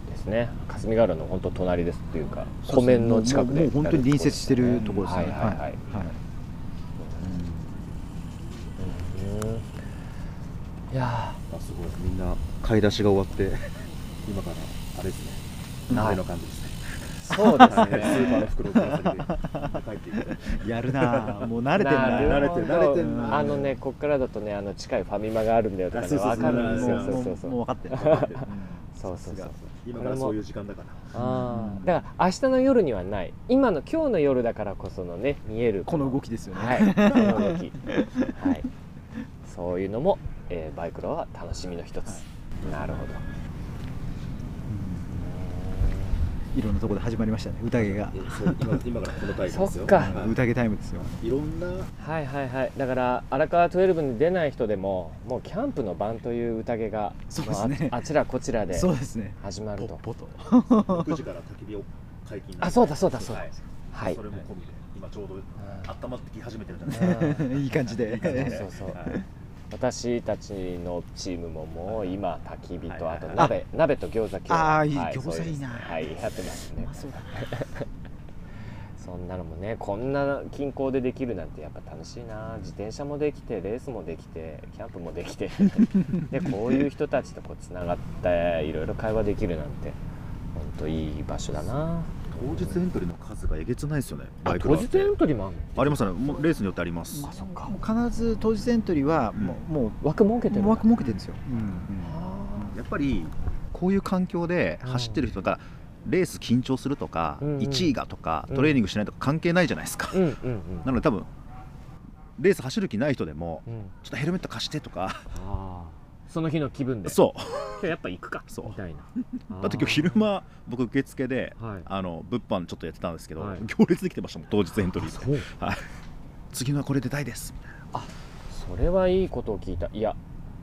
Speaker 4: ですね、霞ヶ浦の本当隣ですっていうか湖面の近くで
Speaker 7: もうもう本当に隣接してるところですね。
Speaker 4: はいはい。はい、
Speaker 7: はい
Speaker 4: いや
Speaker 8: あすごい。みんな買い出しが終わって 今からあれですね。
Speaker 4: はい
Speaker 8: 鍋の感じですね。
Speaker 4: ーそうです
Speaker 8: はい スーパーの
Speaker 4: ね
Speaker 8: 袋をぶら帰っていく
Speaker 7: やるなあ。もう慣れてんな。
Speaker 8: 慣れてる慣れてる
Speaker 7: な。
Speaker 4: あのねこっからだとねあの近いファミマがあるんだよとかね
Speaker 8: あそうそうそう。
Speaker 4: 分かるんですよ。
Speaker 7: も
Speaker 4: そうそう。そう
Speaker 7: もう分かってる。
Speaker 4: そうそうそう。
Speaker 8: 今からそういう時間だから。
Speaker 4: あー。だから明日の夜にはない。今の今日の夜だからこそのね見える
Speaker 7: この動きですよね。
Speaker 4: はい。この動き。はいそういうのも、えーバイクロは楽しみの一つ、なるほど。
Speaker 7: いろんなところで始まりましたね宴が。
Speaker 8: 今今からこのタイムですよ。
Speaker 4: そっか。
Speaker 8: はい。
Speaker 7: 宴タイムですよ。
Speaker 8: いろんな
Speaker 4: はいはいはい。だから荒川12に出ない人でももうキャンプの晩という宴が
Speaker 7: そうですね。
Speaker 4: もうああちらこちらで
Speaker 7: そうですね。
Speaker 4: 始まると。
Speaker 7: ポッポと。
Speaker 8: 6時から焚き火を解禁。
Speaker 4: あそうだそうだそうだ。
Speaker 8: はい。
Speaker 4: はい。
Speaker 8: それも込みで今ちょうど温まってき始めてるじゃないですか。
Speaker 4: うん
Speaker 7: いい感じで。
Speaker 4: そうそうそう。
Speaker 8: はい
Speaker 4: 私たちのチームももう今焚き火とあと鍋鍋と餃子今日
Speaker 7: あーいい
Speaker 4: は
Speaker 7: 餃子いいな。
Speaker 4: はいやってますね。
Speaker 7: そうだ
Speaker 4: そんなのもねこんな近郊でできるなんてやっぱ楽しいな。自転車もできてレースもできてキャンプもできて。でこういう人たちとこうつながっていろいろ会話できるなんて本当いい場所だな
Speaker 8: 当日エントリーの数がえげつないですよね
Speaker 4: あ
Speaker 8: バイク
Speaker 4: 当日エントリーもあるの？
Speaker 8: ありますね。もうレースによってあります。
Speaker 4: あそっか。
Speaker 7: もう必ず当日エントリーはもうも
Speaker 4: 枠設けてる
Speaker 7: 枠設けてるんですよ。
Speaker 4: あ
Speaker 8: やっぱりこういう環境で走ってる人がレース緊張するとか、
Speaker 4: うんうん。
Speaker 8: 1位がとか
Speaker 4: うん。
Speaker 8: トレーニングしないとか関係ないじゃないですか、
Speaker 4: ーうんうんうん。
Speaker 8: なので多分レース走る気ない人でも
Speaker 4: うん。
Speaker 8: ちょっとヘルメット貸してとか
Speaker 4: その日の気分で。
Speaker 8: そう。
Speaker 4: 今日やっぱ行くか。
Speaker 8: そう。
Speaker 4: みたいな。
Speaker 8: だって今日昼間僕受付で、
Speaker 4: はい。
Speaker 8: あの物販ちょっとやってたんですけど、
Speaker 4: はい。
Speaker 8: 行列できてましたもん当日エントリーで、はい、次のはこれ出たいです。
Speaker 4: それはいいことを聞いた。いや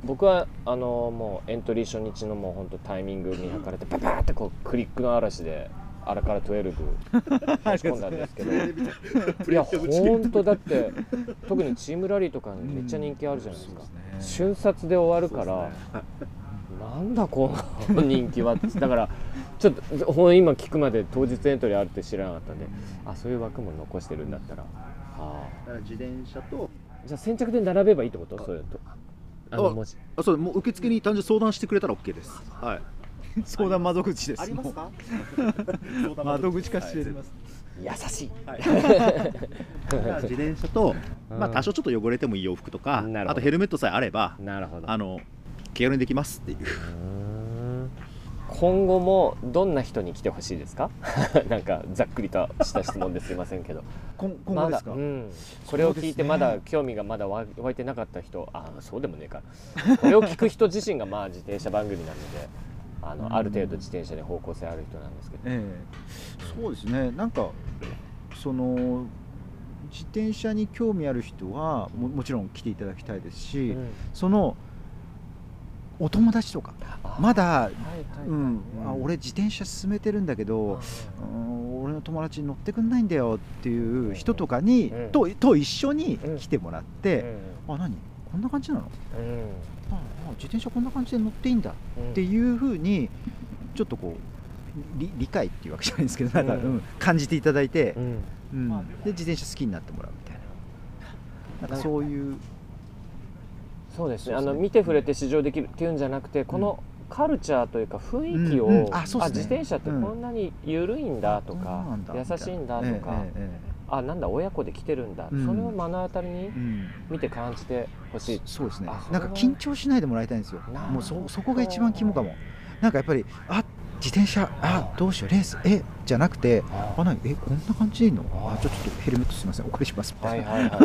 Speaker 4: 僕はあのもうエントリー初日のもう本当タイミング見計らってパパーってこうクリックの嵐であらから12申し込んだんですけど。いや本当だって特にチームラリーとかめっちゃ人気あるじゃないですか、瞬殺で終わるから、なんだこの人気はだからちょっとほん今聞くまで当日エントリーあるって 知らなかったんであそういう枠も残してるんだったら。あ
Speaker 8: だから自転車と
Speaker 4: ーじゃあ先着で並べばいいってこと？そういうと。あの文字
Speaker 8: あそうもう受付に単純に相談してくれたら OK です。はい。
Speaker 7: 相談窓口です。
Speaker 8: ありますか？
Speaker 7: 窓口。化してます
Speaker 4: 優しい。
Speaker 8: 自転車と、まあ、
Speaker 4: うん
Speaker 8: 多少ちょっと汚れてもいい洋服とかあとヘルメットさえあれば
Speaker 4: なるほど。
Speaker 8: あの気軽にできますっていう。
Speaker 4: 今後もどんな人に来てほしいですか？なんかざっくりとした質問ですいませんけど。
Speaker 7: 今今後ですか、
Speaker 4: まだうん、これを聞いてまだ興味がまだ湧湧いてなかった人あそうでもねえか。これを聞く人自身がまあ自転車番組なのであの、
Speaker 7: うん。
Speaker 4: ある程度自転車に方向性ある人なんですけど、
Speaker 7: ええ。そうですね。なんかその自転車に興味ある人はももちろん来ていただきたいですし、
Speaker 4: うん。
Speaker 7: そのお友達とか
Speaker 4: あ
Speaker 7: まだ、うん。あ
Speaker 4: うん。
Speaker 7: 俺自転車進めてるんだけど、うん俺の友達に乗ってくんないんだよっていう人とかに、
Speaker 4: うん。
Speaker 7: とと一緒に
Speaker 4: うん。
Speaker 7: 来てもらって、あ何？こんな感じなの？自転車こんな感じで乗っていいんだっ
Speaker 4: うん。
Speaker 7: ていうふうにちょっとこう理理解っていうわけじゃないんですけどなんか、
Speaker 4: うん
Speaker 7: うん感じていただいて
Speaker 4: う、ん。
Speaker 7: うん。で自転車好きになってもらうみたいな。なんかそういう。
Speaker 4: そうですね。
Speaker 7: ね。
Speaker 4: あの見て触れて試乗できるっていうんじゃなくてこのカルチャーというか雰囲気を、
Speaker 7: うん。うん。あそうですね。
Speaker 4: 自転車ってこんなに緩いんだとか、
Speaker 7: そうなんだ。
Speaker 4: 優しいんだとか、
Speaker 7: えええ
Speaker 4: あなんだ親子で来てるんだ、
Speaker 7: うん。
Speaker 4: それを目の当たりに見て感じてほしい、
Speaker 7: そうですね。なんか緊張しないでもらいたいんですよ。もうそそこが一番肝かも。なんかやっぱりあ自転車あどうしよう。レースえじゃなくてあ。何えこんな感じでいいの？あちょっとヘルメットすみません。お借りします。みたいな、
Speaker 4: はいはいは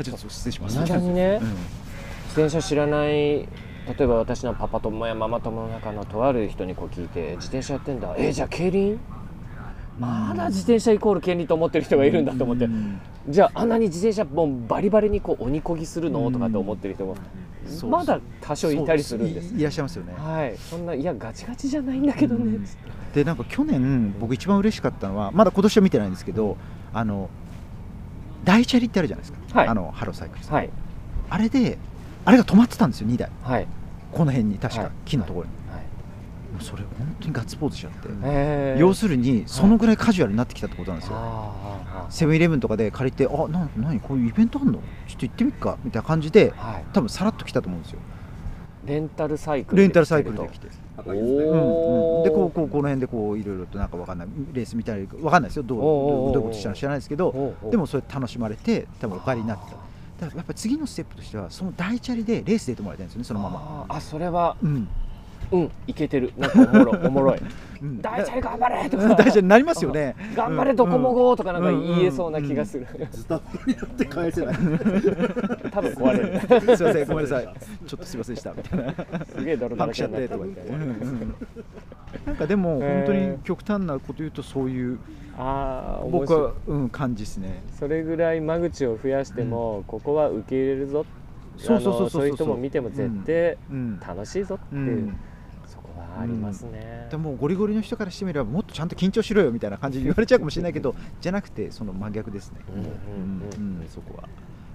Speaker 4: い。
Speaker 7: ちょっと失礼します。
Speaker 4: いまだにね
Speaker 7: うん。
Speaker 4: 自転車知らない例えば私のパパ友やママ友の中のとある人にこう聞いて自転車やってんだ。えじゃあ競輪？まだ自転車イコール競輪と思ってる人がいるんだと思って
Speaker 7: うん。
Speaker 4: じゃああんなに自転車もうバリバリにこう鬼こぎするの？とかって思ってる人もまだ多少いたりするんです。
Speaker 7: いいらっしゃいますよね。
Speaker 4: はい。そんないやガチガチじゃないんだけどね。
Speaker 7: でなんか去年僕一番嬉しかったのはまだ今年は見てないんですけどあの大チャリってあるじゃないですか、
Speaker 4: はい。
Speaker 7: あのハローサイクルさん。
Speaker 4: はい。
Speaker 7: あれであれが止まってたんですよ2台。
Speaker 4: はい。
Speaker 7: この辺に確か
Speaker 4: はい。
Speaker 7: 木のところに、
Speaker 4: はい
Speaker 7: もうそれ本当にガッツポーズしちゃって、
Speaker 4: へー。
Speaker 7: 要するにそのぐらいカジュアルになってきたってことなんですよ、セブンイレブンとかで借りてあな何？こういうイベントあんの？ちょっと行ってみっかみたいな感じで
Speaker 4: はい。
Speaker 7: 多分さらっと来たと思うんですよ。
Speaker 4: レンタルサイクル
Speaker 7: レンタルサイクルで来て
Speaker 4: お
Speaker 7: うん
Speaker 4: お
Speaker 7: うん、でこうこうこの辺でこういろいろとなんかわかんない。レース見たりわかんないですよ。どうどういうことしたの知らないですけどでもそれ楽しまれて多分お帰りになって。ただからやっぱり次のステップとしてはその大チャリでレース出てもらいたいんですよねそのまま。
Speaker 4: あそれは。
Speaker 7: うん、
Speaker 4: うん。いけてる。なんかおもろいおもろい。
Speaker 7: うん、
Speaker 4: 大チャリ頑張れ！とか。
Speaker 7: 大チャリになりますよね。
Speaker 4: 頑張れドコモ号とかなんか言えそうな気がする。
Speaker 8: ズタボロになって返せない。
Speaker 4: 多分壊れる。
Speaker 7: すいませんごめんなさい。ちょっとすいませんでしたみたいな。
Speaker 4: すげえ泥だ
Speaker 7: パンクしちゃっ
Speaker 4: らけになってて
Speaker 7: とか言って、うんうんなんかでも本当に極端なこと言うとそういう
Speaker 4: あ
Speaker 7: 僕は、うん、感じですね。
Speaker 4: それぐらい間口を増やしても、ここは受け入れるぞ。
Speaker 7: そうそうそうそう
Speaker 4: あのそういう人も見ても絶対
Speaker 7: うん。
Speaker 4: 楽しいぞって
Speaker 7: う
Speaker 4: いう、
Speaker 7: ん。
Speaker 4: そこはありますね、
Speaker 7: でもゴリゴリの人からしてみればもっとちゃんと緊張しろよみたいな感じで言われちゃうかもしれないけどじゃなくてその真逆ですね、
Speaker 4: うんうんうん。
Speaker 7: うんうんそこは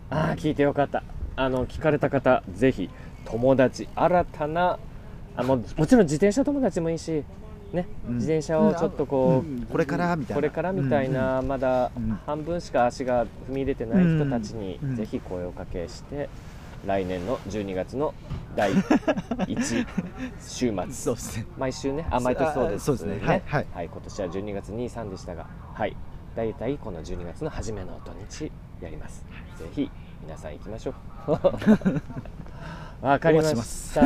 Speaker 4: ああ聞いてよかった。あの聞かれた方ぜひ友達新たなあももちろん自転車友達もいいしね、
Speaker 7: うん。
Speaker 4: 自転車をちょっとこう、
Speaker 7: うん。これからみたいな。
Speaker 4: これからみたいな、まだ
Speaker 7: うん。
Speaker 4: 半分しか足が踏み入れてない人たちに
Speaker 7: うん。
Speaker 4: ぜひ声をかけして、来年の12月の第1週末。
Speaker 7: そうですね。
Speaker 4: 毎週ね。あ毎年そうです。
Speaker 7: あそうですね。はいはい。
Speaker 4: 今年は12月2、3でしたがはい。大体この12月の初めの土日やります。ぜひ皆さん行きましょう。わかりま
Speaker 7: し
Speaker 4: た。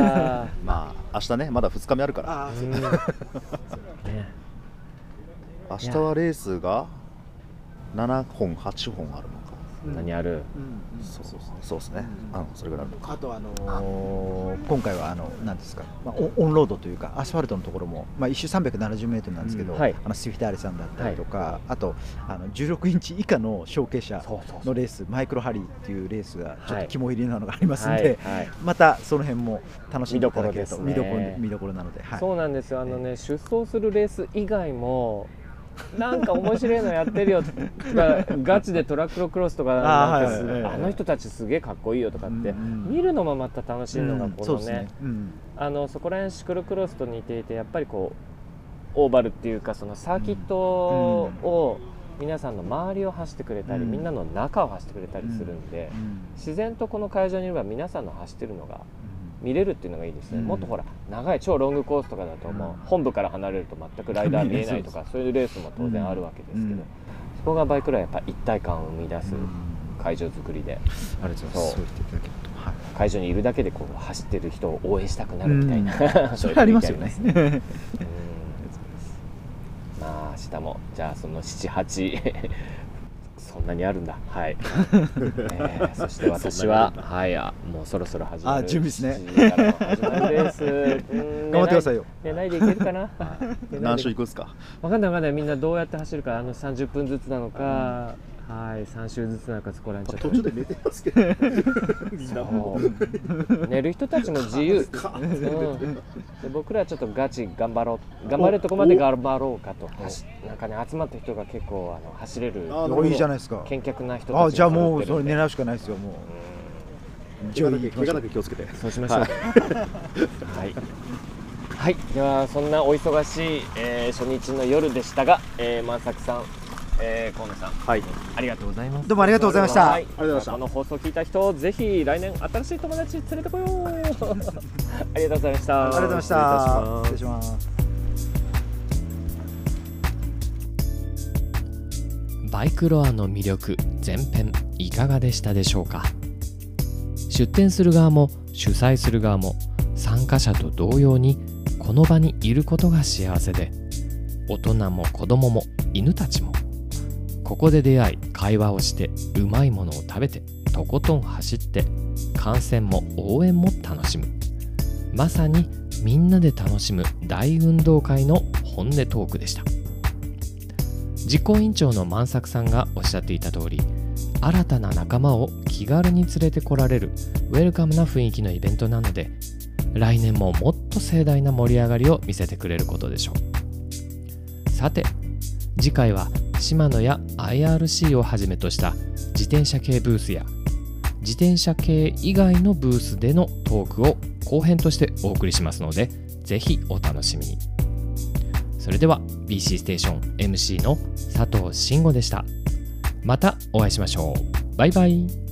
Speaker 8: まあ明日ねまだ2日目あるから。
Speaker 7: あ
Speaker 4: う。ん。ね。
Speaker 8: 明日はレースが7本8本あるのか。
Speaker 4: 何ある？
Speaker 8: そうそうそうそうですね。うん。それぐらいあ
Speaker 7: とあのー今回はあのなんですか、まあ、オンオンロードというかアスファルトのところも、まあ、一周370メートルなんですけど、
Speaker 4: うんはい。
Speaker 7: あのスフィターレさんだったりとか、あとあの16インチ以下の小径車
Speaker 4: そうそうそう
Speaker 7: のレースマイクロハリーっていうレースがちょっ
Speaker 4: はい。
Speaker 7: と肝入りなのがありますんで、
Speaker 4: はいはい。
Speaker 7: またその辺も楽しんでいただけると
Speaker 4: 見どころね。
Speaker 7: 見どころなので、はい、
Speaker 4: そうなんですよ。あのね出走するレース以外もなんか面白いのやってるよとかガチでトラックロクロスとかなんかす
Speaker 7: あーはいはいはい。
Speaker 4: あの人たちすげえかっこいいよとかって
Speaker 7: うん
Speaker 4: 見るのもまた楽しいのが
Speaker 7: うん
Speaker 4: このね
Speaker 7: そうですね、うん。
Speaker 4: あのそこら辺シクロクロスと似ていてやっぱりこうオーバルっていうかそのサーキットを皆さんの周りを走ってくれたり、
Speaker 7: うん。
Speaker 4: みんなの中を走ってくれたりするんで、
Speaker 7: うん。
Speaker 4: 自然とこの会場にいれば皆さんの走ってるのが見れるっていうのがいいですね、
Speaker 7: うん。
Speaker 4: もっとほら長い超ロングコースとかだともう本部から離れると全くライダー見えないとかそういうレースも当然あるわけですけど、
Speaker 7: うん。
Speaker 4: そこがバイクラはやっぱ一体感を生み出す
Speaker 7: うん
Speaker 4: 会場作りで。
Speaker 7: ありがとうございます。
Speaker 4: 会場にいるだけでこう走ってる人を応援したくなるみたいな、
Speaker 7: うん。それありますよね。
Speaker 4: そういう雰囲気ありますうん。まあ明日もじゃあその78そんなにあるんだ。はい、えーそして私ははいあもうそろそろ始まる
Speaker 7: あ準備ですね。
Speaker 4: 7時からの始まるです。うん。
Speaker 7: 頑張ってくださいよ。
Speaker 4: 寝ないでいけるかな？
Speaker 8: 何
Speaker 4: で
Speaker 8: 周行くんすか？
Speaker 4: わかんないわかんない。みんなどうやって走るかあの30分ずつなのか、はい3周ずつなのかそこら辺ちょっと
Speaker 8: 途中で寝てますけど。
Speaker 4: そう。寝る人たちも自由、うん、で僕らはちょっとガチ頑張ろう。頑張れるとこまで頑張ろうかと。走なんかね集まった人が結構あの走れる。
Speaker 7: おいいじゃないですか。
Speaker 4: 健脚な人たちが
Speaker 7: あじゃあもうそれ狙うしかないですよもう。
Speaker 8: 怪我だけ怪我だけ気をつけて。
Speaker 4: そうしましょう。はい。はい、ではそんなお忙しい、えー初日の夜でしたが、えー、万作さん、えー、河野さん、
Speaker 8: はい。
Speaker 4: ありがとうございます。
Speaker 7: どうもありがとうございました。
Speaker 4: はい、
Speaker 8: ありがとうございました。
Speaker 4: この放送を聞いた人、ぜひ来年新しい友達連れてこよう。ありがとうございました。
Speaker 7: ありがとうございました。失礼します。
Speaker 1: バイクロアの魅力前編いかがでしたでしょうか？出店する側も主催する側も参加者と同様にこの場にいることが幸せで大人も子供も犬たちもここで出会い会話をしてうまいものを食べてとことん走って観戦も応援も楽しむ。まさにみんなで楽しむ大運動会の本音トークでした。実行委員長の万作さんがおっしゃっていた通り新たな仲間を気軽に連れてこられるウェルカムな雰囲気のイベントなので来年ももっと盛大な盛り上がりを見せてくれることでしょう。さて次回は島野や IRC をはじめとした自転車系ブースや自転車系以外のブースでのトークを後編としてお送りしますのでぜひお楽しみに。それでは BC ステーション MC の佐藤慎吾でした。またお会いしましょう。バイバイ。